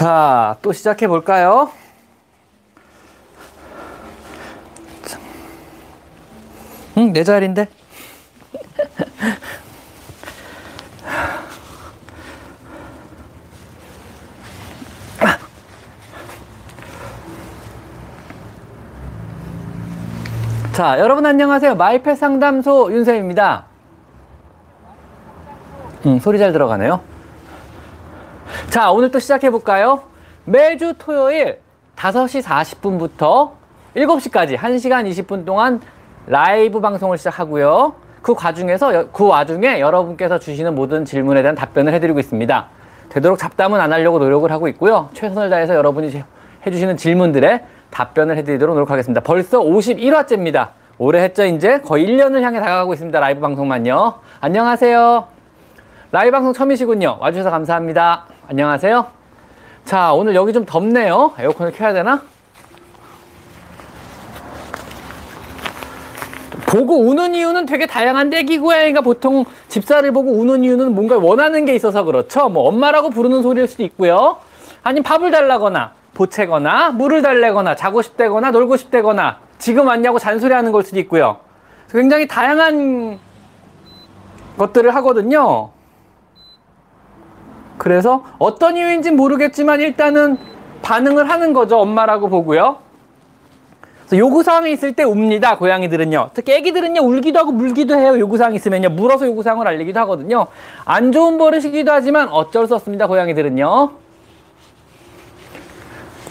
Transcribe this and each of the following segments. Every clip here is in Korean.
자, 또 시작해 볼까요? 응, 내 자리인데. 자, 여러분 안녕하세요. 마이펫 상담소 윤쌤입니다. 음, 소리 잘 들어가네요. 자, 오늘 또 시작해 볼까요? 매주 토요일 5시 40분부터 7시까지 1시간 20분 동안 라이브 방송을 시작하고요. 그 과중에서 그 와중에 여러분께서 주시는 모든 질문에 대한 답변을 해드리고 있습니다. 되도록 잡담은 안 하려고 노력을 하고 있고요. 최선을 다해서 여러분이 해주시는 질문들에 답변을 해드리도록 노력하겠습니다. 벌써 51화째입니다. 올해 했죠, 이제? 거의 1년을 향해 다가가고 있습니다. 라이브 방송만요. 안녕하세요. 라이브 방송 처음이시군요. 와주셔서 감사합니다. 안녕하세요. 자, 오늘 여기 좀 덥네요. 에어컨을 켜야 되나? 보고 우는 이유는 되게 다양한데 애기 고양이가 보통 집사를 보고 우는 이유는 뭔가 원하는 게 있어서 그렇죠. 뭐 엄마라고 부르는 소리일 수도 있고요. 아니면 밥을 달라거나 보채거나 물을 달래거나 자고 싶다거나 놀고 싶다거나 지금 왔냐고 잔소리하는 걸 수도 있고요. 굉장히 다양한 것들을 하거든요. 그래서 어떤 이유인지 모르겠지만 일단은 반응을 하는 거죠. 엄마라고 보고요. 요구사항이 있을 때 웁니다. 고양이들은요. 특히 애기들은요. 울기도 하고 물기도 해요. 요구사항이 있으면요. 물어서 요구사항을 알리기도 하거든요. 안 좋은 버릇이기도 하지만 어쩔 수 없습니다. 고양이들은요.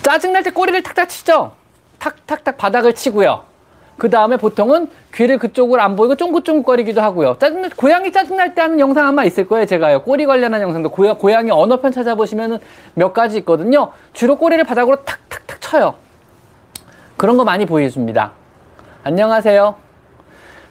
짜증날 때 꼬리를 탁탁 치죠. 탁탁탁 바닥을 치고요. 그 다음에 보통은 귀를 그쪽으로 안 보이고 쫑긋쫑긋거리기도 하고요. 짜증 고양이 짜증날 때 하는 영상 아마 있을 거예요. 제가요. 꼬리 관련한 영상도 고야, 고양이 언어편 찾아보시면 몇 가지 있거든요. 주로 꼬리를 바닥으로 탁탁탁 쳐요. 그런 거 많이 보여줍니다. 안녕하세요.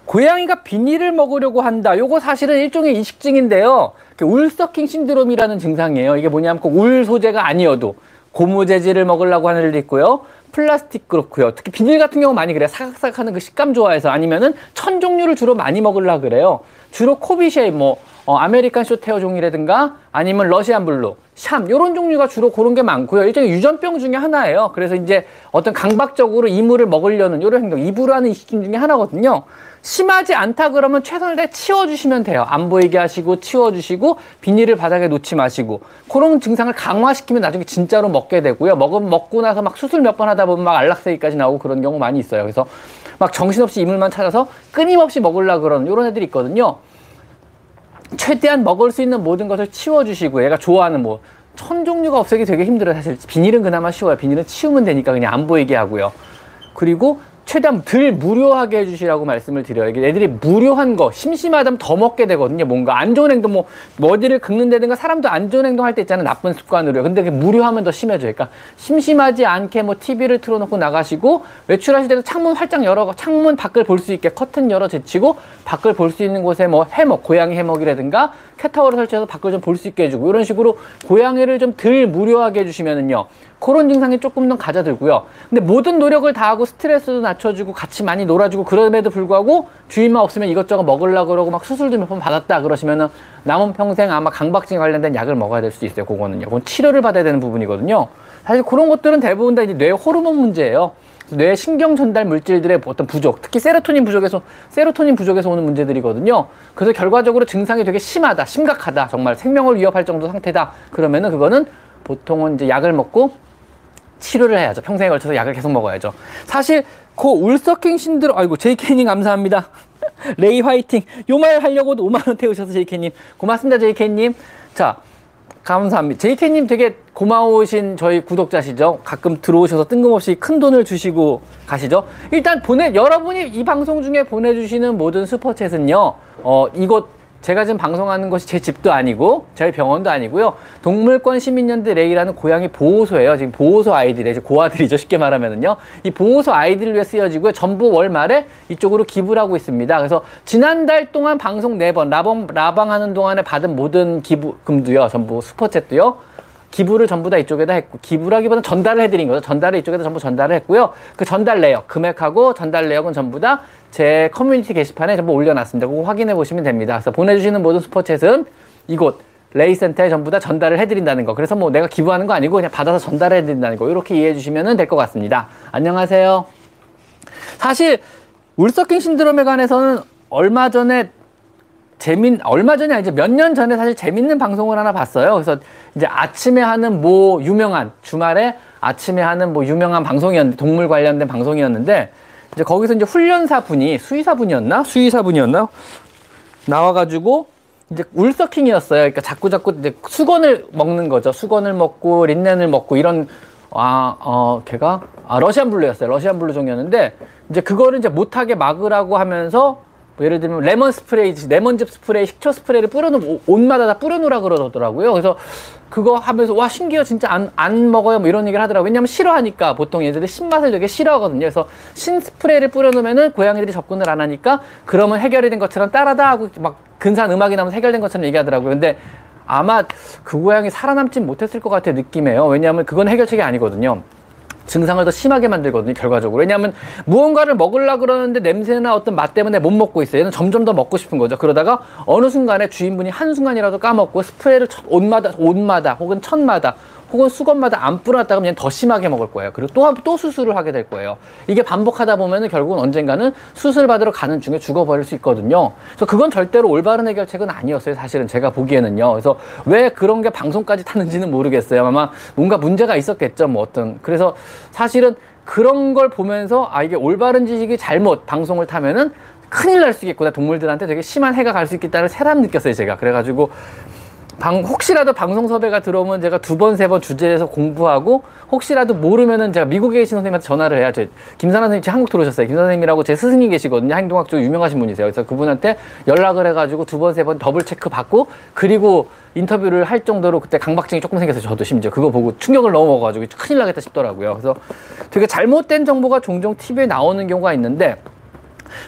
고양이가 비닐을 먹으려고 한다. 요거 사실은 일종의 이식증인데요. 울서킹 신드롬이라는 증상이에요. 이게 뭐냐면 울 소재가 아니어도 고무 재질을 먹으려고 하는 일도 있고요. 플라스틱 그렇고요. 특히 비닐 같은 경우 많이 그래요. 사각사각하는 그 식감 좋아해서 아니면은 천 종류를 주로 많이 먹으려 그래요. 주로 코비쉐이 뭐 어, American Shorthair 종이라든가 아니면 Russian Blue, 샴 이런 종류가 주로 그런 게 많고요. 일종의 유전병 중에 하나예요. 그래서 이제 어떤 강박적으로 이물을 먹으려는 이런 행동, 이불 하는 이식증 중에 하나거든요. 심하지 않다 그러면 최선을 다해 치워주시면 돼요. 안 보이게 하시고 치워주시고 비닐을 바닥에 놓지 마시고 그런 증상을 강화시키면 나중에 진짜로 먹게 되고요. 먹으면 먹고 나서 막 수술 몇 번 하다 보면 막 안락사기까지 나오고 그런 경우 많이 있어요. 그래서 막 정신없이 이물만 찾아서 끊임없이 먹으려 그러는 이런 애들이 있거든요. 최대한 먹을 수 있는 모든 것을 치워주시고 얘가 좋아하는 뭐 천 종류가 없애기 되게 힘들어요. 사실 비닐은 그나마 쉬워요. 비닐은 치우면 되니까 그냥 안 보이게 하고요. 그리고 최대한 덜 무료하게 해주시라고 말씀을 드려요. 이게 애들이 무료한 거, 심심하다면 더 먹게 되거든요. 뭔가 안 좋은 행동, 뭐, 머리를 긁는다든가 사람도 안 좋은 행동 할 때 있잖아요. 나쁜 습관으로요. 근데 그게 무료하면 더 심해져요. 그러니까 심심하지 않게 뭐 TV를 틀어놓고 나가시고 외출하실 때도 창문 활짝 열어, 창문 밖을 볼 수 있게 커튼 열어 제치고 밖을 볼 수 있는 곳에 뭐 해먹, 고양이 해먹이라든가 캣타워를 설치해서 밖을 좀 볼 수 있게 해주고 이런 식으로 고양이를 좀 덜 무료하게 해주시면은요. 그런 증상이 조금 더 가져들고요. 근데 모든 노력을 다하고 스트레스도 낮춰주고 같이 많이 놀아주고 그럼에도 불구하고 주인만 없으면 이것저것 먹으려고 그러고 막 수술도 몇 번 받았다 그러시면은 남은 평생 아마 강박증에 관련된 약을 먹어야 될수 있어요. 그거는요. 그건 치료를 받아야 되는 부분이거든요. 사실 그런 것들은 대부분 다 이제 뇌 호르몬 문제예요. 뇌 신경 전달 물질들의 어떤 부족, 특히 세로토닌 부족에서 세로토닌 부족에서 오는 문제들이거든요. 그래서 결과적으로 증상이 되게 심하다, 심각하다, 정말 생명을 위협할 정도 상태다. 그러면은 그거는 보통은 이제 약을 먹고 치료를 해야죠. 평생에 걸쳐서 약을 계속 먹어야죠. 사실 그 울서킹 신드롬 아이고 제이케님 감사합니다. 레이 화이팅. 요 말 하려고도 5만 원 태우셔서 제이케님 고맙습니다. 제이케님. 자 감사합니다. 제이케님 되게 고마우신 저희 구독자시죠. 가끔 들어오셔서 뜬금없이 큰 돈을 주시고 가시죠. 일단 보내 여러분이 이 방송 중에 보내주시는 모든 Super Chat은요. 어 이곳 제가 지금 방송하는 것이 제 집도 아니고 저희 병원도 아니고요. 동물권 시민연대 레이라는 고양이 보호소예요. 지금 보호소 아이들이 이제 고아들이죠. 쉽게 말하면은요. 이 보호소 아이들을 위해 쓰여지고요. 전부 월말에 이쪽으로 기부를 하고 있습니다. 그래서 지난달 동안 방송 네번 라방 라방하는 동안에 받은 모든 기부금도요. 전부 Super Chat도요. 기부를 전부 다 이쪽에다 했고 기부라기보다는 전달을 해드린 거죠. 전달을 이쪽에다 전부 전달을 했고요. 그 전달 내역 금액하고 전달 내역은 전부 다 제 커뮤니티 게시판에 전부 올려놨습니다. 그거 확인해 보시면 됩니다. 그래서 보내주시는 모든 Super Chat은 이곳 레이센터에 전부 다 전달을 해드린다는 거. 그래서 뭐 내가 기부하는 거 아니고 그냥 받아서 전달해 드린다는 거. 이렇게 이해해 주시면 될 것 같습니다. 안녕하세요. 사실 울서킹 신드롬에 관해서는 얼마 전에 재민 얼마 전이 아니죠 몇년 전에 사실 재밌는 방송을 하나 봤어요. 그래서 이제 아침에 하는 뭐 유명한 주말에 아침에 하는 뭐 유명한 방송이었는데 동물 관련된 방송이었는데 이제 거기서 이제 훈련사 분이 수의사 분이었나 수의사 분이었나 나와가지고 이제 울서킹이었어요. 그러니까 자꾸 자꾸 이제 수건을 먹는 거죠. 수건을 먹고 린넨을 먹고 이런 아 어 걔가 아 Russian Blue였어요. Russian Blue 종이었는데 이제 그거를 이제 못하게 막으라고 하면서 뭐 예를 들면 레몬 스프레이, 레몬즙 스프레이, 식초 스프레이를 뿌려놓으면 옷마다 다 뿌려놓으라 그러더라고요. 그래서 그거 하면서 와 신기해요 진짜 안, 안 먹어요 뭐 이런 얘기를 하더라고요. 왜냐면 싫어하니까 보통 얘들이 신맛을 되게 싫어하거든요. 그래서 신 스프레이를 뿌려놓으면은 고양이들이 접근을 안 하니까 그러면 해결이 된 것처럼 따라라 하고 막 근사한 음악이 나면서 해결된 것처럼 얘기하더라고요. 근데 아마 그 고양이 살아남진 못했을 것 같아요 느낌에요. 왜냐하면 그건 해결책이 아니거든요. 증상을 더 심하게 만들거든요, 결과적으로. 왜냐하면 무언가를 먹으려 그러는데 냄새나 어떤 맛 때문에 못 먹고 있어요. 얘는 점점 더 먹고 싶은 거죠. 그러다가 어느 순간에 주인분이 한순간이라도 까먹고 스프레이를 옷마다, 옷마다 혹은 천마다 혹은 수건마다 안 뿌렸다가 그냥 더 심하게 먹을 거예요. 그리고 또, 또 수술을 하게 될 거예요. 이게 반복하다 보면은 결국은 언젠가는 수술 받으러 가는 중에 죽어버릴 수 있거든요. 그래서 그건 절대로 올바른 해결책은 아니었어요. 사실은 제가 보기에는요. 그래서 왜 그런 게 방송까지 타는지는 모르겠어요. 아마 뭔가 문제가 있었겠죠. 뭐 어떤. 그래서 사실은 그런 걸 보면서 아, 이게 올바른 지식이 잘못 방송을 타면은 큰일 날 수 있겠구나. 동물들한테 되게 심한 해가 갈 수 있겠다는 새삼 느꼈어요. 제가. 그래가지고 방, 혹시라도 방송 섭외가 들어오면 제가 두 번, 세 번 주제에서 공부하고 혹시라도 모르면은 제가 미국에 계신 선생님한테 전화를 해야 돼. 김사나 선생님 지금 한국 들어오셨어요. 김 선생님이라고 제 스승이 계시거든요. 행동학 쪽 유명하신 분이세요. 그래서 그분한테 연락을 해가지고 두 번, 세 번 더블 체크 받고 그리고 인터뷰를 할 정도로 그때 강박증이 조금 생겨서 저도 심지어 그거 보고 충격을 너무 먹어가지고 큰일 나겠다 싶더라고요. 그래서 되게 잘못된 정보가 종종 TV에 나오는 경우가 있는데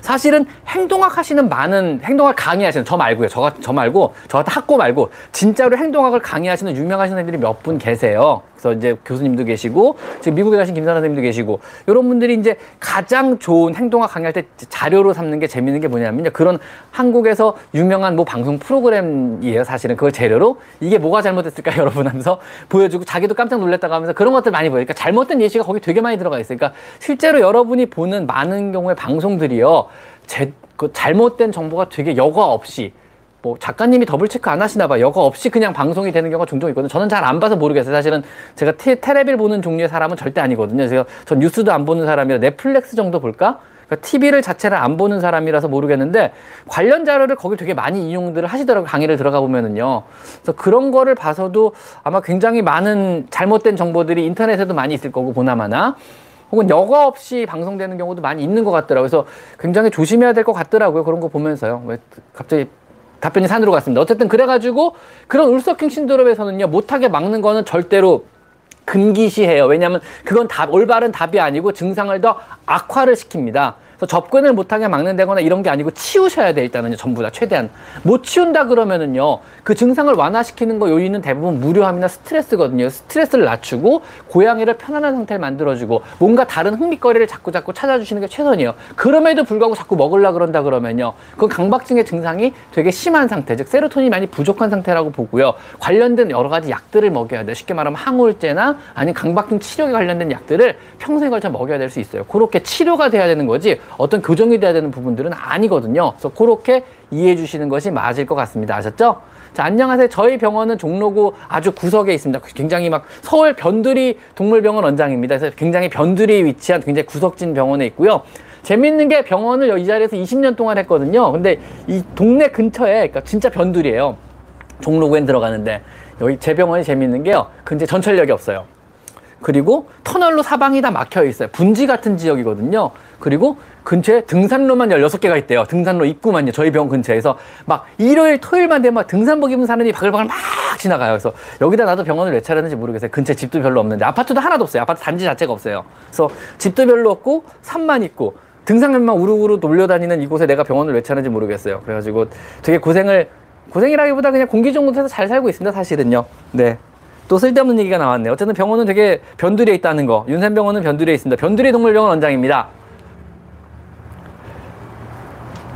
사실은 행동학 하시는 많은 행동학 강의하시는 저 말고요. 저, 저 말고 저 같은 학고 말고 진짜로 행동학을 강의하시는 유명하신 분들이 몇 분 계세요. 그래서 이제 교수님도 계시고 지금 미국에 가신 김사나 선생님도 계시고 이런 분들이 이제 가장 좋은 행동학 강의할 때 자료로 삼는 게 재밌는 게 뭐냐면요. 그런 한국에서 유명한 뭐 방송 프로그램이에요. 사실은 그걸 재료로 이게 뭐가 잘못됐을까 여러분 하면서 보여주고 자기도 깜짝 놀랐다고 하면서 그런 것들 많이 보여요. 그러니까 잘못된 예시가 거기 되게 많이 들어가 있어요. 그러니까 실제로 여러분이 보는 많은 경우의 방송들이요. 제, 그 잘못된 정보가 되게 여과 없이 뭐 작가님이 더블 체크 안 하시나 봐. 여과 없이 그냥 방송이 되는 경우가 종종 있거든요. 저는 잘 안 봐서 모르겠어요. 사실은 제가 테, 테레비를 보는 종류의 사람은 절대 아니거든요. 그래서 전 뉴스도 안 보는 사람이라 넷플릭스 정도 볼까? 그러니까 TV를 자체를 안 보는 사람이라서 모르겠는데 관련 자료를 거기 되게 많이 이용들을 하시더라고요. 강의를 들어가 보면은요. 그래서 그런 거를 봐서도 아마 굉장히 많은 잘못된 정보들이 인터넷에도 많이 있을 거고 보나마나 혹은 여과 없이 방송되는 경우도 많이 있는 것 같더라고요. 그래서 굉장히 조심해야 될 것 같더라고요. 그런 거 보면서요. 왜 갑자기 답변이 산으로 갔습니다. 어쨌든 그래가지고 그런 울서킹 신드롬에서는요 못하게 막는 거는 절대로 금기시해요. 왜냐하면 그건 답 올바른 답이 아니고 증상을 더 악화를 시킵니다. 그래서 접근을 못하게 막는다거나 이런 게 아니고 치우셔야 돼 일단은 전부 다 최대한. 못 치운다 그러면은요 그 증상을 완화시키는 거 요인은 대부분 무료함이나 스트레스거든요. 스트레스를 낮추고 고양이를 편안한 상태를 만들어주고 뭔가 다른 흥미거리를 자꾸 자꾸 찾아주시는 게 최선이에요. 그럼에도 불구하고 자꾸 먹으려 그런다 그러면요 그건 강박증의 증상이 되게 심한 상태 즉 세로토닌이 많이 부족한 상태라고 보고요. 관련된 여러 가지 약들을 먹여야 돼요. 쉽게 말하면 항우울제나 아니면 강박증 치료에 관련된 약들을 평생에 걸쳐 먹여야 될 수 있어요. 그렇게 치료가 돼야 되는 거지 어떤 교정이 돼야 되는 부분들은 아니거든요. 그래서 그렇게 이해해 주시는 것이 맞을 것 같습니다. 아셨죠? 자, 안녕하세요. 저희 병원은 종로구 아주 구석에 있습니다. 굉장히 막 서울 변두리 동물병원 원장입니다. 그래서 굉장히 변두리에 위치한 굉장히 구석진 병원에 있고요. 재밌는 게 병원을 이 자리에서 20년 동안 했거든요. 근데 이 동네 근처에, 그러니까 진짜 변두리예요. 종로구엔 들어가는데 여기 제 병원이 재밌는 게요. 근데 전철역이 없어요. 그리고 터널로 사방이 다 막혀 있어요. 분지 같은 지역이거든요. 그리고 근처에 등산로만 16개가 있대요. 등산로 입구만요. 저희 병원 근처에서 막 일요일, 토요일만 되면 막 등산복 입은 사람이 바글바글 막 지나가요. 그래서 여기다 나도 병원을 왜 차렸는지 모르겠어요. 근처에 집도 별로 없는데 아파트도 하나도 없어요. 아파트 단지 자체가 없어요. 그래서 집도 별로 없고 산만 있고 등산로만 우르르 놀려다니는 이곳에 내가 병원을 왜 차렸는지 모르겠어요. 그래가지고 되게 고생을 고생이라기보다 그냥 공기 좋은 곳에서 잘 살고 있습니다. 사실은요. 네. 또 쓸데없는 얘기가 나왔네요. 어쨌든 병원은 되게 변두리에 있다는 거. 윤산병원은 변두리에 있습니다. 변두리 동물병원 원장입니다.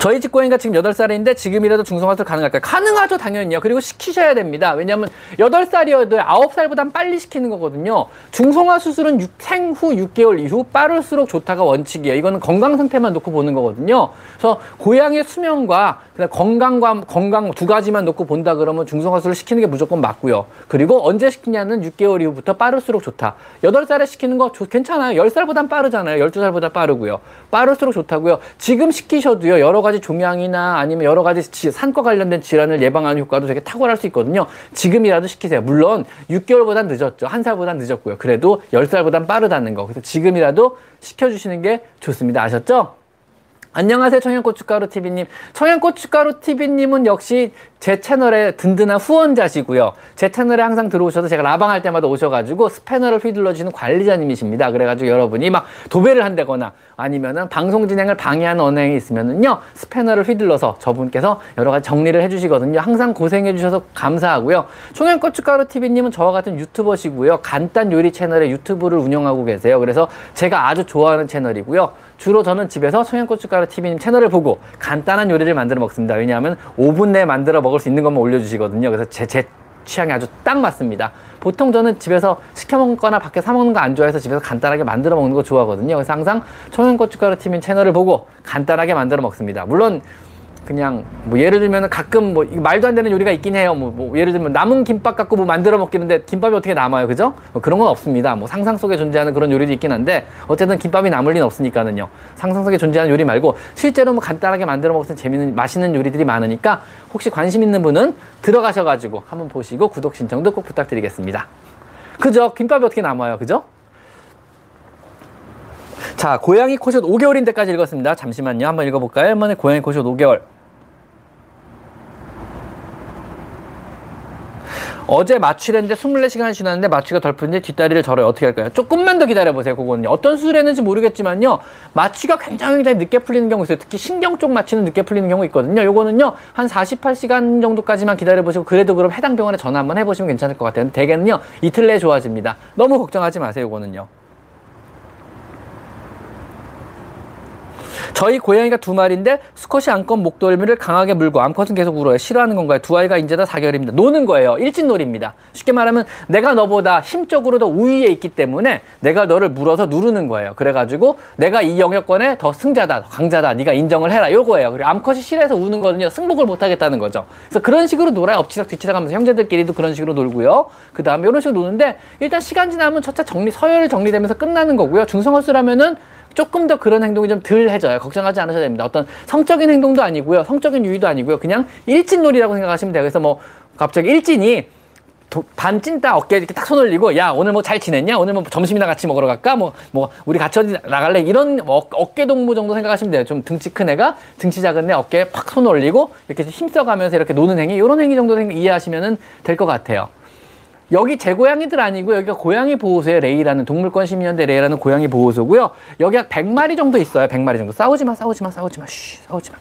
저희 집 고양이가 지금 8살인데 지금이라도 중성화술 가능할까요? 가능하죠, 당연히요. 그리고 시키셔야 됩니다. 왜냐하면 8살이어도 9살보단 빨리 시키는 거거든요. 중성화 수술은 생후 6개월 이후 빠를수록 좋다가 원칙이에요. 이거는 건강 상태만 놓고 보는 거거든요. 그래서 고양이의 수명과 건강과 건강 두 가지만 놓고 본다 그러면 중성화술을 시키는 게 무조건 맞고요. 그리고 언제 시키냐는 6개월 이후부터 빠를수록 좋다. 8살에 시키는 거 괜찮아요. 10살보단 빠르잖아요. 12살보다 빠르고요. 빠를수록 좋다고요. 지금 시키셔도요. 여러 가지 가지 종양이나 아니면 여러 가지 산과 관련된 질환을 예방하는 효과도 되게 탁월할 수 있거든요. 지금이라도 시키세요. 물론 6개월보단 늦었죠. 한 살보단 늦었고요. 그래도 10살보단 빠르다는 거. 그래서 지금이라도 시켜주시는 게 좋습니다. 아셨죠? 안녕하세요. 청양고춧가루 TV님. 청양고춧가루 TV님은 역시 제 채널의 든든한 후원자시고요. 제 채널에 항상 들어오셔서 제가 라방할 때마다 오셔가지고 스패너를 휘둘러주시는 관리자님이십니다. 그래가지고 여러분이 막 도배를 한다거나 아니면은 방송 진행을 방해하는 언행이 있으면은요. 스패너를 휘둘러서 저분께서 여러 가지 정리를 해주시거든요. 항상 고생해주셔서 감사하고요. 청양고춧가루 TV님은 저와 같은 유튜버시고요. 간단 요리 채널의 유튜브를 운영하고 계세요. 그래서 제가 아주 좋아하는 채널이고요. 주로 저는 집에서 청양고춧가루 TV님 채널을 보고 간단한 요리를 만들어 먹습니다. 왜냐하면 5분 내에 만들어 먹을 수 있는 것만 올려주시거든요. 그래서 제, 제 취향이 아주 딱 맞습니다. 보통 저는 집에서 시켜 먹거나 밖에 사 먹는 거 안 좋아해서 집에서 간단하게 만들어 먹는 거 좋아하거든요. 그래서 항상 청양고춧가루 TV님 채널을 보고 간단하게 만들어 먹습니다. 물론 그냥 뭐 예를 들면 가끔 뭐 말도 안 되는 요리가 있긴 해요. 뭐, 뭐 예를 들면 남은 김밥 갖고 뭐 만들어 먹기는데 김밥이 어떻게 남아요, 그죠? 뭐 그런 건 없습니다. 뭐 상상 속에 존재하는 그런 요리도 있긴 한데 어쨌든 김밥이 남을 리는 없으니까는요. 상상 속에 존재하는 요리 말고 실제로 뭐 간단하게 만들어 먹을 수 재밌는 맛있는 요리들이 많으니까 혹시 관심 있는 분은 들어가셔가지고 한번 보시고 구독 신청도 꼭 부탁드리겠습니다. 그죠? 김밥이 어떻게 남아요, 그죠? 자, 고양이 코숏 5개월인 데까지 읽었습니다. 잠시만요. 한번 읽어볼까요? 할머니 고양이 코숏 5개월. 어제 마취했는데 24시간 지났는데 마취가 덜 풀는데 뒷다리를 절어요. 어떻게 할까요? 조금만 더 기다려보세요. 그거는요. 어떤 수술 했는지 모르겠지만요. 마취가 굉장히, 굉장히 늦게 풀리는 경우 있어요. 특히 신경 쪽 마취는 늦게 풀리는 경우 있거든요. 요거는요. 한 48시간 정도까지만 기다려보시고 그래도 그럼 해당 병원에 전화 한번 해보시면 괜찮을 것 같아요. 대개는요. 이틀 내에 좋아집니다. 너무 걱정하지 마세요. 요거는요. 저희 고양이가 두 마리인데 수컷이 암컷 목덜미를 강하게 물고 암컷은 계속 울어요. 싫어하는 건가요? 두 아이가 이제 다 4개월입니다. 노는 거예요. 일진놀이입니다. 쉽게 말하면 내가 너보다 힘적으로 더 우위에 있기 때문에 내가 너를 물어서 누르는 거예요. 그래가지고 내가 이 영역권에 더 승자다, 더 강자다, 네가 인정을 해라. 요거예요. 그리고 암컷이 싫어해서 우는 거는요. 승복을 못 하겠다는 거죠. 그래서 그런 식으로 놀아요. 엎치락 뒤치락 하면서 형제들끼리도 그런 식으로 놀고요. 그 다음에 이런 식으로 노는데 일단 시간 지나면 첫차 정리, 서열 정리되면서 끝나는 거고요. 중성화술하면은 조금 더 그런 행동이 좀 덜 해져요. 걱정하지 않으셔야 됩니다. 어떤 성적인 행동도 아니고요. 성적인 유희도 아니고요. 그냥 일진놀이라고 생각하시면 돼요. 그래서 뭐 갑자기 일진이 도, 반 찐따 어깨에 이렇게 딱 손 올리고 야 오늘 뭐 잘 지냈냐 오늘 뭐 점심이나 같이 먹으러 갈까 뭐뭐 뭐 우리 같이 어디 나갈래 이런 뭐 어깨 동무 정도 생각하시면 돼요 좀 등치 큰 애가 등치 작은 애 어깨에 팍 손 올리고 이렇게 힘써가면서 이렇게 노는 행위 이런 행위 정도 이해하시면 될 것 같아요 여기 제 고양이들 아니고 여기가 고양이 보호소에 레이라는 동물권 시민연대 레이라는 고양이 보호소고요. 여기 한 100마리 정도 있어요. 100마리 정도. 싸우지 마, 싸우지 마, 싸우지 마. 쉬, 싸우지 마.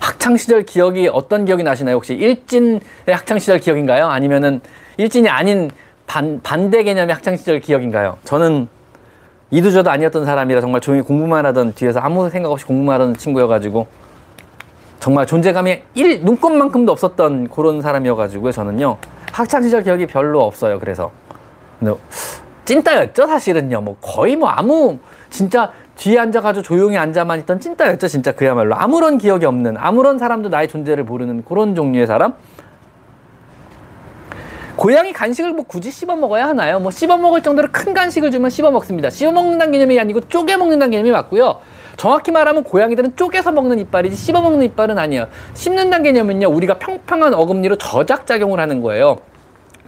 학창 시절 기억이 어떤 기억이 나시나요? 혹시 일진의 학창 시절 기억인가요? 아니면은 일진이 아닌 반, 반대 개념의 학창 시절 기억인가요? 저는 이두저도 아니었던 사람이라 정말 조용히 공부만 하던 뒤에서 아무 생각 없이 공부만 하던 친구여가지고 정말 존재감이 1 눈곱만큼도 없었던 그런 사람이어가지고요. 저는요 학창 시절 기억이 별로 없어요. 그래서 근데 찐따였죠 사실은요. 뭐 거의 뭐 아무 진짜 뒤에 앉아가지고 조용히 앉아만 있던 찐따였죠. 진짜 그야말로 아무런 기억이 없는 아무런 사람도 나의 존재를 모르는 그런 종류의 사람. 고양이 간식을 뭐 굳이 씹어 먹어야 하나요? 뭐 씹어 먹을 정도로 큰 간식을 주면 씹어 먹습니다. 씹어 먹는다는 개념이 아니고 쪼개 먹는다는 개념이 맞고요. 정확히 말하면 고양이들은 쪼개서 먹는 이빨이지 씹어 먹는 이빨은 아니에요. 씹는다는 개념은요, 우리가 평평한 어금니로 저작작용을 하는 거예요.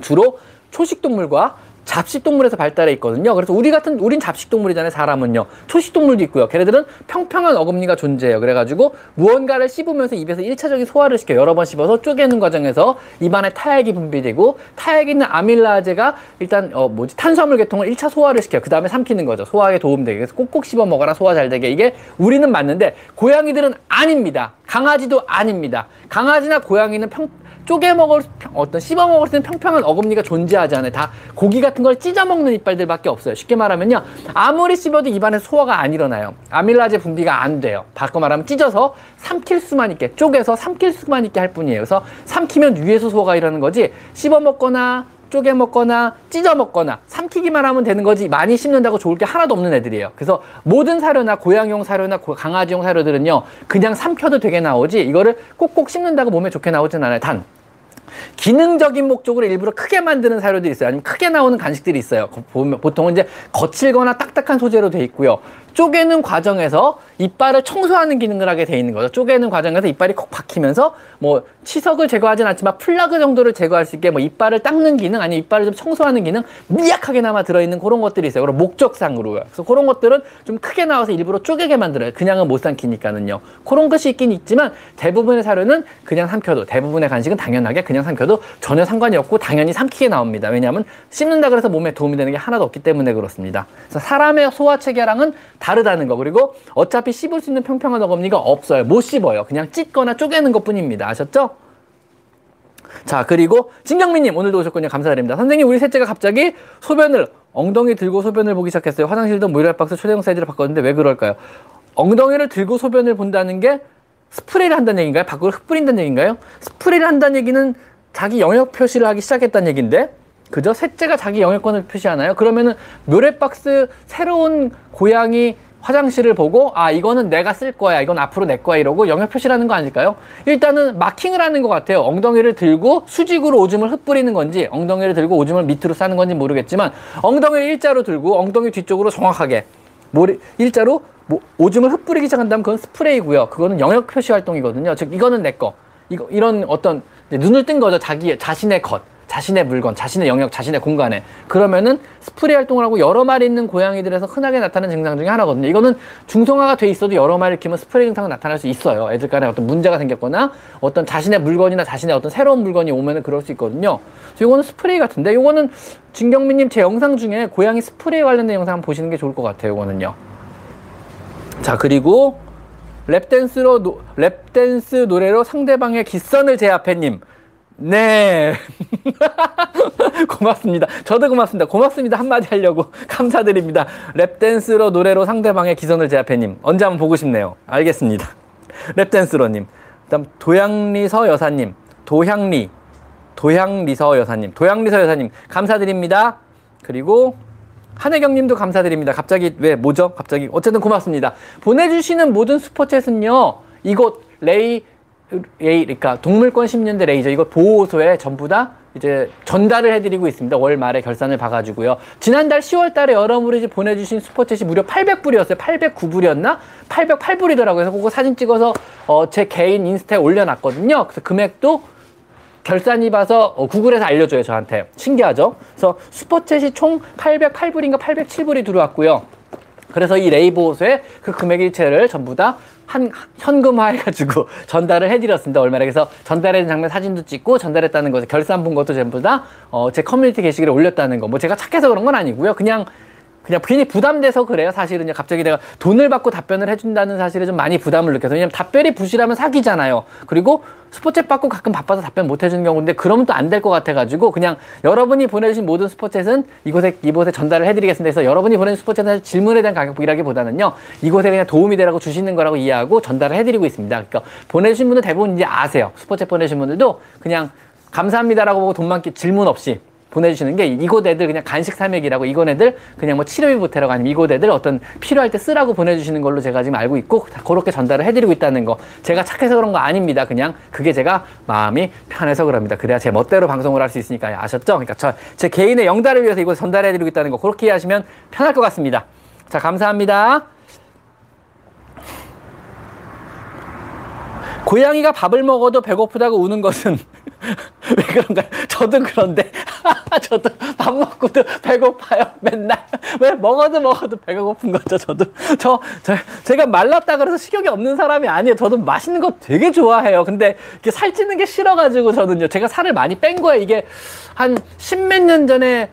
주로 초식동물과 잡식동물에서 발달해 있거든요. 그래서 우리 같은, 우린 잡식동물이잖아요, 사람은요. 초식동물도 있고요. 걔네들은 평평한 어금니가 존재해요. 그래가지고 무언가를 씹으면서 입에서 일차적인 소화를 시켜 여러 번 씹어서 쪼개는 과정에서 입안에 타액이 분비되고 타액에 있는 아밀라제가 일단, 어, 뭐지, 탄수화물 계통을 일차 소화를 시켜요. 그 다음에 삼키는 거죠. 소화에 도움되게. 그래서 꼭꼭 씹어 먹어라, 소화 잘 되게. 이게 우리는 맞는데, 고양이들은 아닙니다. 강아지도 아닙니다. 강아지나 고양이는 평, 쪼개 먹을 어떤 씹어 먹을 수 있는 평평한 어금니가 존재하지 않아요. 다 고기 같은 걸 찢어 먹는 이빨들밖에 없어요. 쉽게 말하면요. 아무리 씹어도 입안에 소화가 안 일어나요. 아밀라제 분비가 안 돼요. 바꿔 말하면 찢어서 삼킬 수만 있게 쪼개서 삼킬 수만 있게 할 뿐이에요. 그래서 삼키면 위에서 소화가 일어나는 거지 씹어 먹거나 쪼개 먹거나 찢어 먹거나 삼키기만 하면 되는 거지 많이 씹는다고 좋을 게 하나도 없는 애들이에요. 그래서 모든 사료나 고양이용 사료나 강아지용 사료들은요 그냥 삼켜도 되게 나오지 이거를 꼭꼭 씹는다고 몸에 좋게 나오진 않아요. 단 기능적인 목적으로 일부러 크게 만드는 사료들이 있어요. 아니면 크게 나오는 간식들이 있어요. 보통은 이제 거칠거나 딱딱한 소재로 돼 있고요. 쪼개는 과정에서 이빨을 청소하는 기능을 하게 돼 있는 거죠. 쪼개는 과정에서 이빨이 콕 박히면서 뭐 치석을 제거하진 않지만 플라그 정도를 제거할 수 있게 뭐 이빨을 닦는 기능 아니면 이빨을 좀 청소하는 기능 미약하게나마 들어있는 그런 것들이 있어요. 그럼 목적상으로요. 그래서 그런 것들은 좀 크게 나와서 일부러 쪼개게 만들어요. 그냥은 못 삼키니까는요. 그런 것이 있긴 있지만 대부분의 사료는 그냥 삼켜도 대부분의 간식은 당연하게 그냥 삼켜도 전혀 상관이 없고 당연히 삼키게 나옵니다. 왜냐하면 씹는다 그래서 몸에 도움이 되는 게 하나도 없기 때문에 그렇습니다. 그래서 사람의 소화 체계랑은 다르다는 거 그리고 어차피 씹을 수 있는 평평한 어금니가 없어요. 못 씹어요. 그냥 찢거나 쪼개는 것 뿐입니다. 아셨죠? 자 그리고 진경민님 오늘도 오셨군요. 감사드립니다. 선생님 우리 셋째가 갑자기 소변을 엉덩이 들고 소변을 보기 시작했어요. 화장실도 모이랄 박스 초대형 사이즈를 바꿨는데 왜 그럴까요? 엉덩이를 들고 소변을 본다는 게 스프레이를 한다는 얘기인가요? 밖으로 흩뿌린다는 얘기인가요? 스프레이를 한다는 얘기는 자기 영역 표시를 하기 시작했다는 얘기인데 그죠? 셋째가 자기 영역권을 표시하나요? 그러면은 묘레박스 새로운 고양이 화장실을 보고 아 이거는 내가 쓸 거야 이건 앞으로 내 거야 이러고 영역 표시라는 거 아닐까요? 일단은 마킹을 하는 것 같아요 엉덩이를 들고 수직으로 오줌을 흩뿌리는 건지 엉덩이를 들고 오줌을 밑으로 싸는 건지 모르겠지만 엉덩이를 일자로 들고 엉덩이 뒤쪽으로 정확하게 모리, 일자로 뭐, 오줌을 흩뿌리기 시작한다면 그건 스프레이고요 그거는 영역 표시 활동이거든요 즉 이거는 내 거 이거 이런 어떤 눈을 뜬 거죠 자기 자신의 것 자신의 물건, 자신의 영역, 자신의 공간에 그러면은 스프레이 활동을 하고 여러 마리 있는 고양이들에서 흔하게 나타나는 증상 중에 하나거든요. 이거는 중성화가 돼 있어도 여러 마리를 키우면 스프레이 증상은 나타날 수 있어요. 애들 간에 어떤 문제가 생겼거나 어떤 자신의 물건이나 자신의 어떤 새로운 물건이 오면은 그럴 수 있거든요. 그래서 이거는 스프레이 같은데 이거는 진경민님 제 영상 중에 고양이 스프레이 관련된 영상 한번 보시는 게 좋을 것 같아요. 이거는요. 자 그리고 랩댄스로 노, 랩댄스 노래로 상대방의 기선을 제압해님 네. 고맙습니다. 저도 고맙습니다. 고맙습니다. 한마디 하려고. 감사드립니다. 랩댄스로 노래로 상대방의 기선을 제압해님. 언제 한번 보고 싶네요. 알겠습니다. 랩댄스로님. 다음, 도양리서 여사님. 도향리. 도향리서 여사님. 도향리서 여사님. 감사드립니다. 그리고 한혜경 님도 감사드립니다. 갑자기 왜 뭐죠? 갑자기 어쨌든 고맙습니다. 보내주시는 모든 Super Chat은요. 이곳 레이 레이, 그러니까 동물권 시민연대 레이 이거 보호소에 전부 다 이제 전달을 해드리고 있습니다. 월 말에 결산을 봐가지고요. 지난달 10월 달에 여러분이 보내주신 Super Chat이 무려 800불이었어요. 809불이었나? 808불이더라고요. 그래서 그거 사진 찍어서 어, 제 개인 인스타에 올려놨거든요. 그래서 금액도 결산이 봐서 어, 구글에서 알려줘요. 저한테. 신기하죠? 그래서 Super Chat이 총 808불인가 807불이 들어왔고요. 그래서 이 레이 보호소에 그 금액 일체를 전부 다 한 현금화해가지고 전달을 해드렸습니다. 얼마나 그래서 전달해준 장면 사진도 찍고 전달했다는 것을 결산 본 것도 전부 다 제 어, 커뮤니티 게시글에 올렸다는 거. 뭐 제가 착해서 그런 건 아니고요. 그냥 그냥 괜히 부담돼서 그래요. 사실은 요. 갑자기 내가 돈을 받고 답변을 해준다는 사실에 좀 많이 부담을 느껴서. 왜냐면 답변이 부실하면 사기잖아요. 그리고 스포챗 받고 가끔 바빠서 답변 못 해주는 경우인데 그러면 또 안 될 것 같아가지고 그냥 여러분이 보내주신 모든 스포챗은 이곳에, 이곳에 전달을 해드리겠습니다. 그래서 여러분이 보내준 스포챗은 질문에 대한 가격이라기보다는요. 이곳에 그냥 도움이 되라고 주시는 거라고 이해하고 전달을 해드리고 있습니다. 그러니까 보내주신 분들 대부분 이제 아세요. 스포챗 보내신 분들도 그냥 감사합니다라고 보고 돈만 질문 없이 보내주시는 게 이곳 애들 그냥 간식 사맥이라고 이곳 애들 그냥 뭐 치료비 보태라고 아니면 이곳 애들 어떤 필요할 때 쓰라고 보내주시는 걸로 제가 지금 알고 있고 그렇게 전달을 해드리고 있다는 거 제가 착해서 그런 거 아닙니다. 그냥 그게 제가 마음이 편해서 그럽니다. 그래야 제 멋대로 방송을 할 수 있으니까 아셨죠? 그러니까 저 제 개인의 영달을 위해서 이곳 전달해드리고 있다는 거 그렇게 이해하시면 편할 것 같습니다. 자 감사합니다. 고양이가 밥을 먹어도 배고프다고 우는 것은 왜 그런가요? 저도 그런데 저도 밥 먹고도 배고파요 맨날. 왜 먹어도 먹어도 배가 고픈 거죠 저도. 저, 저 제가 말랐다 그래서 식욕이 없는 사람이 아니에요. 저도 맛있는 거 되게 좋아해요. 근데 이게 살찌는 게 싫어가지고 저는요 제가 살을 많이 뺀 거예요. 이게 한 십몇 년 전에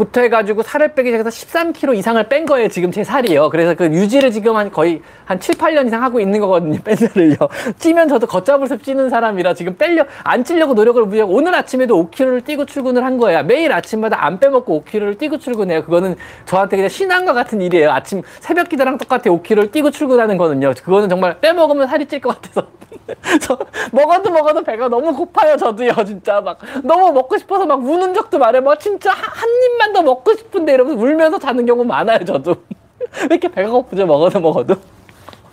부터 해가지고 살을 빼기 시작해서 13kg 이상을 뺀 거예요. 지금 제 살이요. 그래서 그 유지를 지금 한 거의 한 7, 8년 이상 하고 있는 거거든요. 뺀 살을요. 찌면 저도 걷잡을 수 찌는 사람이라 지금 빼려, 안 찌려고 노력을 무지하고 오늘 아침에도 5kg를 뛰고 출근을 한 거예요. 매일 아침마다 안 빼먹고 5kg를 뛰고 출근해요. 그거는 저한테 그냥 신앙과 같은 일이에요. 아침 새벽 기도랑 똑같아 5kg를 뛰고 출근하는 거는요. 그거는 정말 빼먹으면 살이 찔 것 같아서. 저 먹어도 먹어도 배가 너무 고파요. 저도요. 진짜 막 너무 먹고 싶어서 막 우는 적도 많아요. 뭐 진짜 한 입만 더 먹고 싶은데 이러면서 울면서 자는 경우 많아요. 저도. 왜 이렇게 배가 고프죠? 먹어도 먹어도.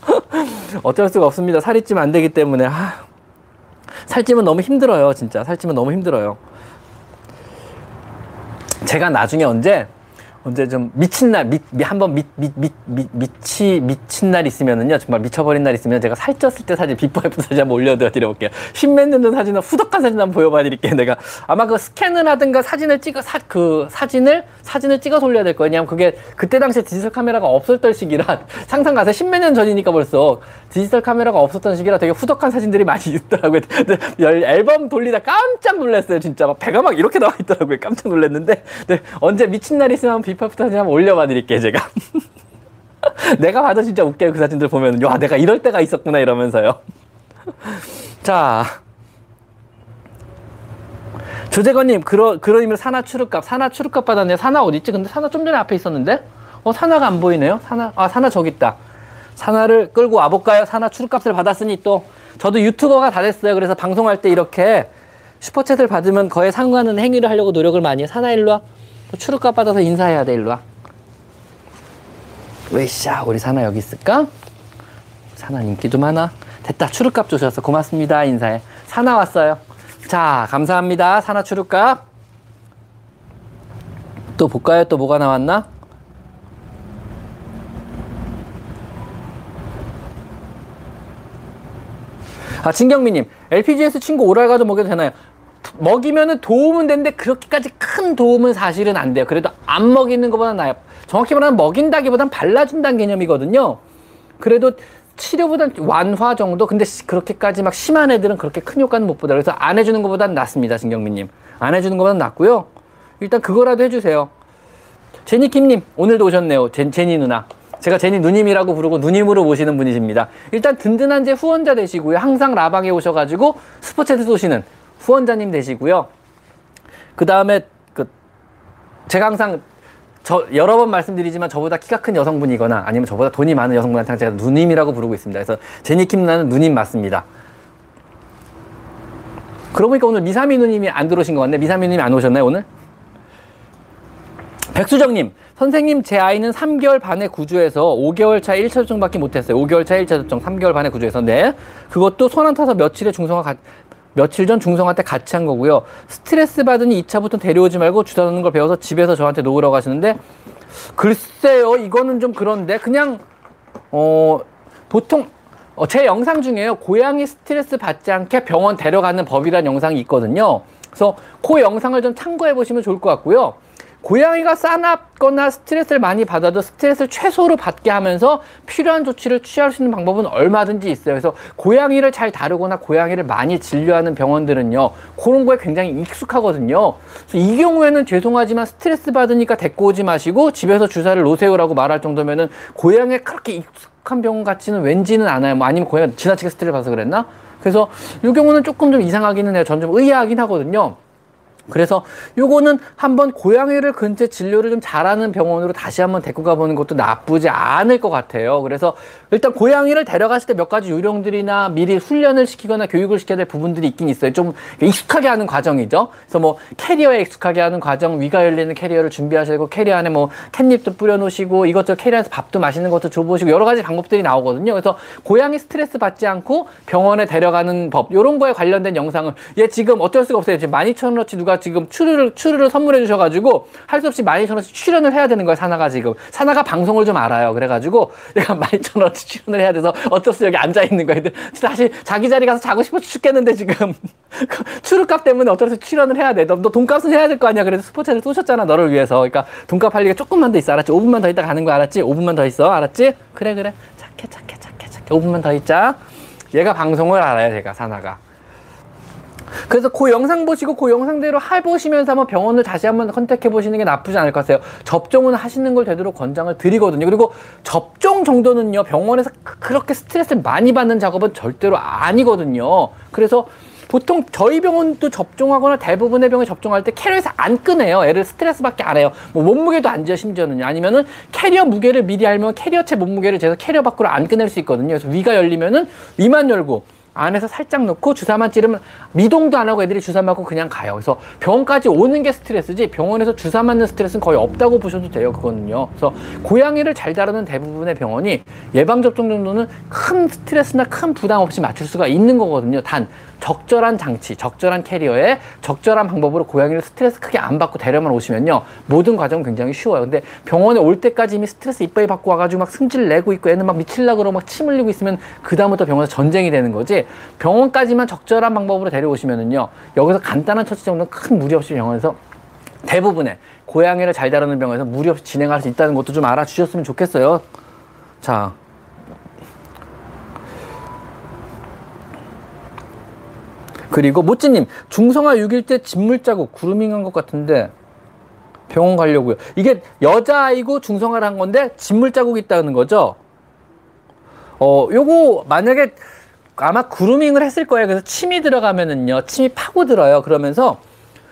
어쩔 수가 없습니다. 살이 찌면 안 되기 때문에. 아, 살찌면 너무 힘들어요. 진짜. 살찌면 너무 힘들어요. 제가 나중에 언제 언제 좀 미친 날, 미, 미, 한번 미, 미, 미, 미, 미치, 미친 날 있으면은요, 정말 미쳐버린 날 있으면 제가 살쪘을 때 사진, 비포 애프 사진 한번 올려드려볼게요. 십몇 년 전 사진은 후덕한 사진 한번 보여봐드릴게요. 내가 아마 그 스캔을 하든가 사진을 찍어, 사, 그 사진을, 사진을 찍어서 올려야 될 거예요. 왜냐면 그게 그때 당시에 디지털 카메라가 없었던 시기라 상상 가세요. 십몇 년 전이니까 벌써 디지털 카메라가 없었던 시기라 되게 후덕한 사진들이 많이 있더라고요. 앨범 돌리다 깜짝 놀랐어요. 진짜 막 배가 막 이렇게 나와 있더라고요. 깜짝 놀랐는데 네, 언제 미친 날 있으면 비파 부터 사진 한번 올려봐 드릴게요. 제가. 내가 봐도 진짜 웃겨요. 그 사진들 보면. 와, 내가 이럴 때가 있었구나. 이러면서요. 자. 조재건님, 그러, 의미로 산하 추룩값. 산하 추룩값 받았네요. 산하 어디있지? 근데 산하 좀 전에 앞에 있었는데? 어, 산하가 안 보이네요. 산하, 아, 산하 저기 있다. 산하를 끌고 와볼까요? 산하 추룩값을 받았으니 또. 저도 유튜버가 다 됐어요. 그래서 방송할 때 이렇게 슈퍼챗을 받으면 거에 상관하는 행위를 하려고 노력을 많이 해. 산하 일로 와. 추룩값 받아서 인사해야 돼. 일로 와. 왜샤 우리 사나 여기 있을까? 사나 인기도 많아. 됐다. 추룩값 주셨어. 고맙습니다. 인사해. 사나 왔어요. 자, 감사합니다. 사나 추룩값. 또 볼까요? 또 뭐가 나왔나? 아, 진경미님. LPGS 친구 오랄 가도 먹여도 되나요? 먹이면은 도움은 되는데 그렇게까지 큰 도움은 사실은 안 돼요. 그래도 안 먹이는 것보다 나아요. 정확히 말하면 먹인다기보단 발라준다는 개념이거든요. 그래도 치료보단 완화 정도? 근데 그렇게까지 막 심한 애들은 그렇게 큰 효과는 못 보다. 그래서 안 해주는 것보단 낫습니다, 진경민님. 안 해주는 것보단 낫고요. 일단 그거라도 해주세요. 제니킴님, 오늘도 오셨네요. 제, 제니 누나. 제가 제니 누님이라고 부르고 누님으로 모시는 분이십니다. 일단 든든한 제 후원자 되시고요. 항상 라방에 오셔가지고 스포츠에드 쏘시는 후원자님 되시고요. 그 다음에 그 제가 항상 저 여러 번 말씀드리지만 저보다 키가 큰 여성분이거나 아니면 저보다 돈이 많은 여성분한테 제가 누님이라고 부르고 있습니다. 그래서 제니킴 누나는 누님 맞습니다. 그러고 보니까 오늘 미사미 누님이 안 들어오신 것 같네. 미사미 누님이 안 오셨나요 오늘? 백수정님, 선생님 제 아이는 3개월 반에 구조해서 5개월 차 1차 접종밖에 못했어요. 5개월 차 1차 접종, 3개월 반에 구조해서 네. 그것도 손 안 타서 며칠에 중성화 가, 며칠 전 중성화 때 같이 한 거고요. 스트레스 받으니 2차부터 데려오지 말고 주사 놓는 걸 배워서 집에서 저한테 놓으라고 하시는데 글쎄요 이거는 좀 그런데 그냥 어 보통 어, 제 영상 중에요 고양이 스트레스 받지 않게 병원 데려가는 법이라는 영상이 있거든요. 그래서 그 영상을 좀 참고해 보시면 좋을 것 같고요. 고양이가 싸납거나 스트레스를 많이 받아도 스트레스를 최소로 받게 하면서 필요한 조치를 취할 수 있는 방법은 얼마든지 있어요. 그래서 고양이를 잘 다루거나 고양이를 많이 진료하는 병원들은요, 그런 거에 굉장히 익숙하거든요. 이 경우에는 죄송하지만 스트레스 받으니까 데리고 오지 마시고 집에서 주사를 놓으세요라고 말할 정도면은 고양이에 그렇게 익숙한 병원 같지는 왠지는 않아요. 뭐 아니면 고양이가 지나치게 스트레스 받아서 그랬나? 그래서 이 경우는 조금 좀 이상하기는 해요. 전 좀 의아하긴 하거든요. 그래서 요거는 한번 고양이를 근처 진료를 좀 잘하는 병원으로 다시 한번 데리고 가보는 것도 나쁘지 않을 것 같아요. 그래서 일단 고양이를 데려갔을 때 몇 가지 요령들이나 미리 훈련을 시키거나 교육을 시켜야 될 부분들이 있긴 있어요. 좀 익숙하게 하는 과정이죠. 그래서 뭐 캐리어에 익숙하게 하는 과정, 위가 열리는 캐리어를 준비하시고 캐리어 안에 뭐 catnip도 뿌려놓으시고 이것저것 캐리어에서 밥도 맛있는 것도 줘보시고 여러 가지 방법들이 나오거든요. 그래서 고양이 스트레스 받지 않고 병원에 데려가는 법, 요런 거에 관련된 영상을 얘 지금 어쩔 수가 없어요. 지금 12,000원어치 누가 지금 추르를, 추르를 선물해 주셔가지고 할 수 없이 12,000원어치 출연을 해야 되는 거예요. 사나가 지금. 사나가 방송을 좀 알아요. 그래가지고 내가 12,000원어치 출연을 해야 돼서 어쩔 수 여기 앉아 있는 거예요. 다시 자기 자리 가서 자고 싶어 죽겠는데 지금. 추르값 때문에 어쩔 수 없이 출연을 해야 돼. 너, 너 돈값은 해야 될 거 아니야. 그래서 스포츠를 쏘셨잖아. 너를 위해서. 그러니까 돈값 할 리가 조금만 더 있어. 알았지? 5분만 더 있다 가는 거 알았지? 5분만 더 있어. 알았지? 그래, 그래. 착해, 착해, 착해, 착해. 5분만 더 있자. 얘가 방송을 알아요. 제가, 사나가. 그래서 그 영상 보시고 그 영상대로 해보시면서 한번 병원을 다시 한번 컨택해 보시는 게 나쁘지 않을 것 같아요. 접종은 하시는 걸 되도록 권장을 드리거든요. 그리고 접종 정도는요, 병원에서 그- 그렇게 스트레스를 많이 받는 작업은 절대로 아니거든요. 그래서 보통 저희 병원도 접종하거나 대부분의 병원에 접종할 때 캐리어에서 안 꺼내요. 애를 스트레스 받게 안 해요. 뭐 몸무게도 안 재요, 심지어는요. 아니면은 캐리어 무게를 미리 알면 캐리어째 몸무게를 재서 캐리어 밖으로 안 꺼낼 수 있거든요. 그래서 위가 열리면은 위만 열고 안에서 살짝 넣고 주사만 찌르면 미동도 안 하고 애들이 주사 맞고 그냥 가요. 그래서 병원까지 오는 게 스트레스지 병원에서 주사 맞는 스트레스는 거의 없다고 보셔도 돼요. 그거는요. 그래서 고양이를 잘 다루는 대부분의 병원이 예방 접종 정도는 큰 스트레스나 큰 부담 없이 맞출 수가 있는 거거든요. 단 적절한 장치, 적절한 캐리어에 적절한 방법으로 고양이를 스트레스 크게 안 받고 데려만 오시면요. 모든 과정은 굉장히 쉬워요. 근데 병원에 올 때까지 이미 스트레스 이빠이 받고 와가지고 막 승질 내고 있고 애는 막 미칠라 그러고 막 침 흘리고 있으면 그다음부터 병원에서 전쟁이 되는 거지. 병원까지만 적절한 방법으로 데려오시면은요. 여기서 간단한 처치 정도는 큰 무리 없이 병원에서 대부분의 고양이를 잘 다루는 병원에서 무리 없이 진행할 수 있다는 것도 좀 알아주셨으면 좋겠어요. 자. 그리고 모찌님 중성화 6일 때 진물 자국 구루밍한 것 같은데 병원 가려고요. 이게 여자아이고 중성화를 한 건데 진물 자국이 있다는 거죠. 어, 요거 만약에 아마 그루밍을 했을 거예요. 그래서 침이 들어가면은요, 침이 파고들어요. 그러면서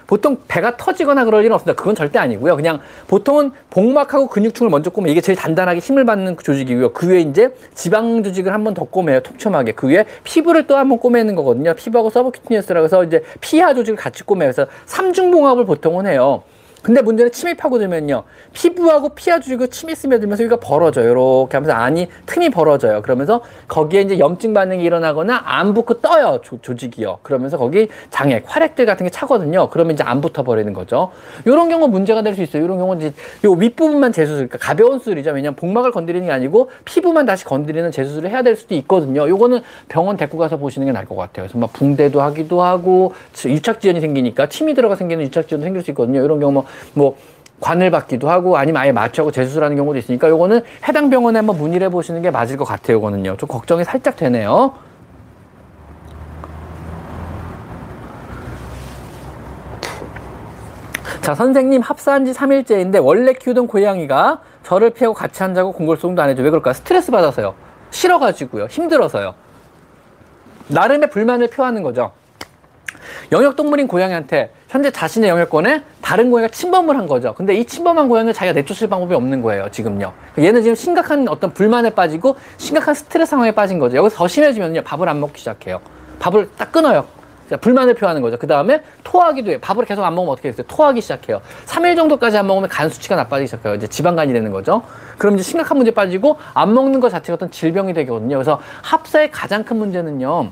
보통 배가 터지거나 그럴 일은 없습니다. 그건 절대 아니고요. 그냥 보통은 복막하고 근육층을 먼저 꼬매 이게 제일 단단하게 힘을 받는 그 조직이고요. 그 위에 이제 지방 조직을 한 번 더 꼬매요. 촘촘하게. 그 위에 피부를 또 한 번 꼬매는 거거든요. 피부하고 subcutaneous라고 해서 이제 피하 조직을 같이 꼬매요. 그래서 삼중봉합을 보통은 해요. 근데 문제는 침이 파고들면요. 피부하고 피하 조직을 침이 스며들면서 여기가 벌어져요. 이렇게 하면서 안이 틈이 벌어져요. 그러면서 거기에 이제 염증 반응이 일어나거나 안 붙고 떠요. 조, 조직이요. 그러면서 거기 장애, 활액들 같은 게 차거든요. 그러면 이제 안 붙어 버리는 거죠. 이런 경우 문제가 될 수 있어요. 이런 경우는 이제 요 윗부분만 재수술, 그러니까 가벼운 수술이죠. 왜냐면 복막을 건드리는 게 아니고 피부만 다시 건드리는 재수술을 해야 될 수도 있거든요. 요거는 병원 데리고 가서 보시는 게 나을 것 같아요. 그래서 막 붕대도 하기도 하고 유착 지연이 생기니까 침이 들어가 생기는 유착 지연도 생길 수 있거든요. 이런 경우 뭐, 뭐 관을 받기도 하고 아니면 아예 마취하고 재수술하는 경우도 있으니까 요거는 해당 병원에 한번 문의를 해보시는 게 맞을 것 같아요. 요거는요. 좀 걱정이 살짝 되네요. 자, 선생님 합사한 지 3일째인데 원래 키우던 고양이가 저를 피하고 같이 앉자고 공골송도 안 해줘. 왜 그럴까? 스트레스 받아서요. 싫어가지고요. 힘들어서요. 나름의 불만을 표하는 거죠. 영역동물인 고양이한테 현재 자신의 영역권에 다른 고양이가 침범을 한 거죠. 근데 이 침범한 고양이를 자기가 내쫓을 방법이 없는 거예요, 지금요. 얘는 지금 심각한 어떤 불만에 빠지고 심각한 스트레스 상황에 빠진 거죠. 여기서 더 심해지면요, 밥을 안 먹기 시작해요. 밥을 딱 끊어요. 자, 불만을 표하는 거죠. 그 다음에 토하기도 해요. 밥을 계속 안 먹으면 어떻게 됐어요? 토하기 시작해요. 3일 정도까지 안 먹으면 간 수치가 나빠지기 시작해요. 이제 지방간이 되는 거죠. 그럼 이제 심각한 문제 빠지고 안 먹는 것 자체가 어떤 질병이 되거든요. 그래서 합사의 가장 큰 문제는요.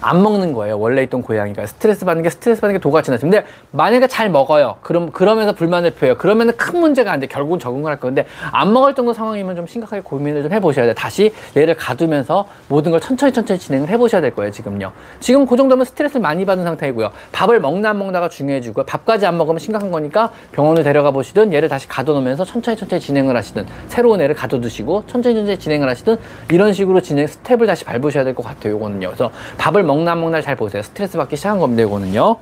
안 먹는 거예요. 원래 있던 고양이가 스트레스 받는 게 스트레스 받는 게 도가 지나죠. 근데 만약에 잘 먹어요. 그럼 그러면서 불만을 표해요. 그러면은 큰 문제가 안 돼. 결국은 적응을 할 건데 안 먹을 정도 상황이면 좀 심각하게 고민을 좀 해보셔야 돼. 다시 얘를 가두면서 모든 걸 천천히 천천히 진행을 해보셔야 될 거예요. 지금요. 지금 그 정도면 스트레스를 많이 받는 상태이고요. 밥을 먹나 안 먹나가 중요해지고 밥까지 안 먹으면 심각한 거니까 병원을 데려가 보시든 얘를 다시 가둬놓으면서 천천히 천천히 진행을 하시든 새로운 애를 가둬두시고 천천히 천천히 진행을 하시든 이런 식으로 진행 스텝을 다시 밟으셔야 될 것 같아요. 요거는요. 그래서 밥을 안 먹나 잘 보세요. 스트레스 받기 시작한 겁니다. 이거는요.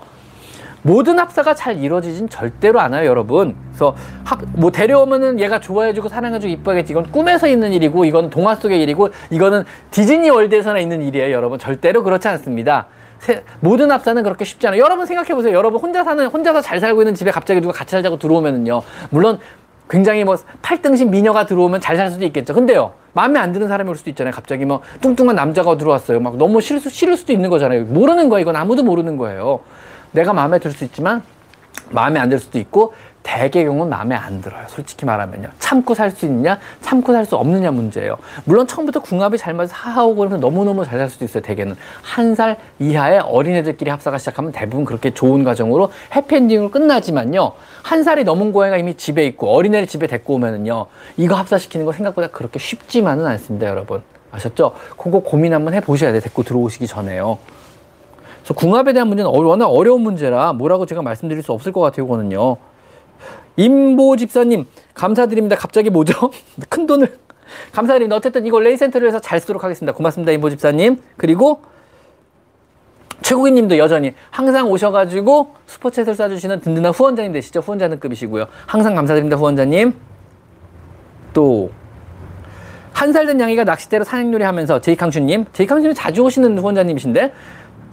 모든 합사가 잘 이루어지진 절대로 않아요, 여러분. 그래서 합, 뭐 데려오면은 얘가 좋아해주고 사랑해주고 이뻐하겠지. 이건 꿈에서 있는 일이고, 이건 동화 속의 일이고, 이거는 디즈니 월드에서나 있는 일이에요, 여러분. 절대로 그렇지 않습니다. 세, 모든 합사는 그렇게 쉽지 않아요. 여러분 생각해보세요. 여러분 혼자 사는, 혼자서 잘 살고 있는 집에 갑자기 누가 같이 살자고 들어오면은요. 물론 굉장히 뭐 팔등신 미녀가 들어오면 잘 살 수도 있겠죠. 근데요. 마음에 안 드는 사람이 올 수도 있잖아요. 갑자기 뭐 뚱뚱한 남자가 들어왔어요. 막 너무 싫을, 수, 싫을 수도 있는 거잖아요. 모르는 거예요. 이건 아무도 모르는 거예요. 내가 마음에 들 수 있지만 마음에 안 들 수도 있고 대개 경우는 마음에 안 들어요. 솔직히 말하면요. 참고 살 수 있냐, 참고 살 수 없느냐 문제예요. 물론 처음부터 궁합이 잘 맞아서 하하오고 그러면 너무너무 잘 살 수도 있어요. 대개는. 한 살 이하의 어린애들끼리 합사가 시작하면 대부분 그렇게 좋은 과정으로 해피엔딩으로 끝나지만요. 한 살이 넘은 고양이가 이미 집에 있고 어린애를 집에 데리고 오면은요. 이거 합사시키는 거 생각보다 그렇게 쉽지만은 않습니다, 여러분. 아셨죠? 그거 고민 한번 해보셔야 돼요. 데리고 들어오시기 전에요. 그래서 궁합에 대한 문제는 어- 워낙 어려운 문제라 뭐라고 제가 말씀드릴 수 없을 것 같아요, 이거는요. 임보 집사님, 감사드립니다. 갑자기 뭐죠? 큰 돈을. 감사드립니다. 어쨌든 이거 레이센터를 해서 잘 쓰도록 하겠습니다. 고맙습니다, 임보 집사님. 그리고 최국인 님도 여전히 항상 오셔가지고 super chat을 쏴주시는 든든한 후원자님 되시죠. 후원자 등급이시고요. 항상 감사드립니다, 후원자님. 또, 한 살 된 양이가 낚싯대로 사냥놀이 하면서 제이캉슈님, 제이캉슈님 자주 오시는 후원자님이신데,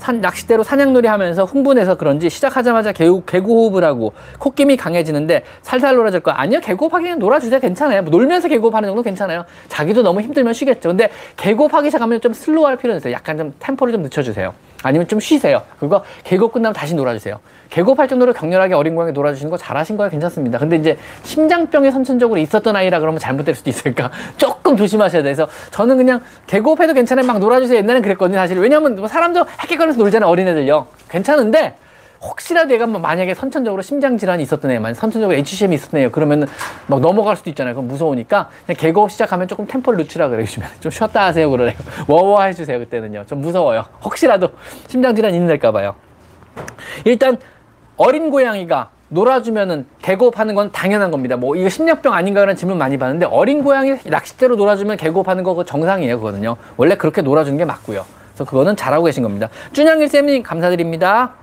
산, 낚싯대로 사냥놀이 하면서 흥분해서 그런지 시작하자마자 개구, 개구 호흡을 하고 콧김이 강해지는데 살살 놀아줄 거 아니요? 개고하기 그냥 놀아주세요. 괜찮아요. 뭐 놀면서 개고하는 정도 괜찮아요. 자기도 너무 힘들면 쉬겠죠. 근데 개고하기 시작하면 좀 슬로우할 필요는 있어요. 약간 좀 템포를 좀 늦춰주세요 아니면 좀 쉬세요. 그거 개고 끝나면 다시 놀아주세요. 개고할 정도로 격렬하게 어린 고양이 놀아주시는 거 잘하신 거예요. 괜찮습니다. 근데 이제 심장병이 선천적으로 있었던 아이라 그러면 잘못될 수도 있으니까? 조금 조심하셔야 돼서 저는 그냥 개고해도 괜찮아요. 막 놀아주세요. 옛날엔 그랬거든요 사실. 왜냐면 뭐 사람도 헥헥거려서 놀잖아요 어린애들요. 괜찮은데 혹시라도 얘가 뭐 만약에 선천적으로 심장 질환이 있었던 애, 만 선천적으로 HCM이 있었던 애요 그러면 막 넘어갈 수도 있잖아요. 그럼 무서우니까 그냥 개고 시작하면 조금 템포를 늦추라. 요즘에 좀 쉬었다 하세요 그러래요. 워워 해주세요 그때는요. 좀 무서워요. 혹시라도 심장 질환 있는 될까 봐요. 일단 어린 고양이가 놀아주면은 개고하는 건 당연한 겁니다. 뭐 이거 심장병 아닌가라는 질문 많이 받는데 어린 고양이 낚싯대로 놀아주면 개고하는 거그 정상이에요. 그거는요. 원래 그렇게 놀아주는 게 맞고요. 그래서 그거는 잘하고 계신 겁니다. 준영일 쌤님 감사드립니다.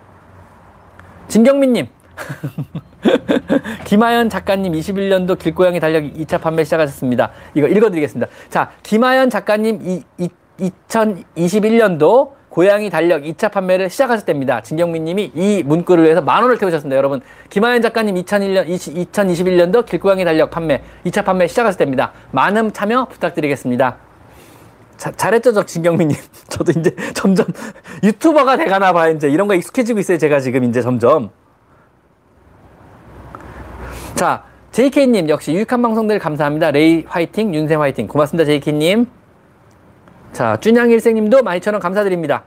진경민님. 김하연 작가님 21년도 길고양이 달력 2차 판매 시작하셨습니다. 이거 읽어드리겠습니다. 자, 김하연 작가님 이, 이, 2021년도 고양이 달력 2차 판매를 시작하셨답니다. 진경민 님이 이 문구를 위해서 만 원을 태우셨습니다. 여러분, 김하연 작가님 2001년, 20, 2021년도 길고양이 달력 판매, 2차 판매 시작하셨답니다. 많은 참여 부탁드리겠습니다. 자, 잘했죠, 저 진경민님. 저도 이제 점점 유튜버가 돼가나 봐요. 이제 이런 거 익숙해지고 있어요. 제가 지금 이제 점점. 자, JK님 역시 유익한 방송들 감사합니다. 레이 화이팅, 윤세 화이팅. 고맙습니다, JK님. 자, 준양 일생님도 12,000원 감사드립니다.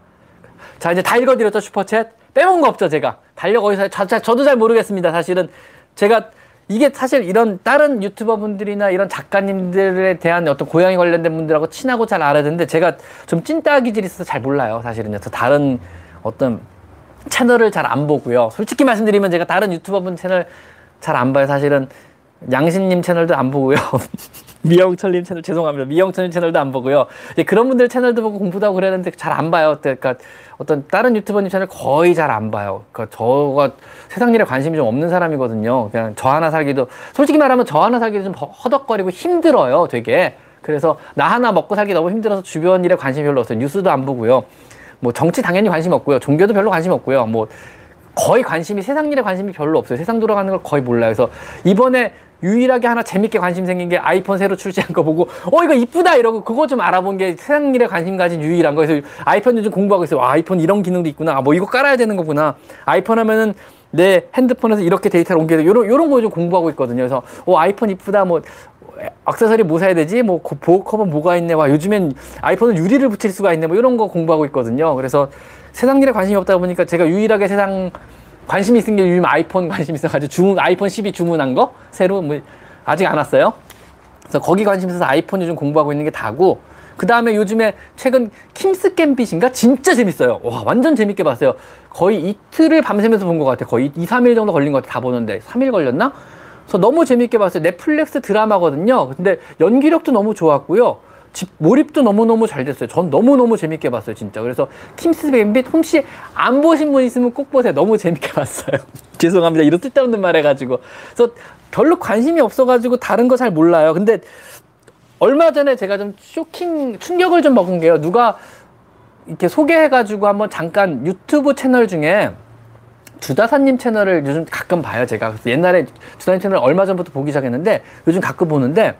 자, 이제 다 읽어드렸죠, 슈퍼챗? 빼먹은 거 없죠, 제가. 달력 어디서, 저, 저도 잘 모르겠습니다, 사실은. 제가 이게 사실 이런 다른 유튜버 분들이나 이런 작가님들에 대한 어떤 고양이 관련된 분들하고 친하고 잘 알아야 되는데 제가 좀 찐따 기질이 있어서 잘 몰라요 사실은요. 저 다른 어떤 채널을 잘 안 보고요. 솔직히 말씀드리면 제가 다른 유튜버 분 채널 잘 안 봐요 사실은 양신님 채널도 안 보고요 미영철님 채널 죄송합니다 미영철님 채널도 안 보고요 그런 분들 채널도 보고 공부도 하고 그랬는데 잘 안 봐요 그러니까 어떤 다른 유튜버님 채널 거의 잘 안 봐요. 그러니까 저가 세상 일에 관심이 좀 없는 사람이거든요. 그냥 저 하나 살기도 솔직히 말하면 저 하나 살기도 좀 허덕거리고 힘들어요. 되게. 그래서 나 하나 먹고 살기 너무 힘들어서 주변 일에 관심이 별로 없어요. 뉴스도 안 보고요. 뭐 정치 당연히 관심 없고요. 종교도 별로 관심 없고요. 뭐 거의 관심이 세상 일에 관심이 별로 없어요. 세상 돌아가는 걸 거의 몰라요. 그래서 이번에 유일하게 하나 재밌게 관심 생긴 게 아이폰 새로 출시한 거 보고 어 이거 이쁘다 이러고 그거 좀 알아본 게 세상 일에 관심 가진 유일한 거 그래서 아이폰 요즘 공부하고 있어요. 아, 아이폰 이런 기능도 있구나. 아, 뭐 이거 깔아야 되는 거구나. 아이폰 하면은 내 핸드폰에서 이렇게 데이터를 옮겨야 돼. 요런 요런 거 좀 공부하고 있거든요. 그래서 어 아이폰 이쁘다 뭐 액세서리 뭐 사야 되지? 뭐 보호 커버 뭐가 있네. 와 요즘엔 아이폰은 유리를 붙일 수가 있네. 뭐 이런 거 공부하고 있거든요. 그래서 세상 일에 관심이 없다 보니까 제가 유일하게 세상 관심 있은 게 요즘 아이폰 관심 있어가지고 주문 아이폰 12 주문한 거 새로 뭐 아직 안 왔어요. 그래서 거기 관심 있어서 아이폰 요즘 공부하고 있는 게 다고 그 다음에 요즘에 최근 킴스 갬빗인가 진짜 재밌어요. 와 완전 재밌게 봤어요. 거의 이틀을 밤새면서 본 것 같아요. 거의 2, 3일 정도 걸린 것 같아요. 다 보는데 3일 걸렸나? 그래서 너무 재밌게 봤어요. 넷플릭스 드라마거든요. 근데 연기력도 너무 좋았고요. 집 몰입도 너무너무 잘 됐어요. 전 너무너무 재밌게 봤어요, 진짜. 그래서 킴스 갬빗 혹시 안 보신 분 있으면 꼭 보세요. 너무 재밌게 봤어요. 죄송합니다. 이런 쓸데없는 말 해가지고. 그래서 별로 관심이 없어가지고 다른 거 잘 몰라요. 근데 얼마 전에 제가 좀 쇼킹, 충격을 좀 먹은 게요. 누가 이렇게 소개해가지고 한번 잠깐 유튜브 채널 중에 주다사님 채널을 요즘 가끔 봐요, 제가. 옛날에 주다사님 채널 얼마 전부터 보기 시작했는데 요즘 가끔 보는데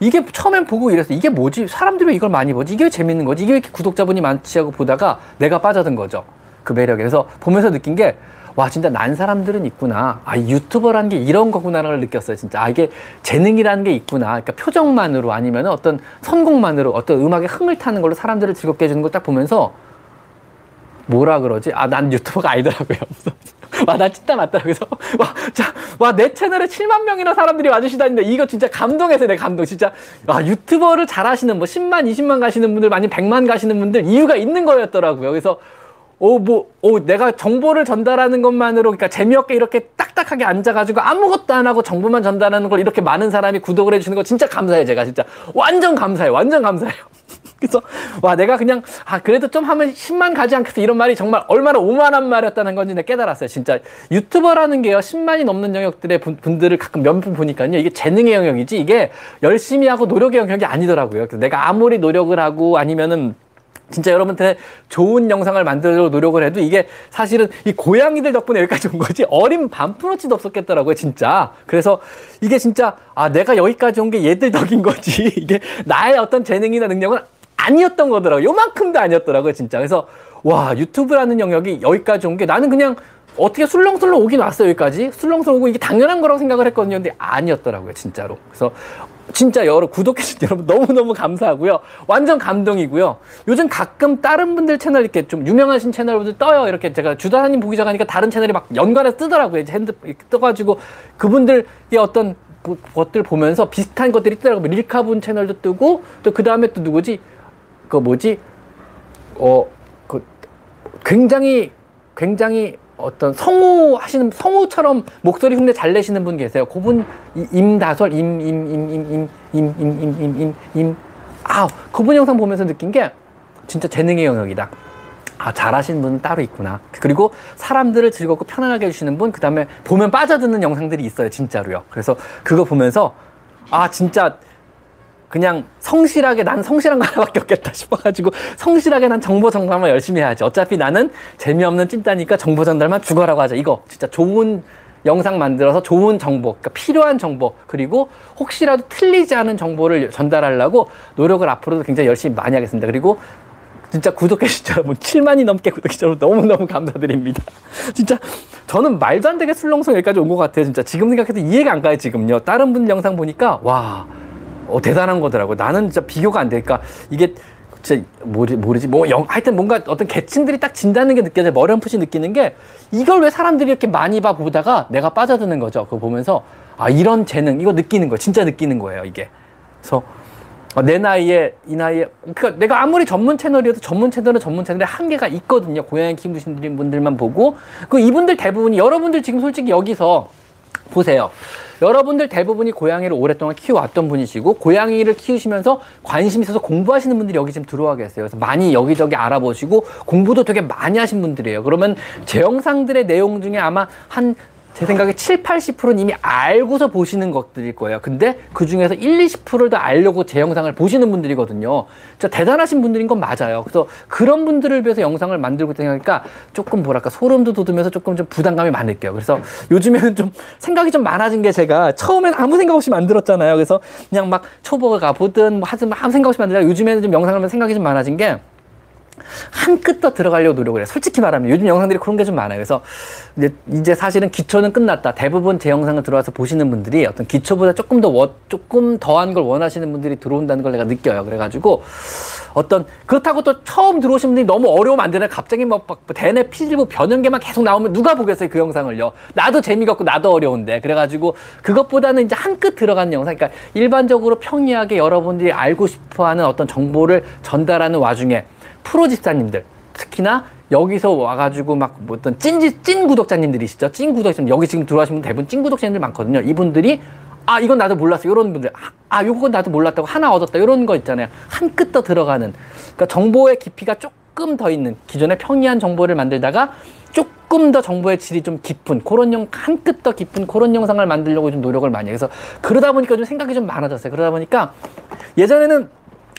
이게 처음엔 보고 이랬어. 이게 뭐지? 사람들이 왜 이걸 많이 보지? 이게 왜 재밌는 거지? 이게 왜 이렇게 구독자분이 많지 하고 보다가 내가 빠져든 거죠. 그 매력에. 그래서 보면서 느낀 게, 와, 진짜 난 사람들은 있구나. 아, 유튜버라는 게 이런 거구나라는 걸 느꼈어요. 진짜. 아, 이게 재능이라는 게 있구나. 그러니까 표정만으로 아니면 어떤 선곡만으로 어떤 음악에 흥을 타는 걸로 사람들을 즐겁게 해주는 걸 딱 보면서 뭐라 그러지? 아, 난 유튜버가 아니더라고요. 와, 나 진짜 맞더라. 그래서, 와, 자, 와, 내 채널에 7만 명이나 사람들이 와주시다는데, 이거 진짜 감동해서 내 감동. 진짜, 와, 유튜버를 잘 하시는, 뭐, 10만, 20만 가시는 분들, 아니면 100만 가시는 분들, 이유가 있는 거였더라고요. 그래서, 오, 뭐, 오, 내가 정보를 전달하는 것만으로, 그러니까 재미없게 이렇게 딱딱하게 앉아가지고 아무것도 안 하고 정보만 전달하는 걸 이렇게 많은 사람이 구독을 해주시는 거 진짜 감사해요, 제가 진짜. 완전 감사해요. 완전 감사해요. 그래서 와 내가 그냥 아 그래도 좀 하면 10만 가지 않겠어 이런 말이 정말 얼마나 오만한 말이었다는 건지 내가 깨달았어요. 진짜 유튜버라는 게요 10만이 넘는 영역들의 분, 들을 가끔 몇분 보니까요 이게 재능의 영역이지 이게 열심히 하고 노력의 영역이 아니더라고요. 그래서 내가 아무리 노력을 하고 아니면은 진짜 여러분한테 좋은 영상을 만들려고 노력을 해도 이게 사실은 이 고양이들 덕분에 여기까지 온 거지 어린 반푼어치도 없었겠더라고요 진짜 그래서 이게 진짜 아 내가 여기까지 온 게 얘들 덕인 거지 이게 나의 어떤 재능이나 능력은 아니었던 거더라고요 요만큼도 아니었더라고요 진짜 그래서 와 유튜브라는 영역이 여기까지 온 게 나는 그냥 어떻게 술렁술렁 오긴 왔어요 여기까지 술렁술렁 오고 이게 당연한 거라고 생각을 했거든요 근데 아니었더라고요 진짜로 그래서 진짜 여러 구독해주신 여러분 너무너무 감사하고요. 완전 감동이고요. 요즘 가끔 다른 분들 채널 이렇게 좀 유명하신 채널분들 떠요. 이렇게 제가 주다사님 보기 전하니까 다른 채널이 막 연관해서 뜨더라고요. 이제 핸드 떠가지고 그분들의 어떤 그 것들 보면서 비슷한 것들이 뜨더라고요. 릴카분 채널도 뜨고 또 그 다음에 또 누구지? 그 뭐지? 어, 그 굉장히 굉장히 어떤 성우 하시는 성우처럼 목소리 흉내 잘 내시는 분 계세요. 그분 임다설 임임 임 임 임 임 임 임 임 아 그분 영상 보면서 느낀 게 진짜 재능의 영역이다. 아 잘하시는 분은 따로 있구나. 그리고 사람들을 즐겁고 편안하게 해주시는 분, 그 다음에 보면 빠져드는 영상들이 있어요, 진짜로요. 그래서 그거 보면서 아 진짜 그냥 성실하게 난 성실한 거 하나밖에 없겠다 싶어가지고 성실하게 난 정보 전달만 열심히 해야지. 어차피 나는 재미없는 찐따니까 정보 전달만 죽어라고 하자. 이거 진짜 좋은 영상 만들어서 좋은 정보, 그러니까 필요한 정보, 그리고 혹시라도 틀리지 않은 정보를 전달하려고 노력을 앞으로도 굉장히 열심히 많이 하겠습니다. 그리고 진짜 구독해주신 여러분 7만이 넘게 구독해주신 여러분 너무너무 감사드립니다. 진짜 저는 말도 안 되게 술렁성 여기까지 온 것 같아요. 진짜 지금 생각해도 이해가 안 가요 지금요. 다른 분 영상 보니까 와 어, 대단한 거더라고. 나는 진짜 비교가 안 되니까 이게 진짜 모르, 모르지. 뭐, 영, 하여튼 뭔가 어떤 계층들이 딱 진다는 게 느껴져요. 머리 한푸시 느끼는 게 이걸 왜 사람들이 이렇게 많이 봐 보다가 내가 빠져드는 거죠. 그거 보면서 아, 이런 재능, 이거 느끼는 거 진짜 느끼는 거예요, 이게. 그래서 어, 내 나이에, 이 나이에, 그니까 내가 아무리 전문 채널이어도 전문 채널은 전문 채널에 한계가 있거든요. 고양이 키우신 분들만 보고. 그 이분들 대부분이, 여러분들 지금 솔직히 여기서 보세요. 여러분들 대부분이 고양이를 오랫동안 키워왔던 분이시고 고양이를 키우시면서 관심 있어서 공부하시는 분들이 여기 지금 들어와 계세요. 그래서 많이 여기저기 알아보시고 공부도 되게 많이 하신 분들이에요. 그러면 제 영상들의 내용 중에 아마 한 제 생각에 7, 80%는 이미 알고서 보시는 것들일 거예요. 근데 그 중에서 1, 20%를 더 알려고 제 영상을 보시는 분들이거든요. 진짜 대단하신 분들인 건 맞아요. 그래서 그런 분들을 위해서 영상을 만들고 있다니까 조금 뭐랄까 소름도 돋으면서 조금 좀 부담감이 느껴요. 그래서 요즘에는 좀 생각이 좀 많아진 게 제가 처음엔 아무 생각 없이 만들었잖아요. 그래서 그냥 막 초보가 가보든 뭐 하든 아무 생각 없이 만들다가 요즘에는 좀 영상을 생각이 좀 많아진 게 한 끗 더 들어가려고 노력을 해요. 솔직히 말하면 요즘 영상들이 그런 게 좀 많아요. 그래서 이제, 이제 사실은 기초는 끝났다. 대부분 제 영상을 들어와서 보시는 분들이 어떤 기초보다 조금 더 워, 조금 더한 걸 원하시는 분들이 들어온다는 걸 내가 느껴요. 그래가지고 어떤 그렇다고 또 처음 들어오신 분들이 너무 어려우면 안 되나 갑자기 막, 막 대뇌 피질부 변형계만 계속 나오면 누가 보겠어요 그 영상을요 나도 재미가 없고 나도 어려운데 그래가지고 그것보다는 이제 한 끗 들어가는 영상 그러니까 일반적으로 평이하게 여러분들이 알고 싶어하는 어떤 정보를 전달하는 와중에 프로 집사님들 특히나 여기서 와가지고 막뭐 어떤 찐, 찐 구독자님들이시죠. 찐 구독자님 여기 지금 분 대부분 찐 구독자님들 많거든요. 이분들이 아 이건 나도 몰랐어 이런 분들 아, 아 요건 나도 몰랐다고 하나 얻었다 이런 거 있잖아요. 한 끗 더 들어가는 그러니까 정보의 깊이가 조금 더 있는 기존의 평이한 정보를 만들다가 조금 더 정보의 질이 좀 깊은 그런 영한 끗 더 깊은 그런 영상을 만들려고 좀 노력을 많이 해서 그러다 보니까 좀 생각이 좀 많아졌어요. 그러다 보니까 예전에는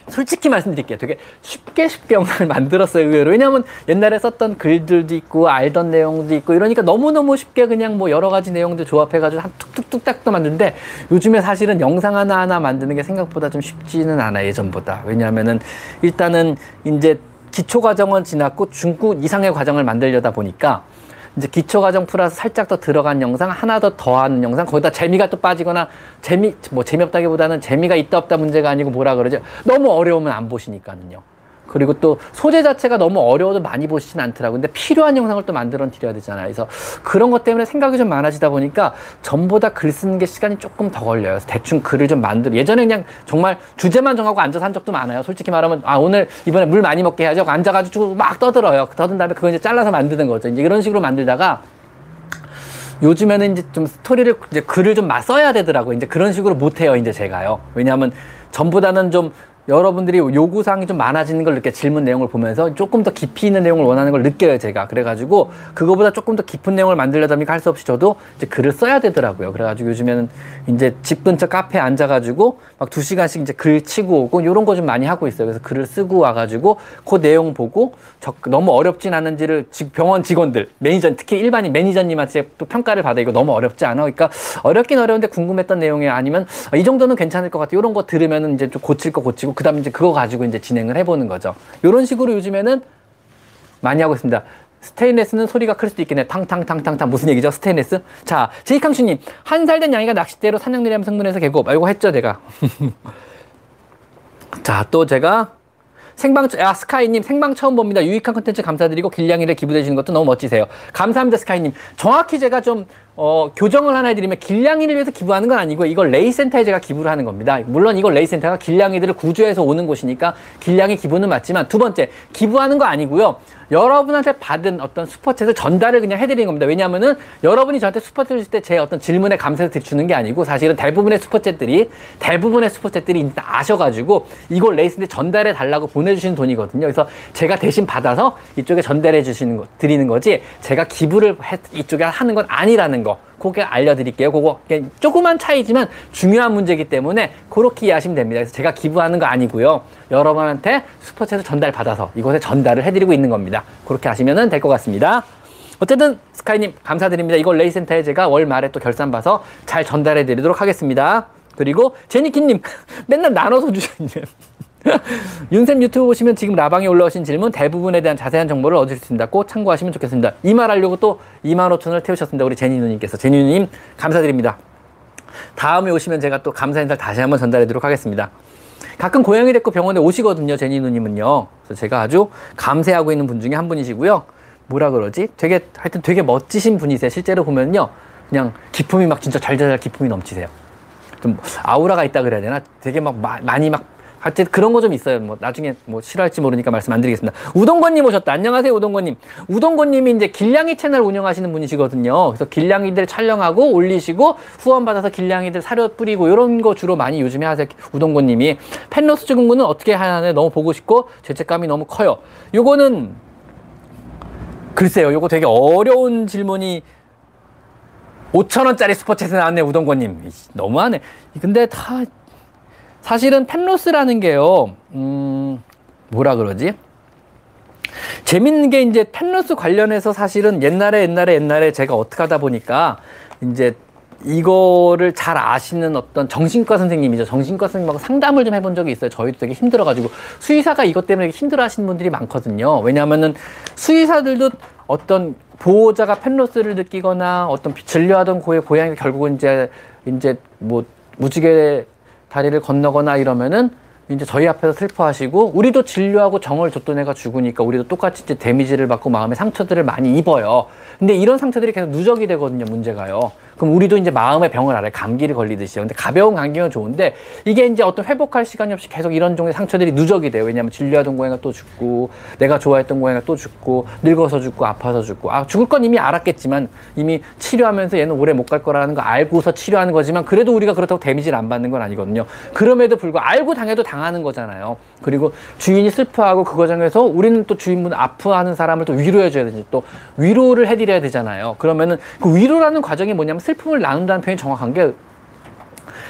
솔직히 말씀드릴게요. 되게 쉽게 쉽게 영상을 만들었어요. 의외로. 왜냐하면 옛날에 썼던 글들도 있고 알던 내용도 있고 이러니까 너무너무 쉽게 그냥 뭐 여러 가지 내용들 조합해가지고 한 툭툭툭 딱도 만드는데 요즘에 사실은 영상 하나하나 만드는 게 생각보다 좀 쉽지는 않아요. 예전보다. 왜냐하면은 일단은 이제 기초 과정은 지났고 중급 이상의 과정을 만들려다 보니까 이제 기초 과정 플러스 살짝 더 들어간 영상 하나 더 더한 영상 거기다 재미가 또 빠지거나 재미 뭐 재미없다기보다는 재미가 있다 없다 문제가 아니고 뭐라 그러죠? 너무 어려우면 안 보시니까는요 그리고 또 소재 자체가 너무 어려워도 많이 보시진 않더라고요. 근데 필요한 영상을 또 만들어 드려야 되잖아요. 그래서 그런 것 때문에 생각이 좀 많아지다 보니까 전보다 글 쓰는 게 시간이 조금 더 걸려요. 그래서 대충 글을 좀 만들어. 예전에 그냥 정말 주제만 정하고 앉아서 한 적도 많아요. 솔직히 말하면 아 오늘 이번에 물 많이 먹게 해야죠. 앉아가지고 막 떠들어요. 떠든 다음에 그거 이제 잘라서 만드는 거죠. 이제 이런 식으로 만들다가 요즘에는 이제 좀 스토리를 이제 글을 좀 써야 되더라고요. 이제 그런 식으로 못 해요. 이제 제가요. 왜냐하면 전보다는 좀 여러분들이 요구사항이 좀 많아지는 걸 느껴 질문 내용을 보면서 조금 더 깊이 있는 내용을 원하는 걸 느껴요 제가. 그래가지고 그거보다 조금 더 깊은 내용을 만들려다 보니까 할 수 없이 저도 이제 글을 써야 되더라고요. 그래가지고 요즘에는 이제 집 근처 카페에 앉아가지고 막 두 시간씩 이제 글 치고 오고 요런 거 좀 많이 하고 있어요. 그래서 글을 쓰고 와가지고 그 내용 보고 저, 너무 어렵진 않은지를 병원 직원들 매니저 특히 일반인 매니저님한테 또 평가를 받아 이거 너무 어렵지 않아? 그러니까 어렵긴 어려운데 궁금했던 내용이 아니면 이 정도는 괜찮을 것 같아 요런 거 들으면은 이제 좀 고칠 거 고치고 그 다음에 이제 그거 가지고 이제 진행을 해보는 거죠. 이런 식으로 요즘에는 많이 하고 있습니다. 스테인레스는 소리가 클 수도 있겠네. 탕탕탕탕탕 무슨 얘기죠? 스테인레스? 자, 제이캉슈님 한 살 된 양이가 낚싯대로 사냥놀이하면 흥분해서 개구. 아까 했죠, 제가. 자, 또 제가 생방, 아, 스카이님, 생방 처음 봅니다. 유익한 컨텐츠 감사드리고 길냥이를 기부해주시는 것도 너무 멋지세요. 감사합니다, 스카이님. 정확히 제가 좀, 어, 교정을 하나 해드리면 길냥이를 위해서 기부하는 건 아니고 이걸 레이센터에 제가 기부를 하는 겁니다. 물론 이걸 레이센터가 길냥이들을 구조해서 오는 곳이니까 길냥이 기부는 맞지만 두 번째, 기부하는 거 아니고요. 여러분한테 받은 어떤 super chat을 전달을 그냥 해드리는 겁니다. 왜냐하면은 여러분이 저한테 슈퍼챗을 줄때제 어떤 질문에 감사를 드리는 게 아니고 사실은 대부분의 super chat들이 대부분의 super chat들이 아셔가지고 이걸 레이센터에 전달해 달라고 보내주신 돈이거든요. 그래서 제가 대신 받아서 이쪽에 전달해 주시는 거 드리는 거지 제가 기부를 해, 이쪽에 하는 건 아니라는 거. 그게 알려드릴게요. 그거 조그만 차이지만 중요한 문제이기 때문에 그렇게 이해하시면 됩니다. 그래서 제가 기부하는 거 아니고요. 여러분한테 super chat을 전달받아서 이곳에 전달을 해드리고 있는 겁니다. 그렇게 하시면 될 것 같습니다. 어쨌든 스카이님 감사드립니다. 이걸 레이센터에 제가 월 말에 또 결산 봐서 잘 전달해 드리도록 하겠습니다. 그리고 제니키님 맨날 나눠서 주셨네요. 윤쌤 유튜브 보시면 지금 라방에 올라오신 질문 대부분에 대한 자세한 정보를 얻을 수. 꼭 참고하시면 좋겠습니다. 이 말 하려고 또 2만 5천을 태우셨습니다. 우리 제니 누님께서. 제니 누님 감사드립니다. 다음에 오시면 제가 또 감사 인사를 다시 한번 전달해 드리도록 하겠습니다. 가끔 고양이 데리고 병원에 오시거든요. 제니 누님은요. 그래서 제가 아주 감사하고 있는 분 중에 한 분이시고요. 뭐라 그러지? 되게 하여튼 되게 멋지신 분이세요. 실제로 보면요. 그냥 기품이 막 진짜 잘잘 기품이 넘치세요. 좀 아우라가 있다 그래야 되나? 되게 막 마, 많이 막 하여튼 그런 거 좀 있어요. 뭐 나중에 뭐 싫어할지 모르니까 말씀 안 드리겠습니다. 우동건님 오셨다. 안녕하세요, 우동건님. 우동건님이 이제 길냥이 채널 운영하시는 분이시거든요. 그래서 길냥이들 촬영하고 올리시고 후원 받아서 길냥이들 사료 뿌리고 이런 거 주로 많이 요즘에 하세요. 우동건님이 펜로스 증후군은 어떻게 하나 너무 보고 싶고 죄책감이 너무 커요. 요거는 글쎄요, 요거 되게 어려운 질문이 5천원짜리 슈퍼챗에 나왔네, 우동건님. 너무하네. 근데 다 사실은 펜로스라는 게요, 음, 뭐라 그러지? 재밌는 게 이제 펜로스 관련해서 사실은 옛날에 옛날에 옛날에 제가 어떻게 하다 보니까 이제 이거를 잘 아시는 어떤 정신과 선생님이죠. 정신과 선생님하고 상담을 좀 해본 적이 있어요. 저희도 되게 힘들어가지고 수의사가 이것 때문에 힘들어 하시는 분들이 많거든요. 왜냐하면은 수의사들도 어떤 보호자가 펜로스를 느끼거나 어떤 진료하던 고의 고양이가 결국은 이제 이제 뭐 무지개 다리를 건너거나 이러면은 이제 저희 앞에서 슬퍼하시고 우리도 진료하고 정을 줬던 애가 죽으니까 우리도 똑같이 이제 데미지를 받고 마음의 상처들을 많이 입어요. 근데 이런 상처들이 계속 누적이 되거든요, 문제가요. 그럼 우리도 이제 마음의 병을 알아요. 감기를 걸리듯이요. 근데 가벼운 감기면 좋은데 이게 이제 어떤 회복할 시간이 없이 계속 이런 종류의 상처들이 누적이 돼요. 왜냐하면 진료하던 고양이가 또 죽고 내가 좋아했던 고양이가 또 죽고 늙어서 죽고 아파서 죽고 아 죽을 건 이미 알았겠지만 이미 치료하면서 얘는 오래 못 갈 거라는 거 알고서 치료하는 거지만 그래도 우리가 그렇다고 데미지를 안 받는 건 아니거든요. 그럼에도 불구하고 알고 당해도 당하는 거잖아요. 그리고 주인이 슬퍼하고 그 과정에서 우리는 또 주인분 아파하는 사람을 또 위로해줘야 되지 또 위로를 해드려야 되잖아요. 그러면은 그 위로라는 과정이 뭐냐면 슬픔을 나눈다는 표현이 정확한 게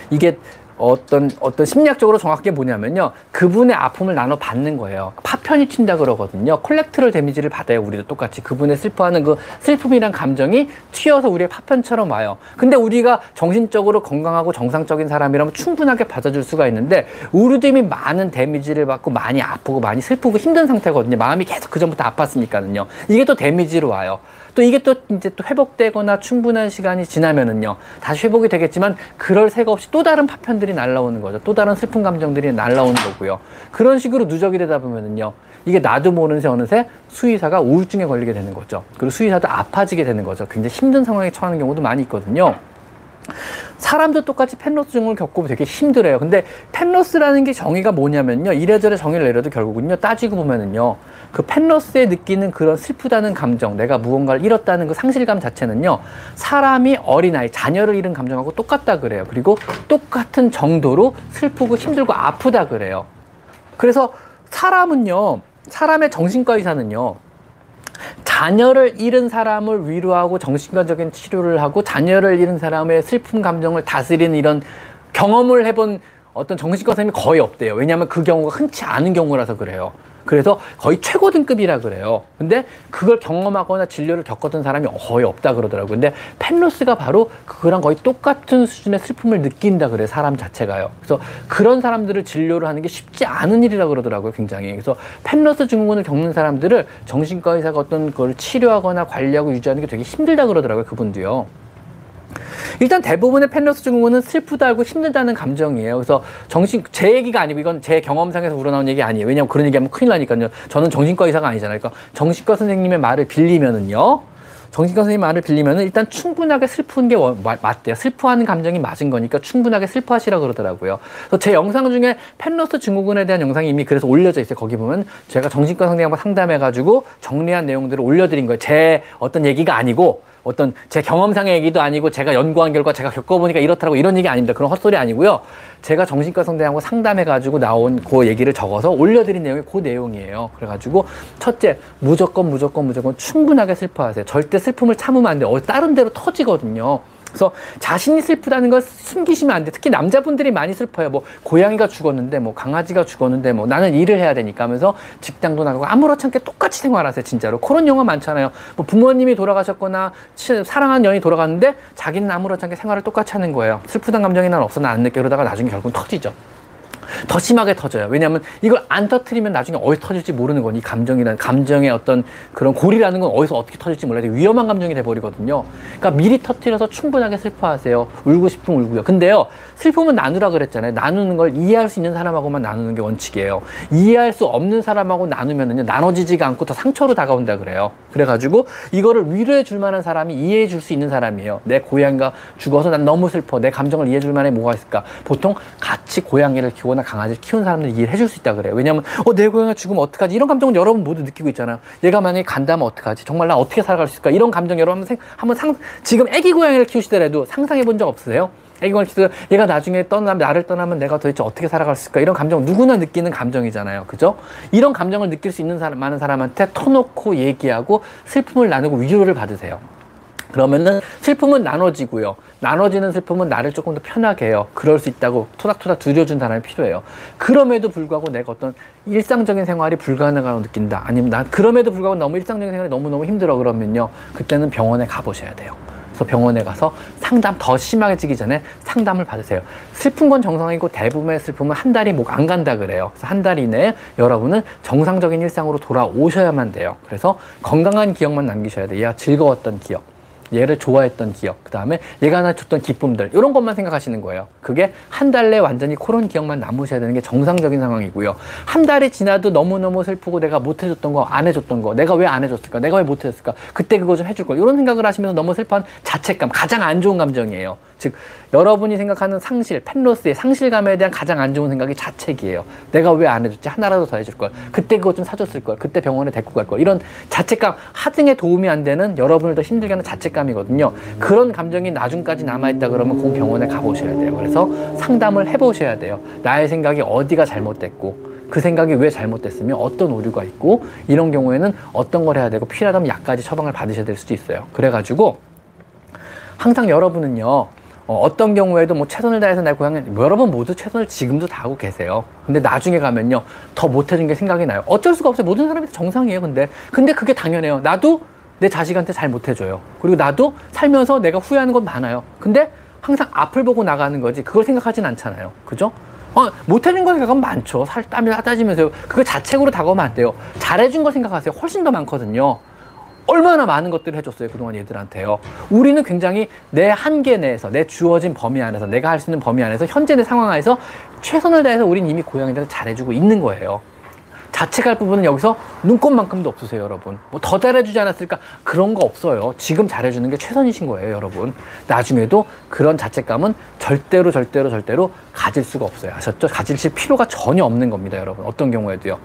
이게 어떤 어떤 심리학적으로 정확하게 뭐냐면요. 그분의 아픔을 나눠 받는 거예요. 파편이 튄다 그러거든요. 콜렉트럴 데미지를 받아요 우리도 똑같이. 그분의 슬퍼하는 그 슬픔이란 감정이 튀어서 우리의 파편처럼 와요. 근데 우리가 정신적으로 건강하고 정상적인 사람이라면 충분하게 받아줄 수가 있는데 우리도 이미 많은 데미지를 받고 많이 아프고 많이 슬프고 힘든 상태거든요. 마음이 계속 그 전부터 아팠으니까는요. 이게 또 데미지로 와요 또 이게 또 이제 또 회복되거나 충분한 시간이 지나면은요 다시 회복이 되겠지만 그럴 새가 없이 또 다른 파편들이 날라오는 거죠 또 다른 슬픈 감정들이 날라오는 거고요 그런 식으로 누적이 되다 보면은요 이게 나도 모르는 새 어느새 수의사가 우울증에 걸리게 되는 거죠 그리고 수의사도 아파지게 되는 거죠 굉장히 힘든 상황에 처하는 경우도 많이 있거든요 사람도 똑같이 펜로스 증후를 겪고 되게 힘들어요. 근데 펜로스라는 게 정의가 뭐냐면요. 이래저래 정의를 내려도 결국은요. 따지고 보면은요. 그 펜로스에 느끼는 그런 슬프다는 감정, 내가 무언가를 잃었다는 그 상실감 자체는요. 사람이 어린아이, 자녀를 잃은 감정하고 똑같다 그래요. 그리고 똑같은 정도로 슬프고 힘들고 아프다 그래요. 그래서 사람은요, 사람의 정신과 의사는요, 자녀를 잃은 사람을 위로하고 정신과적인 치료를 하고 자녀를 잃은 사람의 슬픈 감정을 다스리는 이런 경험을 해본 어떤 정신과 선생님이 거의 없대요. 왜냐하면 그 경우가 흔치 않은 경우라서 그래요. 그래서 거의 최고 등급이라 그래요. 근데 그걸 경험하거나 진료를 겪었던 사람이 거의 없다 그러더라고요. 근데 펜로스가 바로 그거랑 거의 똑같은 수준의 슬픔을 느낀다 그래요. 사람 자체가요. 그래서 그런 사람들을 진료를 하는 게 쉽지 않은 일이라 그러더라고요. 굉장히. 그래서 펜로스 증후군을 겪는 사람들을 정신과 의사가 어떤 걸 치료하거나 관리하고 유지하는 게 되게 힘들다 그러더라고요. 그분도요. 일단 대부분의 펜러스 증후군은 슬프다고 힘들다는 감정이에요. 그래서 정신 제 얘기가 아니고 이건 제 경험상에서 우러나온 얘기 아니에요. 왜냐하면 그런 얘기하면 큰일 나니까요. 저는 정신과 의사가 아니잖아요. 그러니까 정신과 선생님의 말을 빌리면은요. 정신과 선생님 말을 빌리면은 일단 충분하게 슬픈 게 맞대요. 슬퍼하는 감정이 맞은 거니까 충분하게 슬퍼하시라 그러더라고요. 그래서 제 영상 중에 펜러스 증후군에 대한 영상이 이미 그래서 올려져 있어요. 거기 보면 제가 정신과 선생님하고 상담해가지고 정리한 내용들을 올려드린 거예요. 제 어떤 얘기가 아니고 어떤 제 경험상의 얘기도 아니고 제가 연구한 결과 제가 겪어보니까 이렇다고 이런 얘기 아닙니다. 그런 헛소리 아니고요. 제가 정신과 성대하고 상담해가지고 나온 그 얘기를 적어서 올려드린 내용이 그 내용이에요. 그래가지고 첫째, 무조건 무조건 무조건 충분하게 슬퍼하세요. 절대 슬픔을 참으면 안 돼요. 어, 다른 데로 터지거든요. 그래서 자신이 슬프다는 걸 숨기시면 안 돼. 특히 남자분들이 많이 슬퍼요. 뭐 고양이가 죽었는데 뭐 강아지가 죽었는데 뭐 나는 일을 해야 되니까 하면서 직장도 나가고 아무렇지 않게 똑같이 생활하세요. 진짜로. 그런 영화 많잖아요. 뭐 부모님이 돌아가셨거나 사랑하는 연이 돌아갔는데 자기는 아무렇지 않게 생활을 똑같이 하는 거예요. 슬프단 감정이 난 없어. 나 안 느껴. 그러다가 나중에 결국 터지죠. 더 심하게 터져요. 왜냐하면 이걸 안 터트리면 나중에 어디서 터질지 모르는 거니 감정이라는 감정의 어떤 그런 골이라는 건 어디서 어떻게 터질지 몰라요. 위험한 감정이 돼 버리거든요. 그러니까 미리 터트려서 충분하게 슬퍼하세요. 울고 싶으면 울고요. 근데요 슬픔은 나누라 그랬잖아요. 나누는 걸 이해할 수 있는 사람하고만 나누는 게 원칙이에요. 이해할 수 없는 사람하고 나누면은요 나눠지지가 않고 더 상처로 다가온다 그래요. 그래가지고 이거를 위로해 줄 만한 사람이 이해해 줄 수 있는 사람이에요. 내 고양이가 죽어서 난 너무 슬퍼. 내 감정을 이해해 줄 만한 뭐가 있을까? 보통 같이 고양이를 키우 고나 강아지를 키우는 사람들 이해를 해줄 수 있다 그래요. 왜냐하면 어, 내 고양이가 죽으면 어떡하지? 이런 감정은 여러분 모두 느끼고 있잖아요. 얘가 만약에 간다면 어떡하지? 정말 나 어떻게 살아갈 수 있을까? 이런 감정 여러분 생, 한번 상, 지금 애기 고양이를 키우시더라도 상상해 본 적 없으세요? 애기 고양이 키우다 얘가 나중에 떠나면 나를 떠나면 내가 도대체 어떻게 살아갈 수 있을까? 이런 감정 누구나 느끼는 감정이잖아요. 그죠? 이런 감정을 느낄 수 있는 사람, 많은 사람한테 터놓고 얘기하고 슬픔을 나누고 위로를 받으세요. 그러면은 슬픔은 나눠지고요. 나눠지는 슬픔은 나를 조금 더 편하게 해요. 그럴 수 있다고 토닥토닥 두려준 사람이 필요해요. 그럼에도 불구하고 내가 어떤 일상적인 생활이 불가능하다고 느낀다. 아니면 난 그럼에도 불구하고 너무 일상적인 생활이 너무너무 힘들어 그러면요. 그때는 병원에 가보셔야 돼요. 그래서 병원에 가서 상담 더 심하게지기 전에 상담을 받으세요. 슬픈 건 정상이고 대부분의 슬픔은 한 달이 목 안 간다 그래요. 그래서 한 달 이내에 여러분은 정상적인 일상으로 돌아오셔야만 돼요. 그래서 건강한 기억만 남기셔야 돼요. 즐거웠던 기억. 얘를 좋아했던 기억, 그 다음에 얘가 하나 줬던 기쁨들, 이런 것만 생각하시는 거예요. 그게 한 달 내 완전히 그런 기억만 남으셔야 되는 게 정상적인 상황이고요. 한 달이 지나도 너무너무 슬프고 내가 못 해줬던 거, 안 해줬던 거, 내가 왜 안 해줬을까, 내가 왜 못 해줬을까, 그때 그거 좀 해줄 걸, 이런 생각을 하시면서 너무 슬퍼한 자책감, 가장 안 좋은 감정이에요. 즉, 여러분이 생각하는 상실, 펜로스의 상실감에 대한 가장 안 좋은 생각이 자책이에요. 내가 왜 안 해줬지? 하나라도 더 해줄 걸. 그때 그거 좀 사줬을 걸. 그때 병원에 데리고 갈 걸. 이런 자책감, 하등에 도움이 안 되는 여러분을 더 힘들게 하는 자책감이거든요. 그런 감정이 나중까지 남아있다 그러면 꼭 병원에 가보셔야 돼요. 그래서 상담을 해보셔야 돼요. 나의 생각이 어디가 잘못됐고, 그 생각이 왜 잘못됐으며 어떤 오류가 있고 이런 경우에는 어떤 걸 해야 되고 필요하다면 약까지 처방을 받으셔야 될 수도 있어요. 그래가지고 항상 여러분은요 어, 떤 경우에도 뭐 최선을 다해서 내 고향에 뭐 여러분 모두 최선을 지금도 다하고 계세요. 근데 나중에 가면요 더 못해준 게 생각이 나요. 어쩔 수가 없어요. 모든 사람이 정상이에요. 근데 근데 그게 당연해요. 나도 내 자식한테 잘 못해줘요. 그리고 나도 살면서 내가 후회하는 건 많아요. 근데 항상 앞을 보고 나가는 거지 그걸 생각하진 않잖아요. 그죠? 어, 못해준 거 생각하면 많죠. 살 땀이 따지면서 그거 자책으로 다가오면 안 돼요. 잘해준 거 생각하세요. 훨씬 더 많거든요. 얼마나 많은 것들을 해줬어요. 그동안 얘들한테요. 우리는 굉장히 내 한계 내에서, 내 주어진 범위 안에서, 내가 할 수 있는 범위 안에서, 현재 내 상황 안에서 최선을 다해서 우린 이미 고양이들한테 잘해주고 있는 거예요. 자책할 부분은 여기서 눈꽃만큼도 없으세요, 여러분. 뭐 더 잘해주지 않았을까? 그런 거 없어요. 지금 잘해주는 게 최선이신 거예요, 여러분. 나중에도 그런 자책감은 절대로, 절대로, 절대로 가질 수가 없어요. 아셨죠? 가질 필요가 전혀 없는 겁니다, 여러분. 어떤 경우에도요.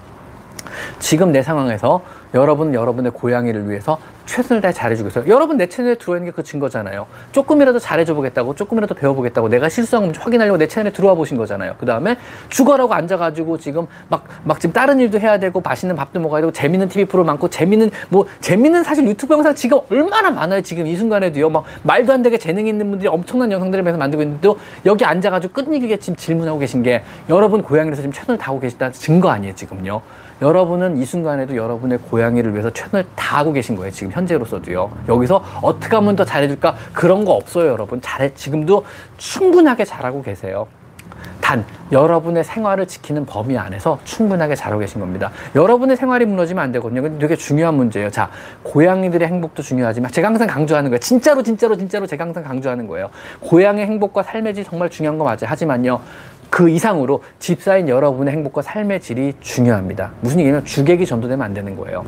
지금 내 상황에서 여러분 여러분의 고양이를 위해서 최선을 다해 잘해주고 있어요. 여러분 내 채널에 들어와 있는 게 그 증거잖아요. 조금이라도 잘해줘 보겠다고, 조금이라도 배워보겠다고, 내가 실수한 건지 확인하려고 내 채널에 들어와 보신 거잖아요. 그 다음에 죽어라고 앉아가지고 지금 막, 막 지금 다른 일도 해야 되고, 맛있는 밥도 먹어야 되고, 재밌는 TV 프로 많고, 재밌는, 뭐, 재밌는 사실 유튜브 영상 지금 얼마나 많아요. 지금 이 순간에도요. 막 말도 안 되게 재능 있는 분들이 엄청난 영상들을 매서 만들고 있는데도 여기 앉아가지고 끝이게 지금 질문하고 계신 게 여러분 고양이에서 지금 최선을 다하고 계시다는 증거 아니에요, 지금요. 여러분은 이 순간에도 여러분의 고양이를 위해서 최선을 다하고 계신 거예요. 지금 현재로서도요. 여기서 어떻게 하면 더 잘해줄까? 그런 거 없어요, 여러분. 잘해, 지금도 충분하게 잘하고 계세요. 단, 여러분의 생활을 지키는 범위 안에서 충분하게 잘하고 계신 겁니다. 여러분의 생활이 무너지면 안 되거든요. 근데 되게 중요한 문제예요. 자, 고양이들의 행복도 중요하지만 제가 항상 강조하는 거예요. 진짜로, 진짜로, 진짜로 제가 항상 강조하는 거예요. 고양이 행복과 삶의 질 정말 중요한 거 맞아요. 하지만요. 그 이상으로 집사인 여러분의 행복과 삶의 질이 중요합니다. 무슨 얘기냐면 주객이 전도되면 안 되는 거예요.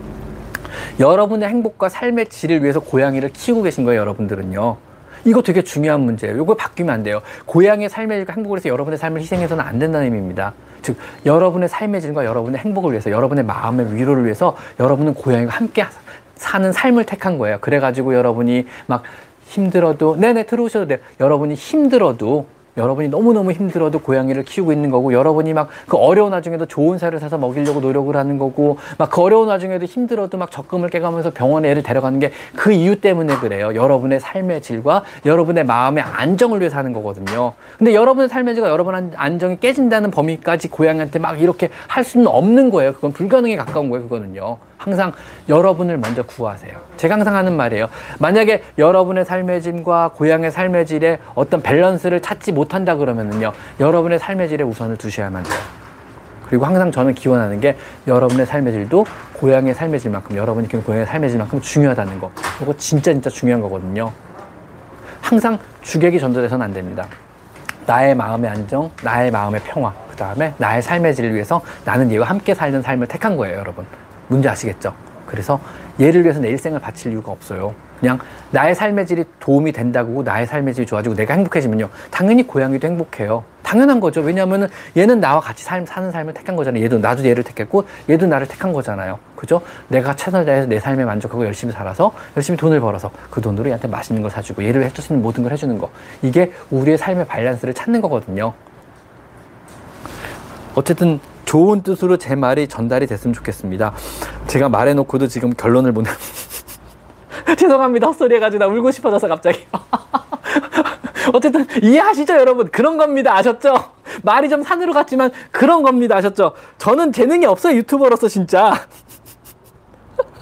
여러분의 행복과 삶의 질을 위해서 고양이를 키우고 계신 거예요, 여러분들은요. 이거 되게 중요한 문제예요. 이거 바뀌면 안 돼요. 고양이의 삶의 행복을 위해서 여러분의 삶을 희생해서는 안 된다는 의미입니다. 즉, 여러분의 삶의 질과 여러분의 행복을 위해서, 여러분의 마음의 위로를 위해서 여러분은 고양이와 함께 사는 삶을 택한 거예요. 그래가지고 여러분이 막 힘들어도, 네네, 들어오셔도 돼요. 여러분이 힘들어도 여러분이 너무너무 힘들어도 고양이를 키우고 있는 거고 여러분이 막 그 어려운 와중에도 좋은 살을 사서 먹이려고 노력을 하는 거고 막 그 어려운 와중에도 힘들어도 막 적금을 깨가면서 병원에 애를 데려가는 게 그 이유 때문에 그래요. 여러분의 삶의 질과 여러분의 마음의 안정을 위해서 하는 거거든요. 근데 여러분의 삶의 질과 여러분의 안정이 깨진다는 범위까지 고양이한테 막 이렇게 할 수는 없는 거예요. 그건 불가능에 가까운 거예요. 그거는요. 항상 여러분을 먼저 구하세요. 제가 항상 하는 말이에요. 만약에 여러분의 삶의 질과 고향의 삶의 질에 어떤 밸런스를 찾지 못한다 그러면은요, 여러분의 삶의 질에 우선을 두셔야만 돼요. 그리고 항상 저는 기원하는 게 여러분의 삶의 질도 고향의 삶의 질만큼 여러분이 키우는 고향의 삶의 질만큼 중요하다는 거. 이거 진짜 진짜 중요한 거거든요. 항상 주객이 전도돼서는 안 됩니다. 나의 마음의 안정, 나의 마음의 평화, 그 다음에 나의 삶의 질을 위해서 나는 얘와 함께 살는 삶을 택한 거예요, 여러분. 문제 아시겠죠? 그래서 얘를 위해서 내 일생을 바칠 이유가 없어요. 그냥 나의 삶의 질이 도움이 된다고 나의 삶의 질이 좋아지고 내가 행복해지면요. 당연히 고양이도 행복해요. 당연한 거죠. 왜냐하면 얘는 나와 같이 삶, 사는 삶을 택한 거잖아요. 얘도 나도 얘를 택했고 얘도 나를 택한 거잖아요. 그죠? 내가 최선을 다해서 내 삶에 만족하고 열심히 살아서 열심히 돈을 벌어서 그 돈으로 얘한테 맛있는 걸 사주고 얘를 해줄 수 있는 모든 걸 해주는 거. 이게 우리의 삶의 밸런스를 찾는 거거든요. 어쨌든 좋은 뜻으로 제 말이 전달이 됐으면 좋겠습니다. 제가 말해놓고도 지금 결론을 못. 죄송합니다. 헛소리 해가지고 나 울고 싶어져서 갑자기. 어쨌든 이해하시죠, 여러분? 그런 겁니다. 아셨죠? 말이 좀 산으로 갔지만 그런 겁니다. 아셨죠? 저는 재능이 없어요, 유튜버로서 진짜.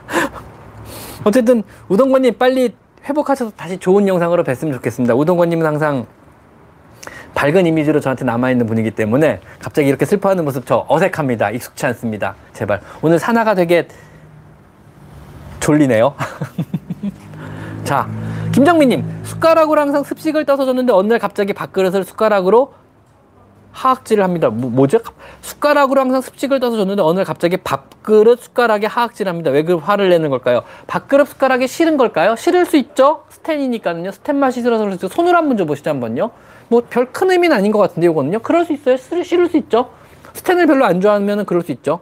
어쨌든 우동권님 빨리 회복하셔서 다시 좋은 영상으로 뵀으면 좋겠습니다. 우동권님은 항상 밝은 이미지로 저한테 남아있는 분이기 때문에 갑자기 이렇게 슬퍼하는 모습 저 어색합니다. 익숙치 않습니다. 제발. 오늘 사나가 되게 졸리네요. 자, 김정민님. 숟가락으로 항상 습식을 떠서 줬는데 어느 날 갑자기 밥그릇을 숟가락으로 하악질을 합니다. 뭐, 죠 숟가락으로 항상 습식을 떠서 줬는데 어느 날 갑자기 밥그릇 숟가락에 하악질을 합니다. 왜 그 화를 내는 걸까요? 밥그릇 숟가락이 싫은 걸까요? 싫을 수 있죠? 스텐이니까는요. 스텐 맛이 수 손으로 한번 줘보시죠, 한번요. 뭐 별 큰 의미는 아닌 것 같은데 이거는요. 그럴 수 있어요. 싫을 수 있죠. 스탠을 별로 안 좋아하면 그럴 수 있죠.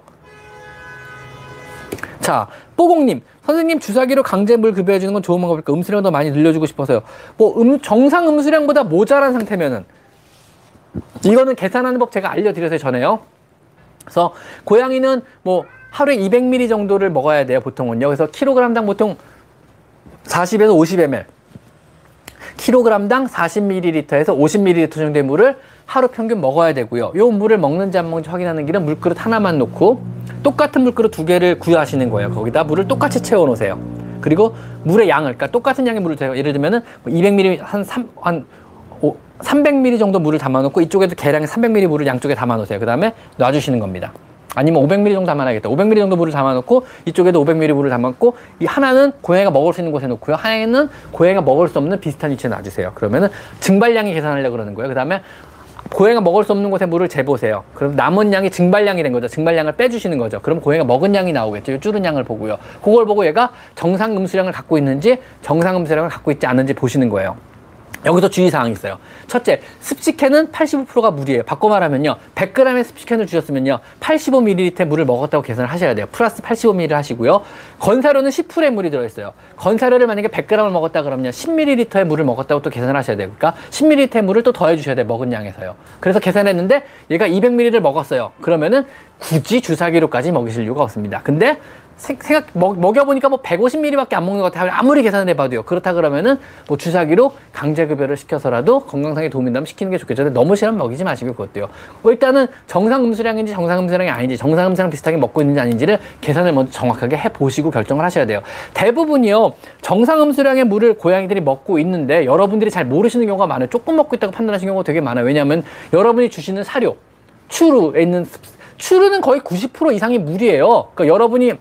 자, 뽀공님. 선생님 주사기로 강제 물 급여해주는 건 좋은 방법일까? 음수량 더 많이 늘려주고 싶어서요. 뭐 음, 정상 음수량보다 모자란 상태면은 이거는 계산하는 법 제가 알려드려서 전에요. 그래서 고양이는 뭐 하루에 200ml 정도를 먹어야 돼요. 보통은요. 그래서 킬로그램당 보통 40에서 50ml. 킬로그램당 40ml에서 50ml 정도의 물을 하루 평균 먹어야 되고요. 요 물을 먹는지 안 먹는지 확인하는 길은 물그릇 하나만 놓고 똑같은 물그릇 두 개를 구하시는 거예요. 거기다 물을 똑같이 채워 놓으세요. 그리고 물의 양을, 그러니까 똑같은 양의 물을 제가 예를 들면은 200ml 뭐한 3, 한 300ml 정도 물을 담아 놓고 이쪽에도 계량에 300ml 물을 양쪽에 담아 놓으세요. 그 다음에 놔 주시는 겁니다. 아니면 500ml 정도 담아야겠다. 500ml 정도 물을 담아놓고 이쪽에도 500ml 물을 담았고 이 하나는 고양이가 먹을 수 있는 곳에 놓고요. 하나는 고양이가 먹을 수 없는 비슷한 위치에 놔주세요. 그러면은 증발량이 계산하려고 그러는 거예요. 그 다음에 고양이가 먹을 수 없는 곳에 물을 재보세요. 그럼 남은 양이 증발량이 된 거죠. 증발량을 빼주시는 거죠. 그럼 고양이가 먹은 양이 나오겠죠. 줄은 양을 보고요. 그걸 보고 얘가 정상 음수량을 갖고 있는지 정상 음수량을 갖고 있지 않은지 보시는 거예요. 여기서 주의사항이 있어요. 첫째, 습식캔은 85%가 물이에요. 바꿔 말하면요. 100g의 습식캔을 주셨으면요. 85ml의 물을 먹었다고 계산을 하셔야 돼요. 플러스 85ml 하시고요. 건사료는 10%의 물이 들어있어요. 건사료를 만약에 100g을 먹었다 그러면 10ml의 물을 먹었다고 또 계산을 하셔야 돼요. 그러니까 10ml의 물을 또 더해 주셔야 돼요. 먹은 양에서요. 그래서 계산했는데 얘가 200ml를 먹었어요. 그러면은 굳이 주사기로까지 먹이실 이유가 없습니다. 근데 생각 먹, 먹여보니까 뭐 150ml밖에 안 먹는 것 같아요. 아무리 계산을 해봐도요. 그렇다 그러면은 뭐 주사기로 강제급여를 시켜서라도 건강상에 도움이 된다면 시키는 게 좋겠죠. 근데 너무 실험 먹이지 마시고 그것도요. 뭐 일단은 정상 음수량인지 정상 음수량이 아닌지 정상 음수량 비슷하게 먹고 있는지 아닌지를 계산을 먼저 정확하게 해보시고 결정을 하셔야 돼요. 대부분이요. 정상 음수량의 물을 고양이들이 먹고 있는데 여러분들이 잘 모르시는 경우가 많아요. 조금 먹고 있다고 판단하시는 경우가 되게 많아요. 왜냐하면 여러분이 주시는 사료, 추루에 있는 추루는 거의 90% 이상이 물이에요. 그러니까 여러분이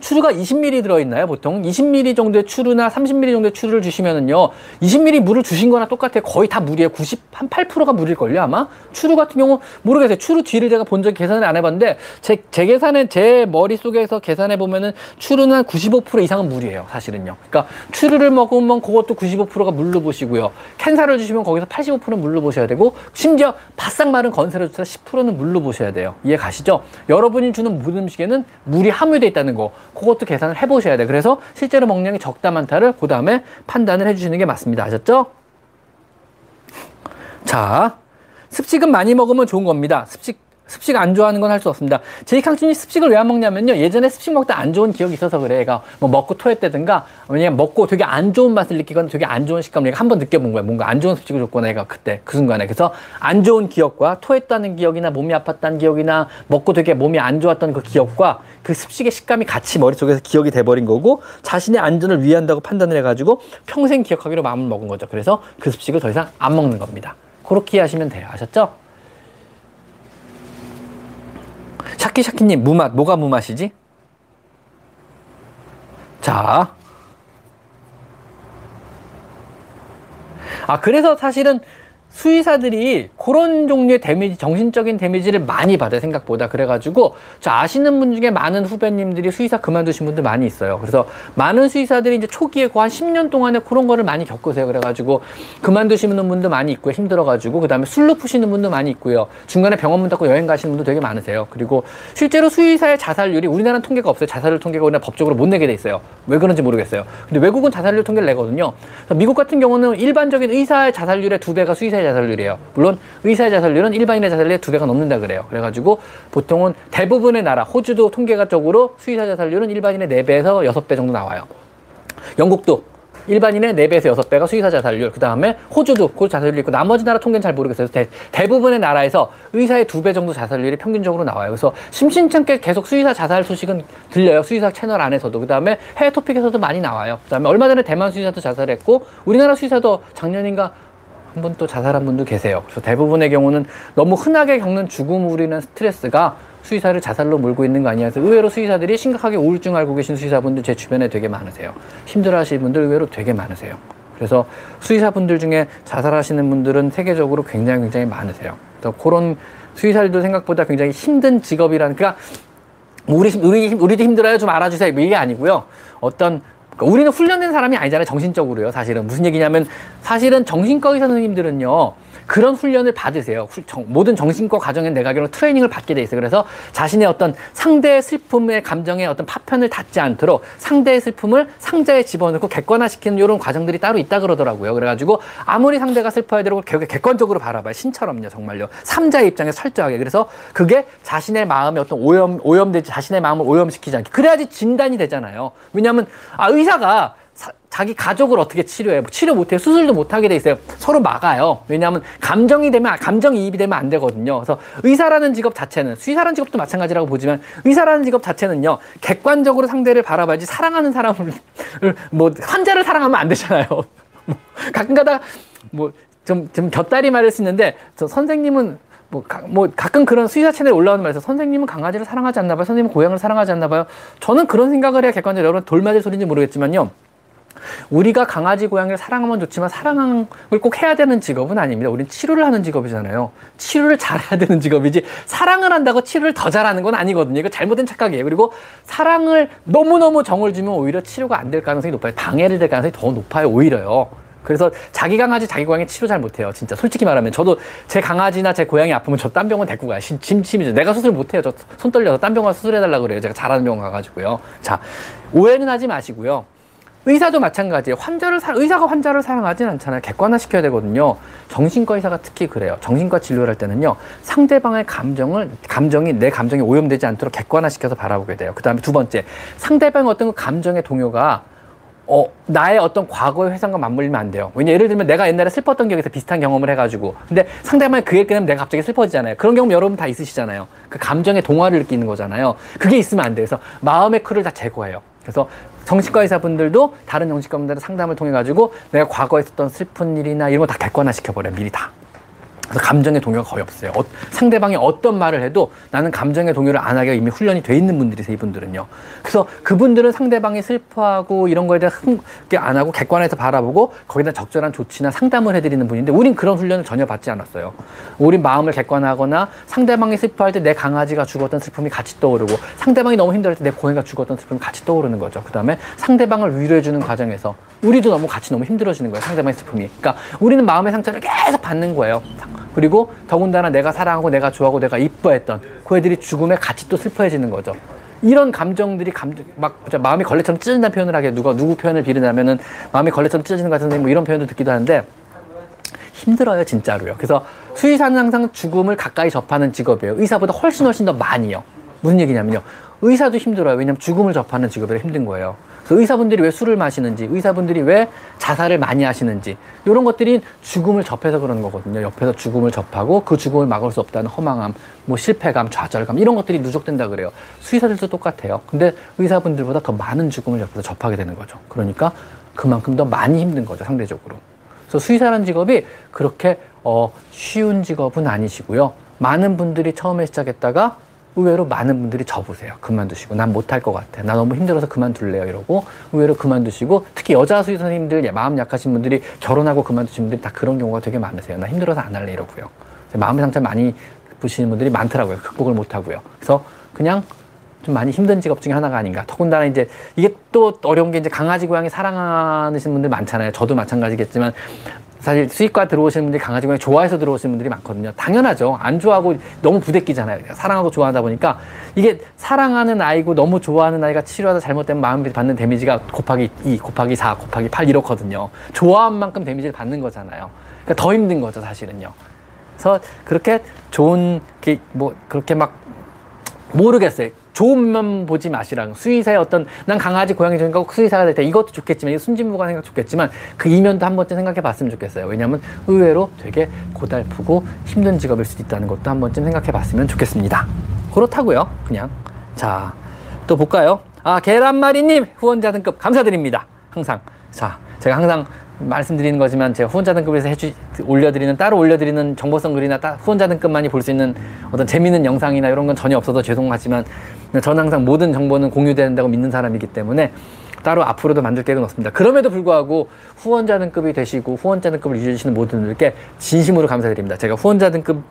추루가 20ml 들어있나요, 보통? 20ml 정도의 추루나 30ml 정도의 추루를 주시면은요, 20ml 물을 주신 거나 똑같아요. 거의 다 물이에요. 90, 한 8%가 물일걸요, 아마? 추루 같은 경우, 모르겠어요. 추루 뒤를 제가 본 적이 계산을 안 해봤는데, 제, 제 계산에, 제 머릿속에서 계산해 보면은, 추루는 95% 이상은 물이에요, 사실은요. 그러니까, 추루를 먹으면 그것도 95%가 물로 보시고요. 캔사를 주시면 거기서 85%는 물로 보셔야 되고, 심지어 바싹 마른 건사를 주셔서 10%는 물로 보셔야 돼요. 이해 가시죠? 여러분이 주는 모든 음식에는 물이 함유되어 있다는 거. 그것도 계산을 해보셔야 돼. 그래서 실제로 먹량이 적다 많다를 그 다음에 판단을 해주시는 게 맞습니다. 아셨죠? 자, 습식은 많이 먹으면 좋은 겁니다. 습식 습식 안 좋아하는 건 할 수 없습니다. 제이캉준이 습식을 왜 안 먹냐면요. 예전에 습식 먹다 안 좋은 기억이 있어서 그래. 얘가 뭐 먹고 토했다든가 왜냐면 먹고 되게 안 좋은 맛을 느끼거나 되게 안 좋은 식감을 얘가 한 번 느껴본 거야. 뭔가 안 좋은 습식을 줬거나 얘가 그때 그 순간에. 그래서 안 좋은 기억과 토했다는 기억이나 몸이 아팠다는 기억이나 먹고 되게 몸이 안 좋았던 그 기억과 그 습식의 식감이 같이 머릿속에서 기억이 돼버린 거고 자신의 안전을 위한다고 판단을 해가지고 평생 기억하기로 마음을 먹은 거죠. 그래서 그 습식을 더 이상 안 먹는 겁니다. 그렇게 하시면 돼요. 아셨죠? 샤키샤키님 무맛 뭐가 무맛이지? 자. 아 그래서 사실은 수의사들이 그런 종류의 데미지, 정신적인 데미지를 많이 받아요, 생각보다. 그래가지고, 저 아시는 분 중에 많은 후배님들이 수의사 그만두신 분들 많이 있어요. 그래서 많은 수의사들이 이제 초기에 그 한 10년 동안에 그런 거를 많이 겪으세요. 그래가지고, 그만두시는 분도 많이 있고요. 힘들어가지고, 그 다음에 술로 푸시는 분도 많이 있고요. 중간에 병원 문 닫고 여행 가시는 분도 되게 많으세요. 그리고 실제로 수의사의 자살률이 우리나라는 통계가 없어요. 자살률 통계가 우리나라 법적으로 못 내게 돼 있어요. 왜 그런지 모르겠어요. 근데 외국은 자살률 통계를 내거든요. 미국 같은 경우는 일반적인 의사의 자살률의 두 배가 수의사 의 의사의 자살률이에요. 물론 의사의 자살률은 일반인의 자살률의 두 배가 넘는다 그래요. 그래가지고 보통은 대부분의 나라, 호주도 통계가적으로 수의사 자살률은 일반인의 네배에서 여섯 배 정도 나와요. 영국도 일반인의 네배에서 여섯 배가 수의사 자살률, 그 다음에 호주도 그 자살률이 있고, 나머지 나라 통계는 잘 모르겠어요. 대, 대부분의 나라에서 의사의 두 배 정도 자살률이 평균적으로 나와요. 그래서 심심찮게 계속 수의사 자살 소식은 들려요. 수의사 채널 안에서도. 그 다음에 해외 토픽에서도 많이 나와요. 그 다음에 얼마 전에 대만 수의사도 자살했고, 우리나라 수의사도 작년인가 한 분 또 자살한 분도 계세요. 그래서 대부분의 경우는 너무 흔하게 겪는 죽음으로 인한 스트레스가 수의사를 자살로 몰고 있는 거 아니냐 해서 의외로 수의사들이 심각하게 우울증 알고 계신 수의사분들 제 주변에 되게 많으세요. 힘들어 하시는 분들 의외로 되게 많으세요. 그래서 수의사분들 중에 자살하시는 분들은 세계적으로 굉장히 굉장히 많으세요. 그래서 그런 수의사들도 생각보다 굉장히 힘든 직업이라는, 그러니까 우리, 우리, 우리도 힘들어요. 좀 알아주세요. 뭐 이게 아니고요. 어떤 그러니까 우리는 훈련된 사람이 아니잖아요. 정신적으로요. 사실은. 무슨 얘기냐면 사실은 정신과 의사 선생님들은요. 그런 훈련을 받으세요. 모든 정신과 과정에 내가 알기로 트레이닝을 받게 돼 있어요. 그래서 자신의 어떤 상대의 슬픔의 감정에 어떤 파편을 닿지 않도록 상대의 슬픔을 상자에 집어넣고 객관화시키는 이런 과정들이 따로 있다 그러더라고요. 그래가지고 아무리 상대가 슬퍼야 되고 결국에 객관적으로 바라봐요. 신처럼요, 정말요. 삼자의 입장에 설정하게. 그래서 그게 자신의 마음에 어떤 오염, 오염되지, 자신의 마음을 오염시키지 않게. 그래야지 진단이 되잖아요. 왜냐하면, 아, 의사가 사, 자기 가족을 어떻게 치료해요? 뭐 치료 못해요. 수술도 못하게 돼 있어요. 서로 막아요. 왜냐하면 감정이 되면, 감정이입이 되면 안 되거든요. 그래서 의사라는 직업 자체는, 수의사라는 직업도 마찬가지라고 보지만, 의사라는 직업 자체는요, 객관적으로 상대를 바라봐야지 사랑하는 사람을, 뭐, 환자를 사랑하면 안 되잖아요. 뭐, 가끔 가다, 뭐, 좀, 좀 곁다리 말을 쓰는데, 저 선생님은 뭐, 가, 뭐 가끔 그런 수의사 채널에 올라오는 말에서 선생님은 강아지를 사랑하지 않나 봐요. 선생님은 고양이를 사랑하지 않나 봐요. 저는 그런 생각을 해야 객관적으로 여러분 돌맞을 소리인지 모르겠지만요. 우리가 강아지, 고양이를 사랑하면 좋지만 사랑을 꼭 해야 되는 직업은 아닙니다. 우리는 치료를 하는 직업이잖아요. 치료를 잘해야 되는 직업이지 사랑을 한다고 치료를 더 잘하는 건 아니거든요. 이거 잘못된 착각이에요. 그리고 사랑을 너무너무 정을 주면 오히려 치료가 안 될 가능성이 높아요. 방해를 될 가능성이 더 높아요. 오히려요. 그래서 자기 강아지 자기 고양이 치료 잘 못해요. 진짜 솔직히 말하면 저도 제 강아지나 제 고양이 아프면 저 딴 병원 데리고 가요. 심심이죠. 내가 수술 못해요. 저 손 떨려서 딴 병원 수술해달라 그래요. 제가 잘하는 병원 가가지고요. 자 오해는 하지 마시고요. 의사도 마찬가지예요. 환자를 사, 의사가 환자를 사랑하진 않잖아요. 객관화 시켜야 되거든요. 정신과 의사가 특히 그래요. 정신과 진료를 할 때는요. 상대방의 감정을 감정이 내 감정이 오염되지 않도록 객관화 시켜서 바라보게 돼요. 그다음에 두 번째, 상대방의 어떤 그 감정의 동요가 어, 나의 어떤 과거의 회상과 맞물리면 안 돼요. 왜냐, 예를 들면 내가 옛날에 슬펐던 기억에서 비슷한 경험을 해가지고. 근데 상대방이 그 얘기를 하면 내가 갑자기 슬퍼지잖아요. 그런 경험 여러분 다 있으시잖아요. 그 감정의 동화를 느끼는 거잖아요. 그게 있으면 안 돼요. 그래서 마음의 크를 다 제거해요. 그래서 정신과 의사분들도 다른 정신과 분들의 상담을 통해 가지고 내가 과거에 있었던 슬픈 일이나 이런 거 다 객관화 시켜버려요. 미리 다. 그래서 감정의 동요가 거의 없어요. 어, 상대방이 어떤 말을 해도 나는 감정의 동요를 안 하게 이미 훈련이 돼 있는 분들이세요, 이분들은요. 그래서 그분들은 상대방이 슬퍼하고 이런 거에 대해 흥게 안 하고 객관해서 바라보고 거기다 적절한 조치나 상담을 해드리는 분인데 우린 그런 훈련을 전혀 받지 않았어요. 우린 마음을 객관하거나 상대방이 슬퍼할 때 내 강아지가 죽었던 슬픔이 같이 떠오르고 상대방이 너무 힘들을 때 내 고양이가 죽었던 슬픔이 같이 떠오르는 거죠. 그 다음에 상대방을 위로해주는 과정에서 우리도 너무 같이 너무 힘들어지는 거예요. 상대방의 슬픔이. 그러니까 우리는 마음의 상처를 계속 받는 거예요. 그리고 더군다나 내가 사랑하고 내가 좋아하고 내가 이뻐했던 그 애들이 죽음에 같이 또 슬퍼해지는 거죠. 이런 감정들이 감정 막 마음이 걸레처럼 찢어진다는 표현을 하게 누가 누구 표현을 비르냐면은 마음이 걸레처럼 찢어지는 것 같은데 뭐 이런 표현도 듣기도 하는데 힘들어요 진짜로요. 그래서 수의사는 항상 죽음을 가까이 접하는 직업이에요. 의사보다 훨씬 훨씬 더 많이요. 무슨 얘기냐면요. 의사도 힘들어요. 왜냐면 죽음을 접하는 직업이라 힘든 거예요. 그 의사분들이 왜 술을 마시는지, 의사분들이 왜 자살을 많이 하시는지, 이런 것들이 죽음을 접해서 그러는 거거든요. 옆에서 죽음을 접하고 그 죽음을 막을 수 없다는 허망함, 뭐 실패감, 좌절감, 이런 것들이 누적된다 그래요. 수의사들도 똑같아요. 근데 의사분들보다 더 많은 죽음을 옆에서 접하게 되는 거죠. 그러니까 그만큼 더 많이 힘든 거죠, 상대적으로. 그래서 수의사라는 직업이 그렇게 어, 쉬운 직업은 아니시고요. 많은 분들이 처음에 시작했다가 의외로 많은 분들이 접으세요. 그만두시고 난 못할 것 같아. 나 너무 힘들어서 그만둘래요. 이러고 의외로 그만두시고 특히 여자 수의 선생님들 마음 약하신 분들이 결혼하고 그만두신 분들이 다 그런 경우가 되게 많으세요. 나 힘들어서 안 할래 이러고요. 마음의 상처 많이 부시는 분들이 많더라고요. 극복을 못 하고요. 그래서 그냥 좀 많이 힘든 직업 중에 하나가 아닌가. 더군다나 이제 이게 또 어려운 게 이제 강아지 고양이 사랑하시는 분들 많잖아요. 저도 마찬가지겠지만 사실 수익과 들어오시는 분들이 강아지 고양이 좋아해서 들어오시는 분들이 많거든요. 당연하죠. 안 좋아하고 너무 부대끼잖아요. 사랑하고 좋아하다 보니까 이게 사랑하는 아이고 너무 좋아하는 아이가 치료하다 잘못되면 마음이 받는 데미지가 곱하기 2, 곱하기 4, 곱하기 8 이렇거든요. 좋아한 만큼 데미지를 받는 거잖아요. 그러니까 더 힘든 거죠, 사실은요. 그래서 그렇게 좋은 뭐 그렇게 막 모르겠어요. 좋은 면 보지 마시라. 수의사의 어떤 난 강아지 고양이 좋으니까 수의사가 될 때 이것도 좋겠지만 순진무가 생각 좋겠지만 그 이면도 한 번쯤 생각해 봤으면 좋겠어요. 왜냐하면 의외로 되게 고달프고 힘든 직업일 수도 있다는 것도 한 번쯤 생각해 봤으면 좋겠습니다. 그렇다고요. 그냥 자 또 볼까요? 아 계란말이님 후원자 등급 감사드립니다. 항상 자 제가 항상 말씀드리는 거지만 제가 후원자 등급에서 해주 올려드리는 따로 올려드리는 정보성 글이나 따, 후원자 등급만이 볼 수 있는 어떤 재미있는 영상이나 이런 건 전혀 없어서 죄송하지만 저는 항상 모든 정보는 공유된다고 믿는 사람이기 때문에 따로 앞으로도 만들 계획은 없습니다. 그럼에도 불구하고 후원자 등급이 되시고 후원자 등급을 유지해 주시는 모든 분들께 진심으로 감사드립니다. 제가 후원자 등급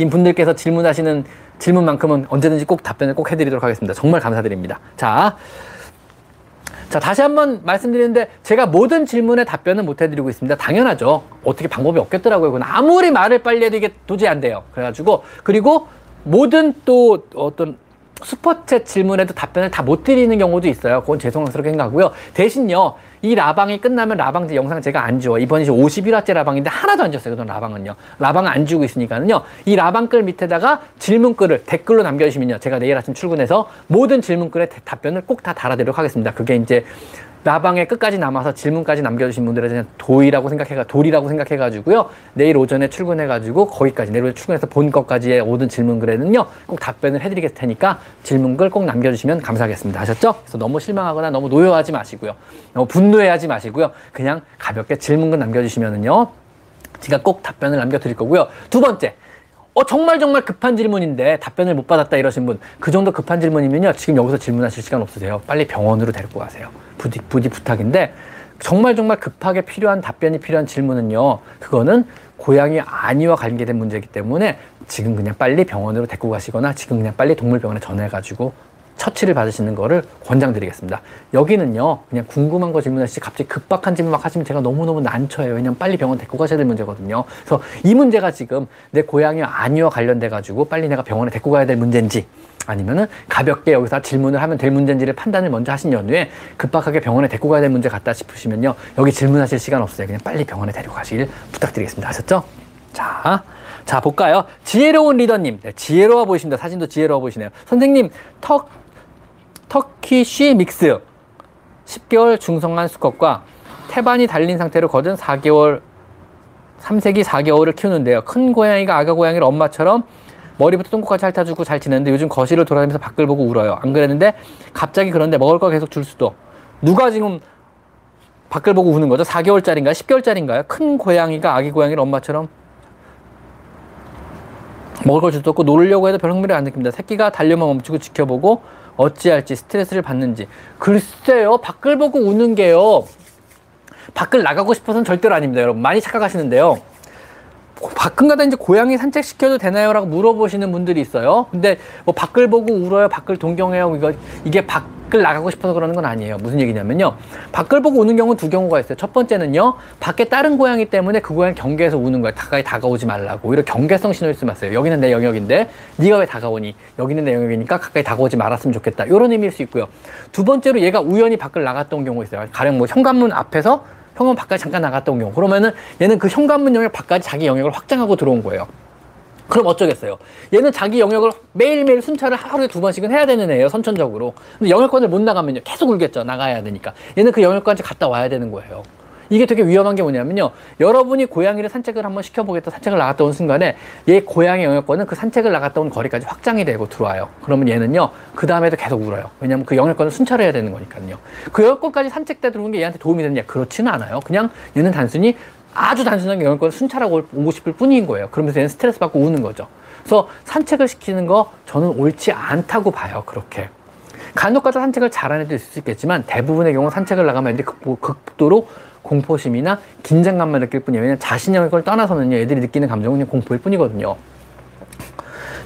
인 분들께서 질문하시는 질문만큼은 언제든지 꼭 답변을 꼭 해드리도록 하겠습니다. 정말 감사드립니다. 자, 자, 다시 한번 말씀드리는데 제가 모든 질문에 답변은 못 해드리고 있습니다. 당연하죠. 어떻게 방법이 없겠더라고요. 그건 아무리 말을 빨리 해도 이게 도저히 안 돼요. 그래가지고, 그리고 모든 또 어떤 슈퍼챗 질문에도 답변을 다 못 드리는 경우도 있어요. 그건 죄송스럽게 생각하고요. 대신요, 이 라방이 끝나면 라방제 영상 제가 안 지워. 이번이 51화째 라방인데 하나도 안 지웠어요. 그동 라방은요. 라방을 안 지우고 있으니까는요. 이 라방글 밑에다가 질문글을 댓글로 남겨주시면요. 제가 내일 아침 출근해서 모든 질문글에 답변을 꼭 다 달아드리도록 하겠습니다. 그게 이제 라방에 끝까지 남아서 질문까지 남겨주신 분들에 대한 도의라고 생각해가 도리라고 생각해가지고요. 내일 오전에 출근해가지고 거기까지 내일 출근해서 본 것까지의 모든 질문 글에는요 꼭 답변을 해드리겠을 테니까 질문 글 꼭 남겨주시면 감사하겠습니다. 아셨죠? 그래서 너무 실망하거나 너무 노여하지 마시고요. 너무 분노해하지 마시고요. 그냥 가볍게 질문 글 남겨주시면은요 제가 꼭 답변을 남겨드릴 거고요. 두 번째 어, 정말 정말 급한 질문인데 답변을 못 받았다 이러신 분, 그 정도 급한 질문이면요. 지금 여기서 질문하실 시간 없으세요. 빨리 병원으로 데리고 가세요. 부디, 부디 부탁인데, 정말 정말 급하게 필요한 답변이 필요한 질문은요. 그거는 고양이 안위와 관계된 문제이기 때문에 지금 그냥 빨리 병원으로 데리고 가시거나 지금 그냥 빨리 동물병원에 전화해가지고 처치를 받으시는 거를 권장드리겠습니다. 여기는요, 그냥 궁금한 거 질문하시지 갑자기 급박한 질문 막 하시면 제가 너무너무 난처해요. 왜냐면 빨리 병원 데리고 가셔야 될 문제거든요. 그래서 이 문제가 지금 내 고양이 아니와 관련돼가지고 빨리 내가 병원에 데리고 가야 될 문제인지 아니면은 가볍게 여기서 질문을 하면 될 문제인지를 판단을 먼저 하신 연후에 급박하게 병원에 데리고 가야 될 문제 같다 싶으시면요. 여기 질문하실 시간 없어요. 그냥 빨리 병원에 데리고 가시길 부탁드리겠습니다. 아셨죠? 자, 자, 볼까요? 지혜로운 리더님. 네, 지혜로워 보이십니다. 사진도 지혜로워 보이시네요. 선생님, 터, 터키 쉬 믹스. 10개월 중성한 수컷과 태반이 달린 상태로 거둔 4개월, 3세기 4개월을 키우는데요. 큰 고양이가 아가 고양이를 엄마처럼 머리부터 똥꼬까지 핥아주고 잘 지내는데 요즘 거실을 돌아다니면서 밖을 보고 울어요. 안 그랬는데 갑자기 그런데 먹을 거 계속 줄 수도. 누가 지금 밖을 보고 우는 거죠? 4개월짜리인가요? 10개월짜리인가요? 큰 고양이가 아기 고양이를 엄마처럼 먹을 걸 줄 수 없고 놀려고 해도 별 흥미를 안 느낍니다. 새끼가 달려만 멈추고 지켜보고 어찌할지 스트레스를 받는지. 글쎄요, 밖을 보고 우는 게요. 밖을 나가고 싶어서는 절대로 아닙니다, 여러분. 많이 착각하시는데요. 밖은 가다 이제 고양이 산책시켜도 되나요? 라고 물어보시는 분들이 있어요. 근데 뭐 밖을 보고 울어요, 밖을 동경해요. 이거, 이게 밖 을 나가고 싶어서 그러는 건 아니에요. 무슨 얘기냐면요. 밖을 보고 우는 경우는 두 경우가 있어요. 첫 번째는요, 밖에 다른 고양이 때문에 그 고양이 경계에서 우는 거예요. 가까이 다가오지 말라고. 오히려 경계성 신호일 수 있어요. 여기는 내 영역인데, 네가 왜 다가오니? 여기는 내 영역이니까 가까이 다가오지 말았으면 좋겠다. 이런 의미일 수 있고요. 두 번째로 얘가 우연히 밖을 나갔던 경우 있어요. 가령 뭐 현관문 앞에서 현관 밖까지 잠깐 나갔던 경우 그러면은 얘는 그 현관문 영역 밖까지 자기 영역을 확장하고 들어온 거예요. 그럼 어쩌겠어요? 얘는 자기 영역을 매일매일 순찰을 하루에 두 번씩은 해야 되는 애예요, 선천적으로. 근데 영역권을 못 나가면요, 계속 울겠죠, 나가야 되니까. 얘는 그 영역까지 갔다 와야 되는 거예요. 이게 되게 위험한 게 뭐냐면요. 여러분이 고양이를 산책을 한번 시켜보겠다 산책을 나갔다 온 순간에 얘 고양이 영역권은 그 산책을 나갔다 온 거리까지 확장이 되고 들어와요. 그러면 얘는요. 그 다음에도 계속 울어요. 왜냐하면 그 영역권을 순찰해야 되는 거니까요. 그 영역권까지 산책 때 들어온 게 얘한테 도움이 되느냐? 그렇지는 않아요. 그냥 얘는 단순히 아주 단순하게 영역권을 순찰하고 오고 싶을 뿐인 거예요. 그러면서 얘는 스트레스 받고 우는 거죠. 그래서 산책을 시키는 거 저는 옳지 않다고 봐요. 그렇게. 간혹 가다 산책을 잘하는 애도 있을 수 있겠지만 대부분의 경우 산책을 나가면 애들이 극도로 공포심이나 긴장감만 느낄 뿐이에요. 왜냐면 자신의 영역을 떠나서는요, 애들이 느끼는 감정은 공포일 뿐이거든요.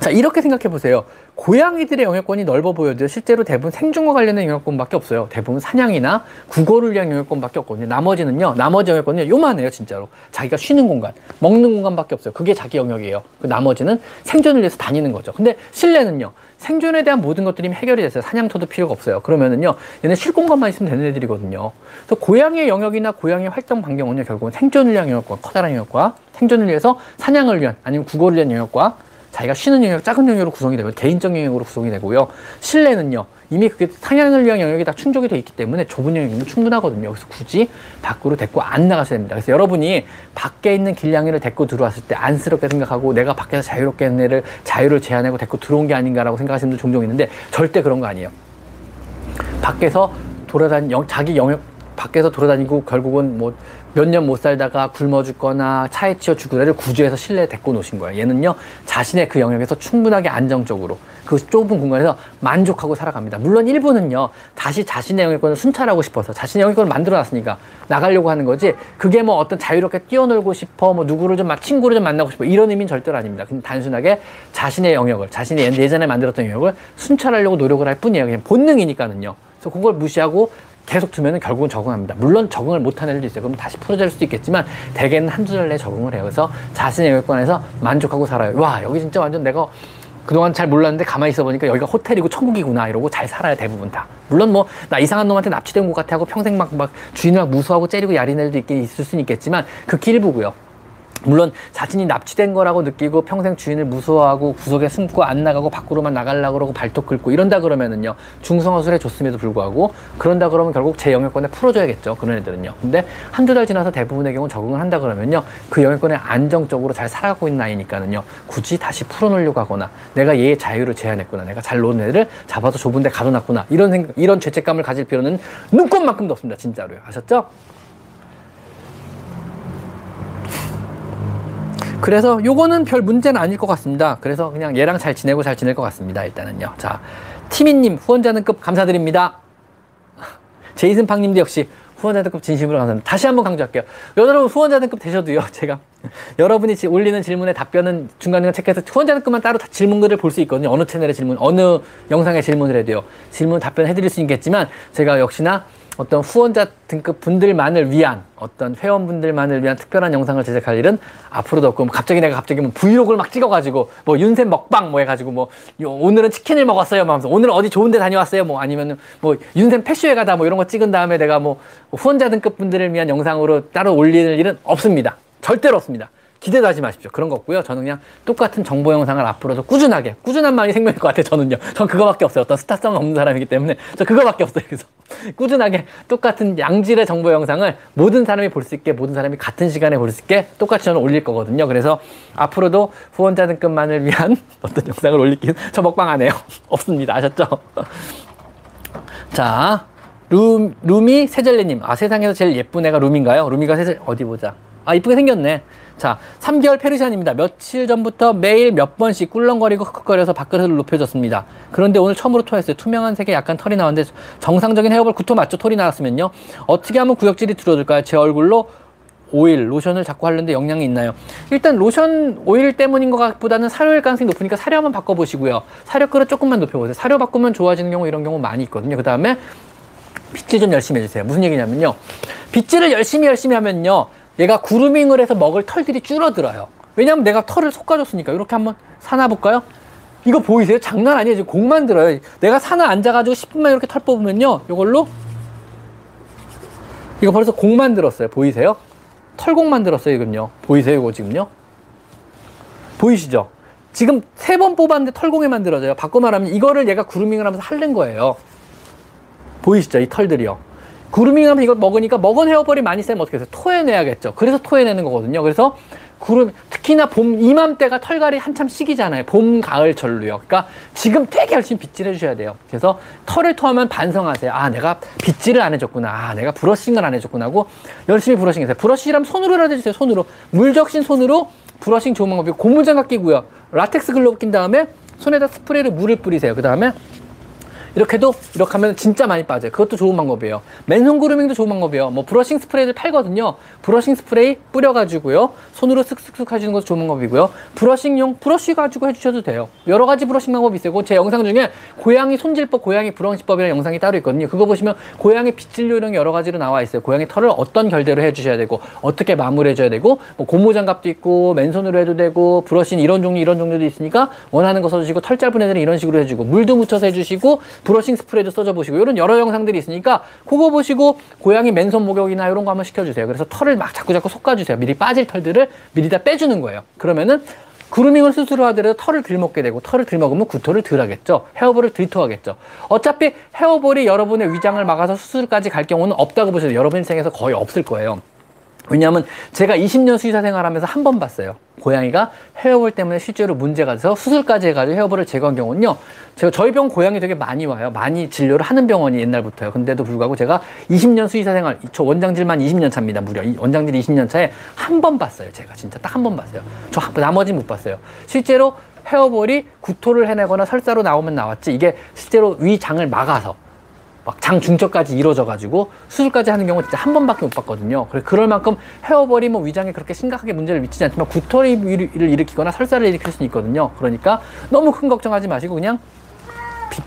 자, 이렇게 생각해 보세요. 고양이들의 영역권이 넓어 보여도 실제로 대부분 생존과 관련된 영역권밖에 없어요. 대부분 사냥이나 국어를 위한 영역권밖에 없거든요. 나머지는요, 나머지 영역권은 요만해요, 진짜로. 자기가 쉬는 공간, 먹는 공간밖에 없어요. 그게 자기 영역이에요. 그 나머지는 생존을 위해서 다니는 거죠. 근데 실내는요, 생존에 대한 모든 것들이 해결이 됐어요. 사냥터도 필요가 없어요. 그러면은요, 얘는 쉴 공간만 있으면 되는 애들이거든요. 그래서 고양이의 영역이나 고양이의 활동 반경은요, 결국은 생존을 위한 영역과 커다란 영역과 생존을 위해서 사냥을 위한 아니면 국어를 위한 영역과 자기가 쉬는 영역, 작은 영역으로 구성이 되고 개인적 영역으로 구성이 되고요. 실내는요. 이미 그게 상향을 위한 영역이 다 충족이 되어 있기 때문에 좁은 영역이면 충분하거든요. 그래서 굳이 밖으로 데리고 안 나가셔야 됩니다. 그래서 여러분이 밖에 있는 길냥이를 데리고 들어왔을 때 안쓰럽게 생각하고 내가 밖에서 자유롭게 애를 자유를 제한하고 데리고 들어온 게 아닌가라고 생각하시는 분들 종종 있는데 절대 그런 거 아니에요. 밖에서 돌아다니, 자기 영역, 밖에서 돌아다니고 결국은 뭐 몇 년 못 살다가 굶어 죽거나 차에 치여 죽을 애를 구조해서 실내에 데리고 놓으신 거예요. 얘는요, 자신의 그 영역에서 충분하게 안정적으로 그 좁은 공간에서 만족하고 살아갑니다. 물론 일부는요, 다시 자신의 영역권을 순찰하고 싶어서 자신의 영역권을 만들어 놨으니까 나가려고 하는 거지, 그게 뭐 어떤 자유롭게 뛰어놀고 싶어, 뭐 누구를 좀, 친구를 좀 만나고 싶어, 이런 의미는 절대로 아닙니다. 그냥 단순하게 자신의 영역을, 자신의 예전에 만들었던 영역을 순찰하려고 노력을 할 뿐이에요. 그냥 본능이니까는요. 그래서 그걸 무시하고 계속 두면 결국은 적응합니다. 물론 적응을 못하는 애들도 있어요. 그럼 다시 풀어질 수도 있겠지만 대개는 한두 달 내에 적응을 해요. 그래서 자신의 영역권에서 만족하고 살아요. 와 여기 진짜 완전 내가 그동안 잘 몰랐는데 가만히 있어 보니까 여기가 호텔이고 천국이구나 이러고 잘 살아요 대부분 다 물론 뭐 나 이상한 놈한테 납치된 것 같아 하고 평생 막, 막 주인을 막 무수하고 때리고 야리는 애들도 있긴 있을 수는 있겠지만 극히 일부고요 물론 자신이 납치된 거라고 느끼고 평생 주인을 무서워하고 구석에 숨고 안 나가고 밖으로만 나가려고 그러고 발톱 긁고 이런다 그러면은요 중성화술에 줬음에도 불구하고 그런다 그러면 결국 제 영역권에 풀어줘야겠죠 그런 애들은요 근데 한두 달 지나서 대부분의 경우 적응을 한다 그러면요 그 영역권에 안정적으로 잘 살아가고 있는 아이니까는요 굳이 다시 풀어놓으려고 하거나 내가 얘의 자유를 제한했구나 내가 잘 노는 애를 잡아서 좁은 데 가둬놨구나 이런 생각 이런 죄책감을 가질 필요는 눈꽃만큼도 없습니다 진짜로요 아셨죠? 그래서 요거는 별 문제는 아닐 것 같습니다. 그래서 그냥 얘랑 잘 지내고 잘 지낼 것 같습니다. 일단은요. 자, 티미님 후원자는 급 감사드립니다. 제이슨 팡님도 역시 후원자 등급 진심으로 감사합니다. 다시 한번 강조할게요. 여러분 후원자 등급 되셔도요. 제가 여러분이 올리는 질문에 답변은 중간중간 체크해서 후원자 등급만 따로 질문글을 볼 수 있거든요. 어느 채널의 질문, 어느 영상의 질문을 해도요. 질문 답변해드릴 수 있겠지만 제가 역시나 어떤 후원자 등급 분들만을 위한 어떤 회원분들만을 위한 특별한 영상을 제작할 일은 앞으로도 없고 뭐 갑자기 내가 갑자기 뭐 브이로그를 막 찍어가지고 뭐 윤샘 먹방 뭐 해가지고 뭐 오늘은 치킨을 먹었어요 뭐 하면서 오늘 어디 좋은 데 다녀왔어요 뭐 아니면은 뭐 윤샘 패쇼에 가다 뭐 이런 거 찍은 다음에 내가 뭐 후원자 등급 분들을 위한 영상으로 따로 올리는 일은 없습니다. 절대로 없습니다 기대도 하지 마십시오. 그런 거 없고요. 저는 그냥 똑같은 정보 영상을 앞으로도 꾸준하게, 꾸준한 말이 생명일 것 같아요. 저는요. 전 그거밖에 없어요. 어떤 스타성 없는 사람이기 때문에 저 그거밖에 없어요. 그래서 꾸준하게 똑같은 양질의 정보 영상을 모든 사람이 볼 수 있게, 모든 사람이 같은 시간에 볼 수 있게 똑같이 저는 올릴 거거든요. 그래서 앞으로도 후원자 등급만을 위한 어떤 영상을 올리긴 저 먹방 안 해요. 없습니다. 아셨죠? 자, 룸, 루미 세젤리님. 아, 세상에서 제일 예쁜 애가 룸인가요? 루미가 세젤, 어디 보자. 아, 이쁘게 생겼네. 자, 3개월 페르시안입니다. 며칠 전부터 매일 몇 번씩 꿀렁거리고 흑흑거려서 밥그릇을 높여줬습니다. 그런데 오늘 처음으로 토했어요. 투명한 색에 약간 털이 나왔는데 정상적인 hairball 구토 맞죠? 털이 나왔으면요. 어떻게 하면 구역질이 줄어들까요? 제 얼굴로 오일, 로션을 자꾸 하려는데 영향이 있나요? 일단 로션, 오일 때문인 것보다는 사료일 가능성이 높으니까 사료 한번 바꿔보시고요. 사료 그릇 조금만 높여보세요. 사료 바꾸면 좋아지는 경우 이런 경우 많이 있거든요. 그 다음에 빗질 좀 열심히 해주세요. 무슨 얘기냐면요. 빗질을 열심히 열심히 하면요. 얘가 구루밍을 해서 먹을 털들이 줄어들어요. 왜냐하면 내가 털을 솎아줬으니까 이렇게 한번 사나 볼까요? 이거 보이세요? 장난 아니에요. 지금 공 만 들어요. 내가 사나 앉아가지고 10분만 이렇게 털 뽑으면요. 이걸로 이거 벌써 공 만들었어요. 보이세요? 털공 만들었어요. 이건요. 보이세요? 이거 지금요? 보이시죠? 지금 세 번 뽑았는데 털공에 만들어져요. 바꿔 말하면 이거를 얘가 구루밍을 하면서 할른 거예요. 보이시죠? 이 털들이요. 구루밍 하면 이걸 먹으니까 먹은 hairball이 많이 쌓이면 어떻게 해서 토해내야겠죠. 그래서 토해내는 거거든요. 그래서 구름, 특히나 봄, 이맘때가 털갈이 한참 시기잖아요. 봄, 가을 절로요. 그러니까 지금 되게 열심히 빗질 해 주셔야 돼요. 그래서 털을 토하면 반성하세요. 아, 내가 빗질을 안 해줬구나. 아, 내가 brushing을 안 해줬구나 하고 열심히 brushing 해세요. 브러쉬라면 손으로라도 해주세요. 손으로. 물 적신 손으로 brushing 좋은 방법이고 고무장갑 끼고요. 라텍스 글러브 낀 다음에 손에다 스프레이를 물을 뿌리세요. 그 다음에 이렇게도 이렇게 하면 진짜 많이 빠져요. 그것도 좋은 방법이에요. 맨손 grooming도 좋은 방법이에요. 뭐 brushing 스프레이를 팔거든요. brushing 스프레이 뿌려가지고요. 손으로 슥슥슥 해주는 것도 좋은 방법이고요. brushing용 브러쉬 가지고 해주셔도 돼요. 여러 가지 brushing 방법이 있어요. 제 영상 중에 고양이 손질법, 고양이 브러쉬법이라는 영상이 따로 있거든요. 그거 보시면 고양이 빗질료 이런 게 여러 가지로 나와 있어요. 고양이 털을 어떤 결대로 해주셔야 되고 어떻게 마무리해줘야 되고 뭐 고무장갑도 있고 맨손으로 해도 되고 브러쉬는 이런 종류 이런 종류도 있으니까 원하는 거 써주시고 털 짧은 애들은 이런 식으로 해주고 물도 묻혀서 해주시고 brushing 스프레이도 써줘 보시고 이런 여러 영상들이 있으니까 그거 보시고 고양이 맨손 목욕이나 이런 거 한번 시켜주세요. 그래서 털을 막 자꾸 자꾸 솎아주세요. 미리 빠질 털들을 미리 다 빼주는 거예요. 그러면은 그루밍을 스스로 하더라도 털을 덜 먹게 되고 털을 덜 먹으면 구토를 덜 하겠죠. 헤어볼을 덜 토하겠죠. 어차피 헤어볼이 여러분의 위장을 막아서 수술까지 갈 경우는 없다고 보셔도 여러분 인생에서 거의 없을 거예요. 왜냐하면 제가 20년 수의사 생활하면서 한 번 봤어요. 고양이가 헤어볼 때문에 실제로 문제가 돼서 수술까지 해가지고 헤어볼을 제거한 경우는요. 제가 저희 병원 고양이 되게 많이 와요. 많이 진료를 하는 병원이 옛날부터요. 근데도 불구하고 제가 20년 수의사 생활, 저 원장질만 20년 차입니다. 무려 원장질 20년 차에 한 번 봤어요. 제가 진짜 딱 한 번 봤어요. 저 나머지 못 봤어요. 실제로 헤어볼이 구토를 해내거나 설사로 나오면 나왔지 이게 실제로 위장을 막아서 막 장 중첩까지 이루어져 가지고 수술까지 하는 경우 진짜 한 번밖에 못 봤거든요. 그래 그럴 만큼 뭐 위장에 그렇게 심각하게 문제를 미치지 않지만 구토를 일으키거나 설사를 일으킬 수 있거든요. 그러니까 너무 큰 걱정하지 마시고 그냥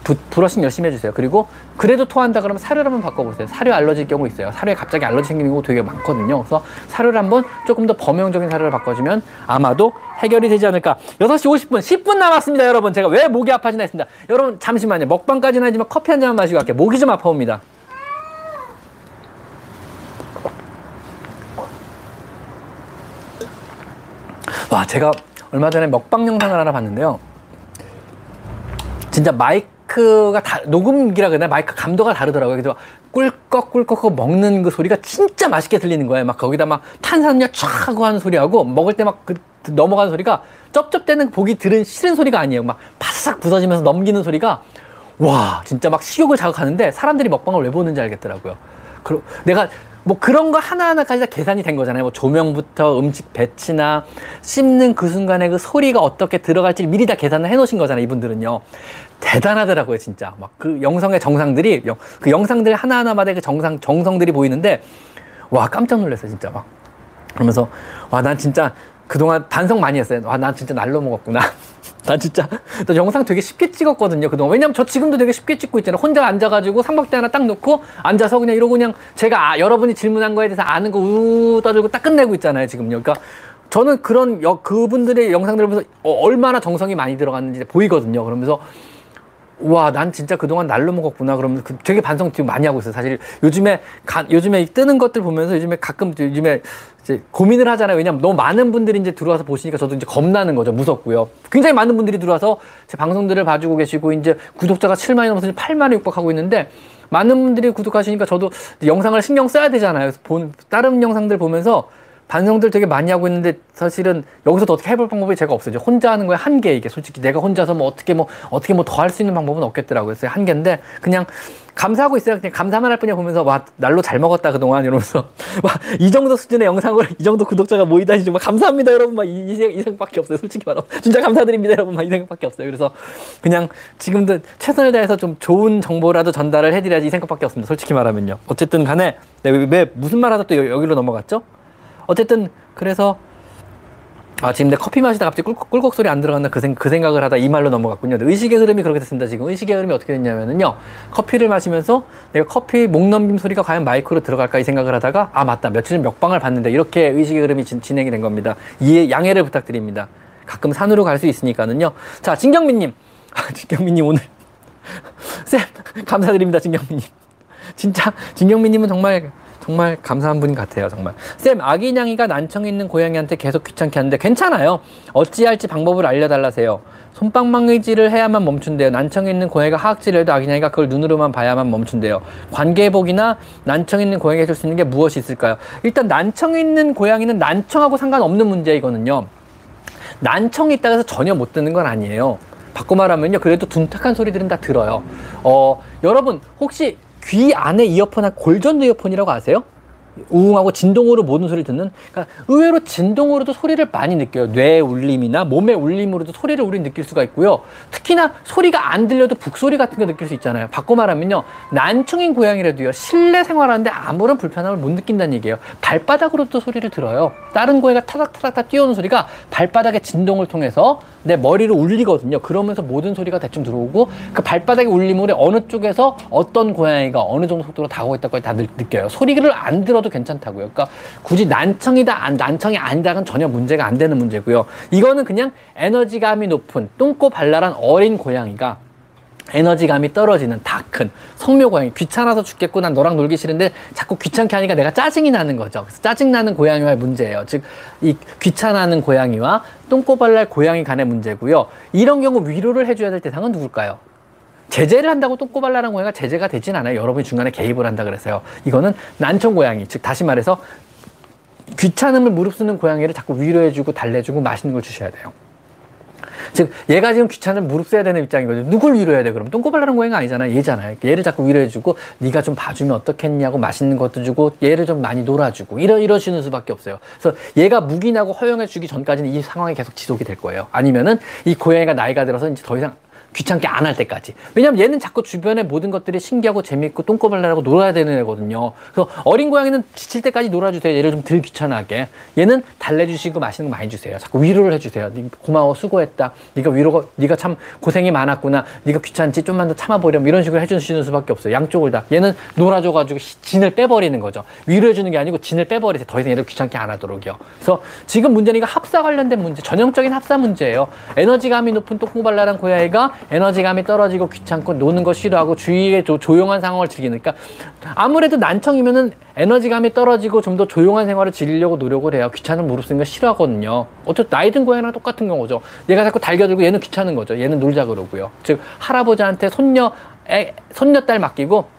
부, 브러싱 열심히 해주세요. 그리고 그래도 토한다 그러면 사료를 한번 바꿔보세요. 사료 알러지일 경우 있어요. 사료에 갑자기 알러지 생기는 경우 되게 많거든요. 그래서 사료를 한번 조금 더 범용적인 사료를 바꿔주면 아마도 해결이 되지 않을까. 6시 50분, 10분 남았습니다, 여러분. 제가 왜 목이 아파지나 했습니다. 여러분, 잠시만요. 먹방까지는 하지만 커피 한 잔만 마시고 갈게요. 목이 좀 아파옵니다. 와, 제가 얼마 전에 먹방 영상을 하나 봤는데요. 진짜 마이크 마이크가 다, 녹음기라 그러나 마이크 감도가 다르더라고요. 그래서 꿀꺽 꿀꺽 먹는 그 소리가 진짜 맛있게 들리는 거예요. 막 거기다 막 탄산음료 촥 하고 하는 소리하고 먹을 때 막 그 넘어가는 소리가 쩝쩝대는 보기 들은 싫은 소리가 아니에요. 막 바싹 부서지면서 넘기는 소리가 와 진짜 막 식욕을 자극하는데 사람들이 먹방을 왜 보는지 알겠더라고요. 그리고 내가 뭐 그런 거 하나하나까지 다 계산이 된 거잖아요. 뭐 조명부터 음식 배치나 씹는 그 순간에 그 소리가 어떻게 들어갈지 미리 다 계산을 해 놓으신 거잖아요. 이분들은요. 대단하더라고요, 진짜. 막 그 영성의 정상들이, 그 영상들 하나하나마다 그 정상, 정성들이 보이는데, 와, 깜짝 놀랐어요, 진짜 막. 그러면서, 와, 난 진짜 그동안 반성 많이 했어요. 와, 난 진짜 날로 먹었구나. 난 진짜, 나 영상 되게 쉽게 찍었거든요, 그동안. 왜냐면 저 지금도 되게 쉽게 찍고 있잖아요. 혼자 앉아가지고 삼각대 하나 딱 놓고 앉아서 그냥 이러고 그냥 제가 아, 여러분이 질문한 거에 대해서 아는 거 우 떠들고 딱 끝내고 있잖아요, 지금요. 그러니까 저는 그런 여, 그분들의 영상들을 보면서 어, 얼마나 정성이 많이 들어갔는지 보이거든요. 그러면서 와, 난 진짜 그동안 날로 먹었구나. 그러면 그 되게 반성 지금 많이 하고 있어요. 사실 요즘에 가, 요즘에 뜨는 것들 보면서 요즘에 가끔 요즘에 이제 고민을 하잖아요. 왜냐면 너무 많은 분들이 이제 들어와서 보시니까 저도 이제 겁나는 거죠. 무섭고요. 굉장히 많은 분들이 들어와서 제 방송들을 봐주고 계시고 이제 구독자가 7만이 넘어서 8만이 육박하고 있는데 많은 분들이 구독하시니까 저도 영상을 신경 써야 되잖아요. 본 다른 영상들 보면서 반성들 되게 많이 하고 있는데 사실은 여기서도 어떻게 해볼 방법이 제가 없어요. 혼자 하는 거에 한계 이게 솔직히 내가 혼자서 뭐 어떻게 뭐 어떻게 뭐 더 할 수 있는 방법은 없겠더라고요. 그래서 한계인데 그냥 감사하고 있어요. 그냥 감사만 할 뿐이야 보면서 와 날로 잘 먹었다 그동안 이러면서 와 이 정도 수준의 영상을 이 정도 구독자가 모이다니 정말 감사합니다 여러분 막이 이, 이 생각밖에 없어요. 솔직히 말하면 진짜 감사드립니다 여러분 막 이 생각밖에 없어요. 그래서 그냥 지금도 최선을 다해서 좀 좋은 정보라도 전달을 해드려야지 이 생각밖에 없습니다. 솔직히 말하면요. 어쨌든 간에 네, 왜, 왜 무슨 말 하다 또 여기로 넘어갔죠? 어쨌든 그래서 아 지금 내 커피 마시다 갑자기 꿀꺽, 꿀꺽 소리 안 들어간다 그, 생, 그 생각을 하다 이 말로 넘어갔군요. 의식의 흐름이 그렇게 됐습니다 지금. 의식의 흐름이 어떻게 됐냐면은요. 커피를 마시면서 내가 커피 목 넘김 소리가 과연 마이크로 들어갈까 이 생각을 하다가 아 맞다. 며칠 전 먹방을 봤는데 이렇게 의식의 흐름이 진, 진행이 된 겁니다. 이해 양해를 부탁드립니다. 가끔 산으로 갈 수 있으니까는요. 자 진경민님. 아, 진경민님 오늘. 쌤 감사드립니다 진경민님. 진짜 진경민님은 정말 정말 감사한 분 같아요, 정말. 쌤, 아기 냥이가 난청에 있는 고양이한테 계속 귀찮게 하는데 괜찮아요. 어찌할지 방법을 알려달라세요. 손방망이질을 해야만 멈춘대요. 난청에 있는 고양이가 하악질을 해도 아기 냥이가 그걸 눈으로만 봐야만 멈춘대요. 관계복이나 난청에 있는 고양이가 해줄 수 있는 게 무엇이 있을까요? 일단 난청에 있는 고양이는 난청하고 상관없는 문제이거든요. 난청이 있다고 해서 전혀 못 듣는 건 아니에요. 바꿔 말하면요. 그래도 둔탁한 소리들은 다 들어요. 어, 여러분, 혹시 귀 안에 이어폰, 골전도 이어폰이라고 아세요? 우웅하고 진동으로 모든 소리를 듣는 그러니까 의외로 진동으로도 소리를 많이 느껴요. 뇌 울림이나 몸의 울림으로도 소리를 우리 느낄 수가 있고요. 특히나 소리가 안 들려도 북소리 같은 거 느낄 수 있잖아요. 바꿔 말하면요. 난청인 고양이라도요. 실내 생활하는데 아무런 불편함을 못 느낀다는 얘기예요. 발바닥으로도 소리를 들어요. 다른 고양이가 타닥타닥 뛰어오는 소리가 발바닥의 진동을 통해서 내 머리를 울리거든요. 그러면서 모든 소리가 대충 들어오고 그 발바닥의 울림으로 어느 쪽에서 어떤 고양이가 어느 정도 속도로 다가오고 있다고 다 느껴요. 소리를 안 들어도 먹어도 괜찮다고요. 그러니까 굳이 난청이다, 난청이 아니다는 전혀 문제가 안 되는 문제고요. 이거는 그냥 에너지감이 높은 똥꼬 발랄한 어린 고양이가 에너지감이 떨어지는 다 큰 성묘 고양이 귀찮아서 죽겠고 난 너랑 놀기 싫은데 자꾸 귀찮게 하니까 내가 짜증이 나는 거죠. 그래서 짜증 나는 고양이와의 문제예요. 즉 이 귀찮아하는 고양이와 똥꼬발랄 고양이 간의 문제고요. 이런 경우 위로를 해줘야 될 대상은 누굴까요? 제재를 한다고 똥꼬발랄한 고양이가 제재가 되진 않아요. 여러분이 중간에 개입을 한다 그래서요. 이거는 난청 고양이, 즉 다시 말해서 귀찮음을 무릅쓰는 고양이를 자꾸 위로해주고 달래주고 맛있는 걸 주셔야 돼요. 즉 얘가 지금 귀찮으면 무릅써야 되는 입장이거든요. 누굴 위로해야 돼? 그럼 똥꼬발랄한 고양이가 아니잖아요. 얘잖아요. 얘를 자꾸 위로해주고 네가 좀 봐주면 어떻겠냐고 맛있는 것도 주고 얘를 좀 많이 놀아주고 이러 이러시는 수밖에 없어요. 그래서 얘가 묵인하고 허용해주기 전까지는 이 상황이 계속 지속이 될 거예요. 아니면은 이 고양이가 나이가 들어서 이제 더 이상 귀찮게 안 할 때까지. 왜냐면 얘는 자꾸 주변의 모든 것들이 신기하고 재밌고 똥꼬발랄하고 놀아야 되는 애거든요. 그래서 어린 고양이는 지칠 때까지 놀아주세요. 얘를 좀 덜 귀찮아하게. 얘는 달래주시고 맛있는 거 많이 주세요. 자꾸 위로를 해주세요. 고마워, 수고했다. 네가 위로가, 네가 참 고생이 많았구나. 네가 귀찮지? 좀만 더 참아보렴. 이런 식으로 해주시는 수밖에 없어요. 양쪽을 다. 얘는 놀아줘가지고 진을 빼버리는 거죠. 위로해주는 게 아니고 진을 빼버리세요. 더 이상 얘를 귀찮게 안 하도록요. 그래서 지금 문제는 이거 합사 관련된 문제, 전형적인 합사 문제예요. 에너지감이 높은 똥꼬발랄한 고양이가 에너지감이 떨어지고 귀찮고 노는 거 싫어하고 주위에 조, 조용한 상황을 즐기니까 그러니까 아무래도 난청이면은 에너지감이 떨어지고 좀 더 조용한 생활을 즐기려고 노력을 해요. 귀찮은 무릎 쓰는 거 싫어하거든요. 어쨌든 나이 든 고양이랑 똑같은 경우죠. 얘가 자꾸 달겨들고 얘는 귀찮은 거죠. 얘는 놀자 그러고요. 즉 할아버지한테 손녀 애, 손녀딸 맡기고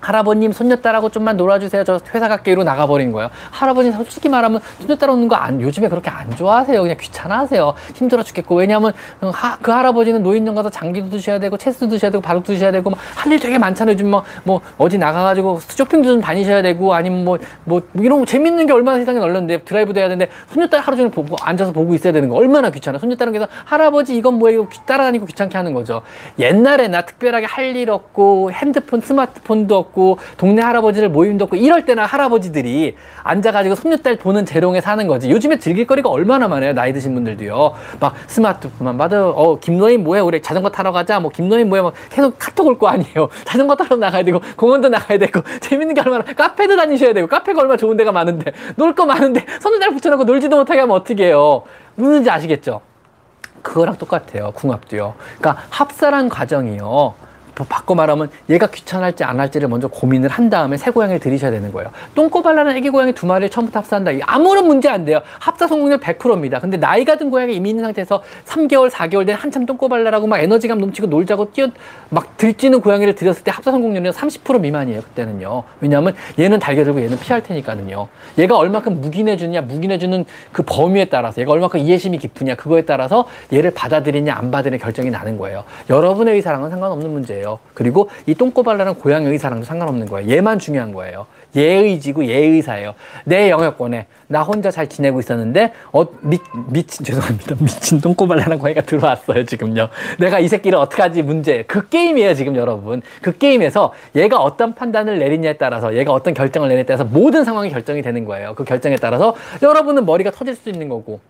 할아버님 손녀딸하고 좀만 놀아주세요. 저 회사 갈게 이로 나가버린 거예요. 할아버지 솔직히 말하면 손녀딸 오는 거 안, 요즘에 그렇게 안 좋아하세요. 그냥 귀찮아하세요. 힘들어 죽겠고. 왜냐하면 하, 그 할아버지는 노인정 가서 장기도 드셔야 되고 체스도 드셔야 되고 바둑도 드셔야 되고 할 일 되게 많잖아요. 요즘 뭐, 뭐 어디 나가가지고 쇼핑도 좀 다니셔야 되고 아니면 뭐, 뭐 이런 거 재밌는 게 얼마나 세상에 널렸는데 드라이브도 해야 되는데 손녀딸 하루 종일 보고 앉아서 보고 있어야 되는 거 얼마나 귀찮아. 손녀딸은 그래서 할아버지 이건 뭐예요? 따라다니고 귀찮게 하는 거죠. 옛날에 나 특별하게 할 일 없고 핸드폰 스마트폰도 없고 없고 동네 할아버지들 모임도 없고 이럴 때나 할아버지들이 앉아가지고 손녀딸 보는 재롱에 사는 거지. 요즘에 즐길 거리가 얼마나 많아요. 나이 드신 분들도요. 막 스마트폰만 받아. 어 김노인 뭐해? 우리 자전거 타러 가자. 뭐 김노인 뭐해? 막 계속 카톡 올 거 아니에요. 자전거 타러 나가야 되고 공원도 나가야 되고 재밌는 게 얼마나 카페도 다니셔야 되고 카페가 얼마나 좋은 데가 많은데 놀 거 많은데 손녀딸 붙여놓고 놀지도 못하게 하면 어떻게 해요? 무슨지 아시겠죠? 그거랑 똑같아요. 궁합도요. 그러니까 합사란 과정이요. 바꿔 말하면 얘가 귀찮을지 안 할지를 먼저 고민을 한 다음에 새 고양이를 들이셔야 되는 거예요. 똥꼬발라는 애기 고양이 두 마리를 처음부터 합사한다. 아무런 문제 안 돼요. 합사 성공률 100%입니다. 근데 나이가 든 고양이 이미 있는 상태에서 3개월, 4개월 된 한참 똥꼬발라라고 막 에너지감 넘치고 놀자고 뛰어 막 들찌는 고양이를 들였을 때 합사 성공률은 30% 미만이에요. 그때는요. 왜냐하면 얘는 달겨들고 얘는 피할 테니까는요. 얘가 얼마큼 묵인해주느냐, 묵인해주는 그 범위에 따라서 얘가 얼마큼 이해심이 깊으냐 그거에 따라서 얘를 받아들이냐 안 받아들이냐 결정이 나는 거예요. 여러분의 의사랑은 상관없는 문제예요. 거예요. 그리고 이 똥꼬발랄한 고양이 의사랑도 상관없는 거예요. 얘만 중요한 거예요. 얘의지고 얘의사예요. 내 영역권에 나 혼자 잘 지내고 있었는데 어 미, 미친 죄송합니다. 미친 똥꼬발랄한 고양이가 들어왔어요 지금요. 내가 이 새끼를 어떻게 하지 문제. 그 게임이에요 지금 여러분. 그 게임에서 얘가 어떤 판단을 내리냐에 따라서 얘가 어떤 결정을 내냐에 따라서 모든 상황이 결정이 되는 거예요. 그 결정에 따라서 여러분은 머리가 터질 수 있는 거고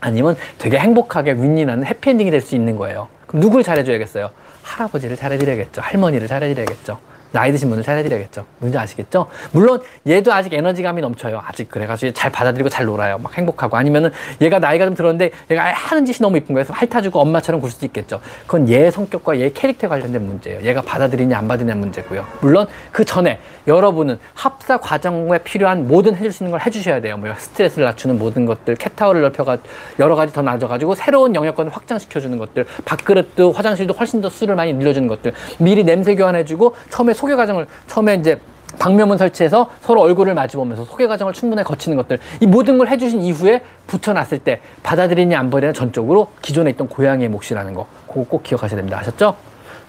아니면 되게 행복하게 윈윈하는 해피엔딩이 될 수 있는 거예요. 그럼 누굴 잘해줘야겠어요? 할아버지를 잘해드려야겠죠. 할머니를 잘해드려야겠죠. 나이 드신 분을 잘해드려야겠죠. 뭔지 아시겠죠? 물론 얘도 아직 에너지감이 넘쳐요. 아직 그래가지고 잘 받아들이고 잘 놀아요. 막 행복하고 아니면은 얘가 나이가 좀 들었는데 얘가 하는 짓이 너무 이쁜 거여서 핥아주고 엄마처럼 굴 수도 있겠죠. 그건 얘 성격과 얘 캐릭터에 관련된 문제예요. 얘가 받아들이냐 안 받으냐 문제고요. 물론 그 전에 여러분은 합사 과정에 필요한 모든 해줄 수 있는 걸 해주셔야 돼요. 뭐 스트레스를 낮추는 모든 것들, 캣타워를 넓혀가 여러 가지 더 낮아가지고 새로운 영역권을 확장시켜주는 것들, 밥그릇도 화장실도 훨씬 더 수를 많이 늘려주는 것들, 미리 냄새 교환해주고 처음에 소개 과정을 처음에 이제 방면문 설치해서 서로 얼굴을 마주보면서 소개 과정을 충분히 거치는 것들 이 모든 걸 해주신 이후에 붙여놨을 때 받아들이냐 안 받으냐 전적으로 기존에 있던 고양이의 몫이라는 거 그거 꼭 기억하셔야 됩니다 아셨죠?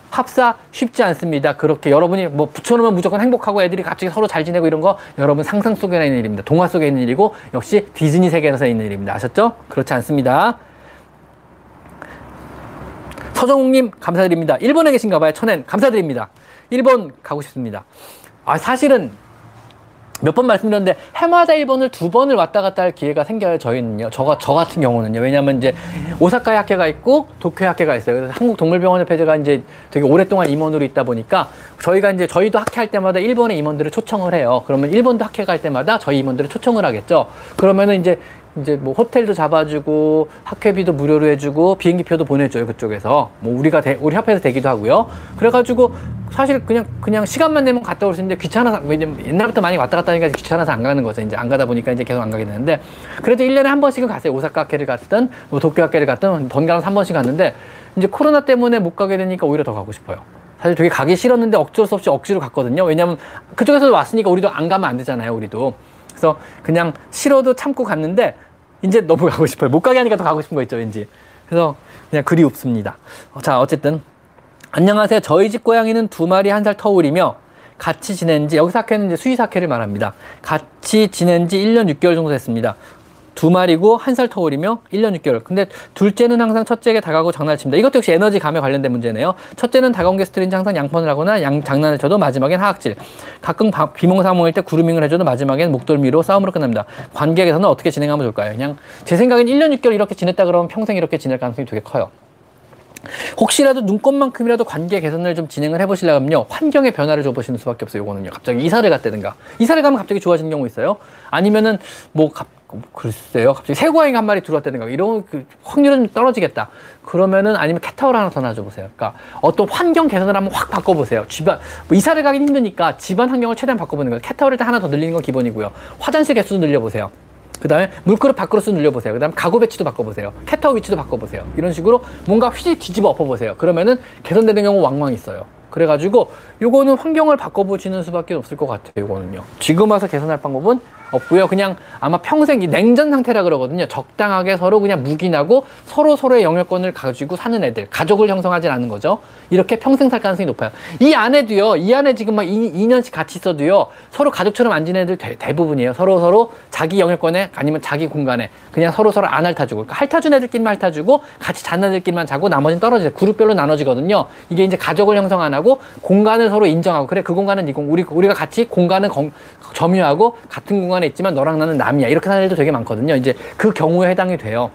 합사 쉽지 않습니다. 그렇게 여러분이 뭐 붙여놓으면 무조건 행복하고 애들이 갑자기 서로 잘 지내고 이런 거 여러분 상상 속에 있는 일입니다. 동화 속에 있는 일이고 역시 디즈니 세계에서 있는 일입니다. 아셨죠? 그렇지 않습니다. 서정욱님 감사드립니다. 일본에 계신가 봐요. 천엔 감사드립니다. 일본 가고 싶습니다. 아, 사실은 몇 번 말씀드렸는데 해마다 일본을 두 번을 왔다 갔다 할 기회가 생겨요 저희는요. 저, 저 같은 경우는요. 왜냐면 이제 오사카에 학회가 있고 도쿄에 학회가 있어요. 그래서 한국동물병원협회 제가 이제 되게 오랫동안 임원으로 있다 보니까 저희가 이제 저희도 학회할 때마다 일본의 임원들을 초청을 해요. 그러면 일본도 학회 갈 때마다 저희 임원들을 초청을 하겠죠. 그러면은 이제 이제 뭐 호텔도 잡아주고 학회비도 무료로 해주고 비행기표도 보내줘요 그쪽에서. 뭐 우리가 대, 우리 협회에서 대기도 하고요. 그래가지고 사실 그냥 그냥 시간만 내면 갔다 올 수 있는데 귀찮아서 왜냐면 옛날부터 많이 왔다 갔다 하니까 귀찮아서 안 가는 거죠. 이제 안 가다 보니까 이제 계속 안 가게 되는데. 그래도 1년에 한 번씩은 갔어요. 오사카 학회를 갔든 뭐 도쿄 학회를 갔든 번갈아서 한 번씩 갔는데 이제 코로나 때문에 못 가게 되니까 오히려 더 가고 싶어요. 사실 되게 가기 싫었는데 어쩔 수 없이 억지로 갔거든요. 왜냐면 그쪽에서 왔으니까 우리도 안 가면 안 되잖아요 우리도 그래서 그냥 싫어도 참고 갔는데 이제 너무 가고 싶어요. 못 가게 하니까 더 가고 싶은 거 있죠, 왠지. 그래서 그냥 그리 없습니다. 어, 자, 어쨌든 안녕하세요. 저희 집 고양이는 두 마리 한 살 터울이며 같이 지낸 지 여기서 학회는 이제 수의 사케를 말합니다. 같이 지낸 지 1년 6개월 정도 됐습니다. 두 마리고 한 살 터울이며 1년 6개월. 근데 둘째는 항상 첫째에게 다가고 장난을 칩니다. 이것도 역시 에너지 감에 관련된 문제네요. 첫째는 다가온 게스트인지 항상 양펀을 하거나 양, 장난을 쳐도 마지막엔 하악질. 가끔 비몽사몽일 때 구루밍을 해줘도 마지막엔 목돌미로 싸움으로 끝납니다. 관계에서는 어떻게 진행하면 좋을까요? 그냥 제 생각엔 1년 6개월 이렇게 지냈다 그러면 평생 이렇게 지낼 가능성이 되게 커요. 혹시라도 눈꽃만큼이라도 관계 개선을 좀 진행을 해보시려면요 환경의 변화를 줘보시는 수밖에 없어요. 요거는요. 갑자기 이사를 갔다든가 이사를 가면 갑자기 좋아지는 경우 있어요. 아니면은 뭐 갑, 글쎄요. 갑자기 새 고양이 한 마리 들어왔다든가 이런 그 확률은 떨어지겠다. 그러면은 아니면 캣타워를 하나 더 놔줘보세요. 그러니까 어떤 환경 개선을 한번 확 바꿔보세요. 집안 뭐 이사를 가긴 힘드니까 집안 환경을 최대한 바꿔보는 거예요. 캣타워를 하나 더 늘리는 건 기본이고요. 화장실 개수도 늘려보세요. 그 다음에 물그릇 밥그릇도 늘려보세요. 그 다음에 가구 배치도 바꿔보세요. 캣타워 위치도 바꿔보세요. 이런 식으로 뭔가 휘 뒤집어 엎어보세요. 그러면은 개선되는 경우 왕왕 있어요. 그래가지고 요거는 환경을 바꿔보시는 수밖에 없을 것 같아요. 요거는요. 지금 와서 개선할 방법은 없고요. 그냥 아마 평생 이 냉전 상태라 그러거든요. 적당하게 서로 그냥 묵인하고 서로 서로의 영역권을 가지고 사는 애들, 가족을 형성하진 않는 거죠. 이렇게 평생 살 가능성이 높아요. 이 안에도요, 이 안에 지금 막 2, 년씩 같이 있어도요, 서로 가족처럼 안 지내는 애들 대, 부분이에요 서로 서로 자기 영역권에 아니면 자기 공간에 그냥 서로 서로 안 핥아주고, 그러니까 핥아준 애들끼리만 핥아주고 같이 자는 애들끼리만 자고 나머지는 떨어져요. 그룹별로 나눠지거든요. 이게 이제 가족을 형성 안 하고 공간을 서로 인정하고 그래 그 공간은 이 공, 우리 우리가 같이 공간은 건, 점유하고 같은 공간에 있지만 너랑 나는 남이야 이렇게 사는 애도 되게 많거든요. 이제 그 경우에 해당이 돼요.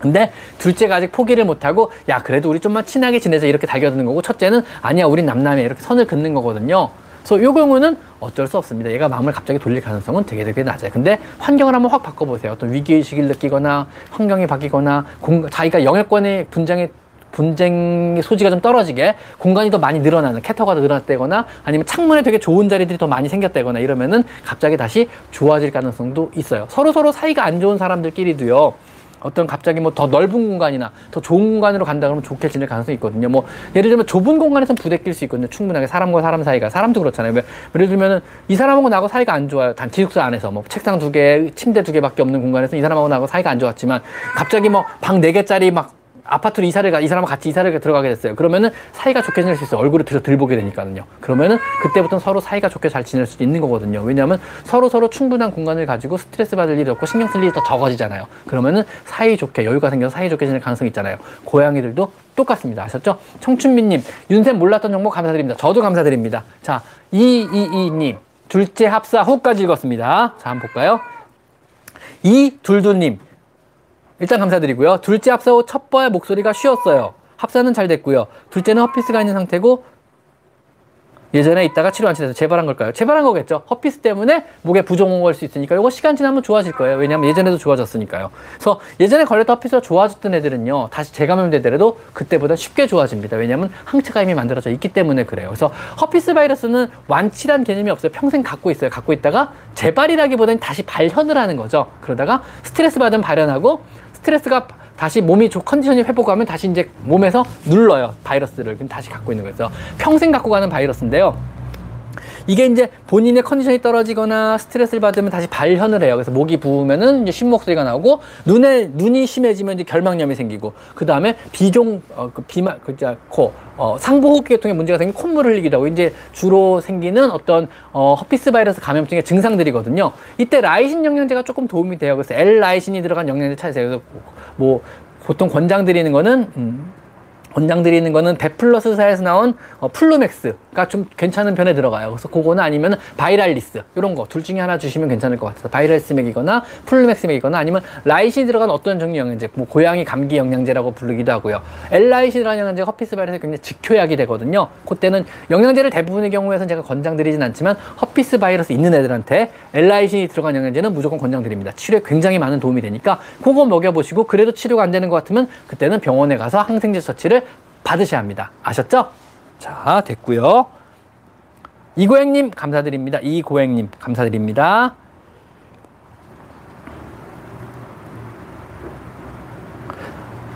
근데 둘째가 아직 포기를 못하고 야 그래도 우리 좀만 친하게 지내자 이렇게 달겨드는 거고 첫째는 아니야 우린 남남이야 이렇게 선을 긋는 거거든요. 그래서 이 경우는 어쩔 수 없습니다. 얘가 마음을 갑자기 돌릴 가능성은 되게 되게 낮아요. 근데 환경을 한번 확 바꿔보세요. 어떤 위기의식을 느끼거나 환경이 바뀌거나 공, 자기가 영역권의 분쟁에 분쟁 소지가 좀 떨어지게 공간이 더 많이 늘어나는 캐터가 더 늘어났다거나 아니면 창문에 되게 좋은 자리들이 더 많이 생겼다거나 이러면은 갑자기 다시 좋아질 가능성도 있어요. 서로 서로 사이가 안 좋은 사람들끼리도요. 어떤 갑자기 뭐 더 넓은 공간이나 더 좋은 공간으로 간다 그러면 좋게 지낼 가능성이 있거든요. 뭐 예를 들면 좁은 공간에서 부대낄 수 있거든요. 충분하게 사람과 사람 사이가 사람도 그렇잖아요. 예를 들면은 이 사람하고 나하고 사이가 안 좋아요. 단 기숙사 안에서 뭐 책상 두 개, 침대 두 개밖에 없는 공간에서 이 사람하고 나하고 사이가 안 좋았지만 갑자기 뭐 방 네 개짜리 막 아파트로 이사를 가, 이 사람과 같이 이사를 들어가게 됐어요. 그러면은 사이가 좋게 지낼 수 있어요. 얼굴을 들어 들보게 되니까요. 그러면은 그때부터는 서로 사이가 좋게 잘 지낼 수 있는 거거든요. 왜냐하면 서로 서로 충분한 공간을 가지고 스트레스 받을 일이 없고 신경 쓸 일이 더 적어지잖아요. 그러면은 사이 좋게 여유가 생겨서 사이 좋게 지낼 가능성이 있잖아요. 고양이들도 똑같습니다. 아셨죠? 청춘민님, 윤쌤 몰랐던 정보 감사드립니다. 저도 감사드립니다. 자, 이이이님, 둘째 합사 후까지 읽었습니다. 자, 한번 볼까요? 이둘둘님, 일단 감사드리고요. 둘째 합사 후 첫 번의 목소리가 쉬었어요. 합사는 잘 됐고요. 둘째는 herpes가 있는 상태고 예전에 있다가 치료 완치돼서 재발한 걸까요? 재발한 거겠죠. herpes 때문에 목에 부종 온 걸 수 있으니까 이거 시간 지나면 좋아질 거예요. 왜냐하면 예전에도 좋아졌으니까요. 그래서 예전에 걸렸던 herpes가 좋아졌던 애들은요. 다시 재감염되더라도 그때보다 쉽게 좋아집니다. 왜냐하면 항체가 이미 만들어져 있기 때문에 그래요. 그래서 허피스 바이러스는 완치란 개념이 없어요. 평생 갖고 있어요. 갖고 있다가 재발이라기보다는 다시 발현을 하는 거죠. 그러다가 스트레스 받으면 발현하고 스트레스가 다시 몸이 컨디션이 회복하면 다시 이제 몸에서 눌러요 바이러스를. 그럼 다시 갖고 있는 거죠 평생 갖고 가는 바이러스인데요 이게 이제 본인의 컨디션이 떨어지거나 스트레스를 받으면 다시 발현을 해요. 그래서 목이 부으면은 이제 쉰목소리가 나오고 눈에 눈이 심해지면 이제 결막염이 생기고 그 다음에 비종 어, 그 비마 그코 어, 상부호흡계통에 문제가 생긴 콧물을 흘리기도 하고 이제 주로 생기는 어떤 어, 허피스 바이러스 감염증의 증상들이거든요. 이때 라이신 영양제가 조금 도움이 돼요. 그래서 L 라이신이 들어간 영양제 찾으세요. 그래서 뭐 보통 권장드리는 거는 음, 권장드리는 거는 베플러스사에서 나온 어, 플루맥스가 좀 괜찮은 편에 들어가요. 그래서 그거는 아니면 바이랄리스 이런 거 둘 중에 하나 주시면 괜찮을 것 같아서 바이랄리스 먹이거나 플루맥스 먹이거나 아니면 라이신이 들어간 어떤 종류 영양제, 뭐 고양이 감기 영양제라고 부르기도 하고요. L 라이신이라는 영양제 허피스 바이러스 굉장히 직효약이 되거든요. 그때는 영양제를 대부분의 경우에는 제가 권장드리진 않지만 허피스 바이러스 있는 애들한테 L 라이신이 들어간 영양제는 무조건 권장드립니다. 치료에 굉장히 많은 도움이 되니까 그거 먹여보시고 그래도 치료가 안 되는 것 같으면 그때는 병원에 가서 항생제 처치를 받으셔야 합니다. 아셨죠? 자, 됐고요. 이고행님 감사드립니다. 이고행님 감사드립니다.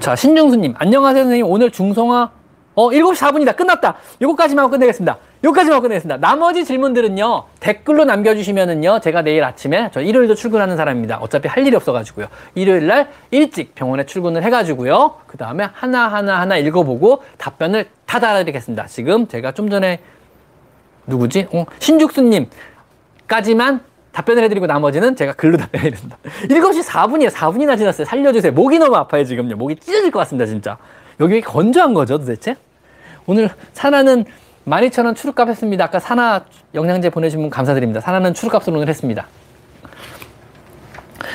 자, 신중수님 안녕하세요 선생님. 오늘 중성화 어 7시 4분이다. 끝났다. 이거까지만 하고 끝내겠습니다. 여기까지만 끝내겠습니다. 나머지 질문들은요, 댓글로 남겨주시면은요, 제가 내일 아침에, 저 일요일도 출근하는 사람입니다. 어차피 할 일이 없어가지고요. 일요일 날 일찍 병원에 출근을 해가지고요, 그 다음에 하나하나 하나 읽어보고 답변을 다 달아드리겠습니다. 지금 제가 좀 전에, 누구지? 어, 신죽수님 까지만 답변을 해드리고 나머지는 제가 글로 답변해드립니다. 7시 4분이에요. 4분이나 지났어요. 살려주세요. 목이 너무 아파요, 지금요. 목이 찢어질 것 같습니다, 진짜. 여기 건조한 거죠, 도대체? 오늘 사나는 12,000원 추루값 했습니다. 아까 사나 영양제 보내신 분 감사드립니다. 사나는 추루값으로 오늘 했습니다.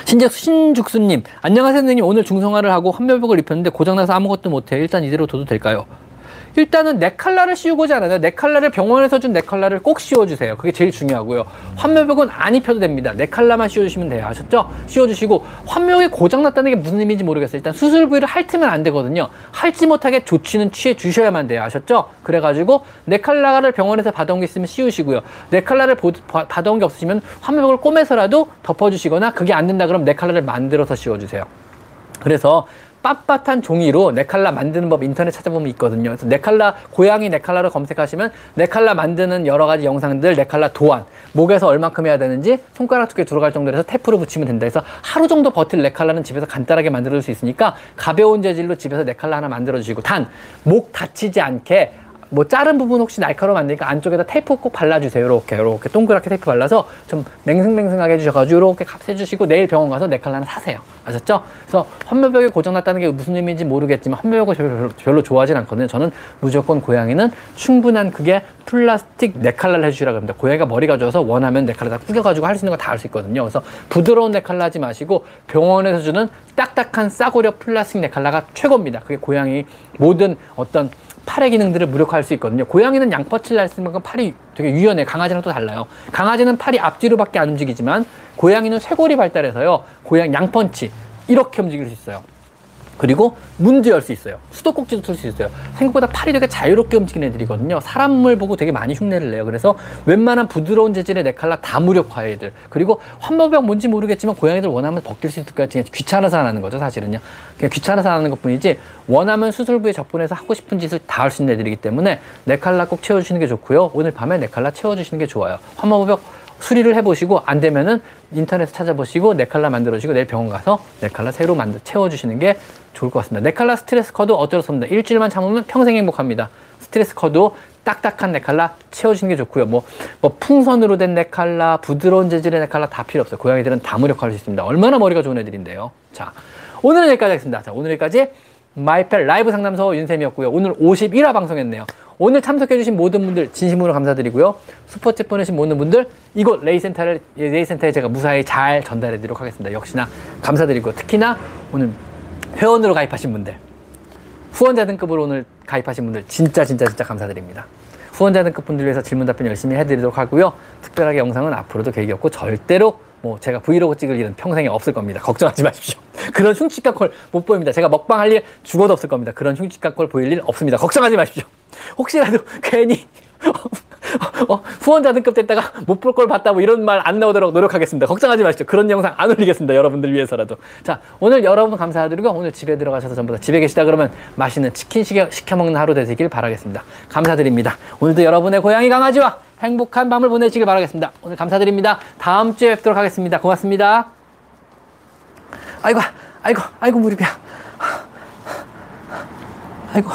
신적 신죽수님 안녕하세요 선생님 오늘 중성화를 하고 환멸복을 입혔는데 고장나서 아무것도 못해요 일단 이대로 둬도 될까요? 일단은 네칼라를 씌우고자 하나요? 네칼라를 병원에서 준 네칼라를 꼭 씌워주세요. 그게 제일 중요하고요. 환묘벽은 안 입혀도 됩니다. 네칼라만 씌워주시면 돼요. 아셨죠? 씌워주시고 환묘이 고장났다는 게 무슨 의미인지 모르겠어요. 일단 수술 부위를 핥으면 안 되거든요. 핥지 못하게 조치는 취해 주셔야만 돼요. 아셨죠? 그래가지고 네칼라를 병원에서 받아온 게 있으면 씌우시고요. 네칼라를 받아온 게 없으시면 환묘벽을 꼬매서라도 덮어주시거나 그게 안 된다 그러면 네칼라를 만들어서 씌워주세요. 그래서 빳빳한 종이로 네칼라 만드는 법 인터넷 찾아보면 있거든요. 그래서 네칼라 고양이 네칼라를 검색하시면 네칼라 만드는 여러 가지 영상들 네칼라 도안 목에서 얼만큼 해야 되는지 손가락 두께 들어갈 정도로 해서 테프로 붙이면 된다 해서 하루 정도 버틸 네칼라는 집에서 간단하게 만들어줄 수 있으니까 가벼운 재질로 집에서 네칼라 하나 만들어 주시고 단 목 다치지 않게 뭐 자른 부분 혹시 날카로워 만드니까 안쪽에다 테이프 꼭 발라주세요. 이렇게 이렇게 동그랗게 테이프 발라서 좀 맹승맹승하게 해주셔가지고 이렇게 값해주시고 내일 병원 가서 네칼라 하나 사세요. 아셨죠? 그래서 환멸벽이 고장났다는 게 무슨 의미인지 모르겠지만 환멸벽을 별로, 별로 좋아하진 않거든요. 저는 무조건 고양이는 충분한 그게 플라스틱 네칼라를 해주시라 그럽니다. 고양이가 머리가 좋아서 원하면 네칼라 다 구겨가지고 할 수 있는 거 다 할 수 있거든요. 그래서 부드러운 네칼라 하지 마시고 병원에서 주는 딱딱한 싸구려 플라스틱 네칼라가 최고입니다. 그게 고양이 모든 어떤 팔의 기능들을 무력화할 수 있거든요. 고양이는 양퍼치를 날쓴 만큼 팔이 되게 유연해. 강아지랑 또 달라요. 강아지는 팔이 앞뒤로밖에 안 움직이지만 고양이는 쇄골이 발달해서요. 고양 양펀치 이렇게 움직일 수 있어요. 그리고 문도 열 수 있어요. 수도꼭지도 틀 수 있어요. 생각보다 팔이 되게 자유롭게 움직이는 애들이거든요. 사람을 보고 되게 많이 흉내를 내요. 그래서 웬만한 부드러운 재질의 네칼라 다 무력화 애들. 그리고 환모병 뭔지 모르겠지만 고양이들 원하면 벗길 수 있을 것 같지 귀찮아서 안 하는 거죠, 사실은요. 그냥 귀찮아서 안 하는 것 뿐이지 원하면 수술부에 접근해서 하고 싶은 짓을 다 할 수 있는 애들이기 때문에 네칼라 꼭 채워주시는 게 좋고요. 오늘 밤에 네칼라 채워주시는 게 좋아요. 환모병 수리를 해보시고 안 되면은 인터넷 찾아보시고 neck collar 만들어주시고 내일 병원 가서 neck collar 새로 만들 채워주시는 게 좋을 것 같습니다. neck collar 스트레스 커도 어쩔 수 없습니다. 일주일만 참으면 평생 행복합니다. 스트레스 커도 딱딱한 neck collar 채워주시는 게 좋고요. 뭐, 뭐 풍선으로 된 neck collar, 부드러운 재질의 neck collar 다 필요 없어요. 고양이들은 다 무력화할 수 있습니다. 얼마나 머리가 좋은 애들인데요. 자, 오늘은 여기까지 하겠습니다. 자, 오늘 여기까지 마이펫 라이브 상담소 윤쌤이었고요. 오늘 51화 방송했네요. 오늘 참석해주신 모든 분들 진심으로 감사드리고요. Super Chat 보내신 모든 분들 이곳 레이센터를 레이센터에 제가 무사히 잘 전달해드리도록 하겠습니다. 역시나 감사드리고 특히나 오늘 회원으로 가입하신 분들 후원자 등급으로 오늘 가입하신 분들 진짜 진짜 진짜 감사드립니다. 후원자 등급 분들 위해서 질문 답변 열심히 해드리도록 하고요. 특별하게 영상은 앞으로도 계획이 없고 절대로 뭐 제가 브이로그 찍을 일은 평생에 없을 겁니다. 걱정하지 마십시오. 그런 흉측한 걸 못 보입니다. 제가 먹방 할 일 죽어도 없을 겁니다. 그런 흉측한 걸 보일 일 없습니다. 걱정하지 마십시오. 혹시라도 괜히 어, 후원자 등급 됐다가 못 볼 걸 봤다 뭐 이런 말 안 나오도록 노력하겠습니다. 걱정하지 마십시오. 그런 영상 안 올리겠습니다. 여러분들 위해서라도. 자, 오늘 여러분 감사드리고 오늘 집에 들어가셔서 전부 다 집에 계시다 그러면 맛있는 치킨 시켜, 시켜 먹는 하루 되시길 바라겠습니다. 감사드립니다. 오늘도 여러분의 고양이 강아지와 행복한 밤을 보내시길 바라겠습니다. 오늘 감사드립니다. 다음 주에 뵙도록 하겠습니다. 고맙습니다. 아이고, 아이고, 아이고, 무릎이야. 아이고.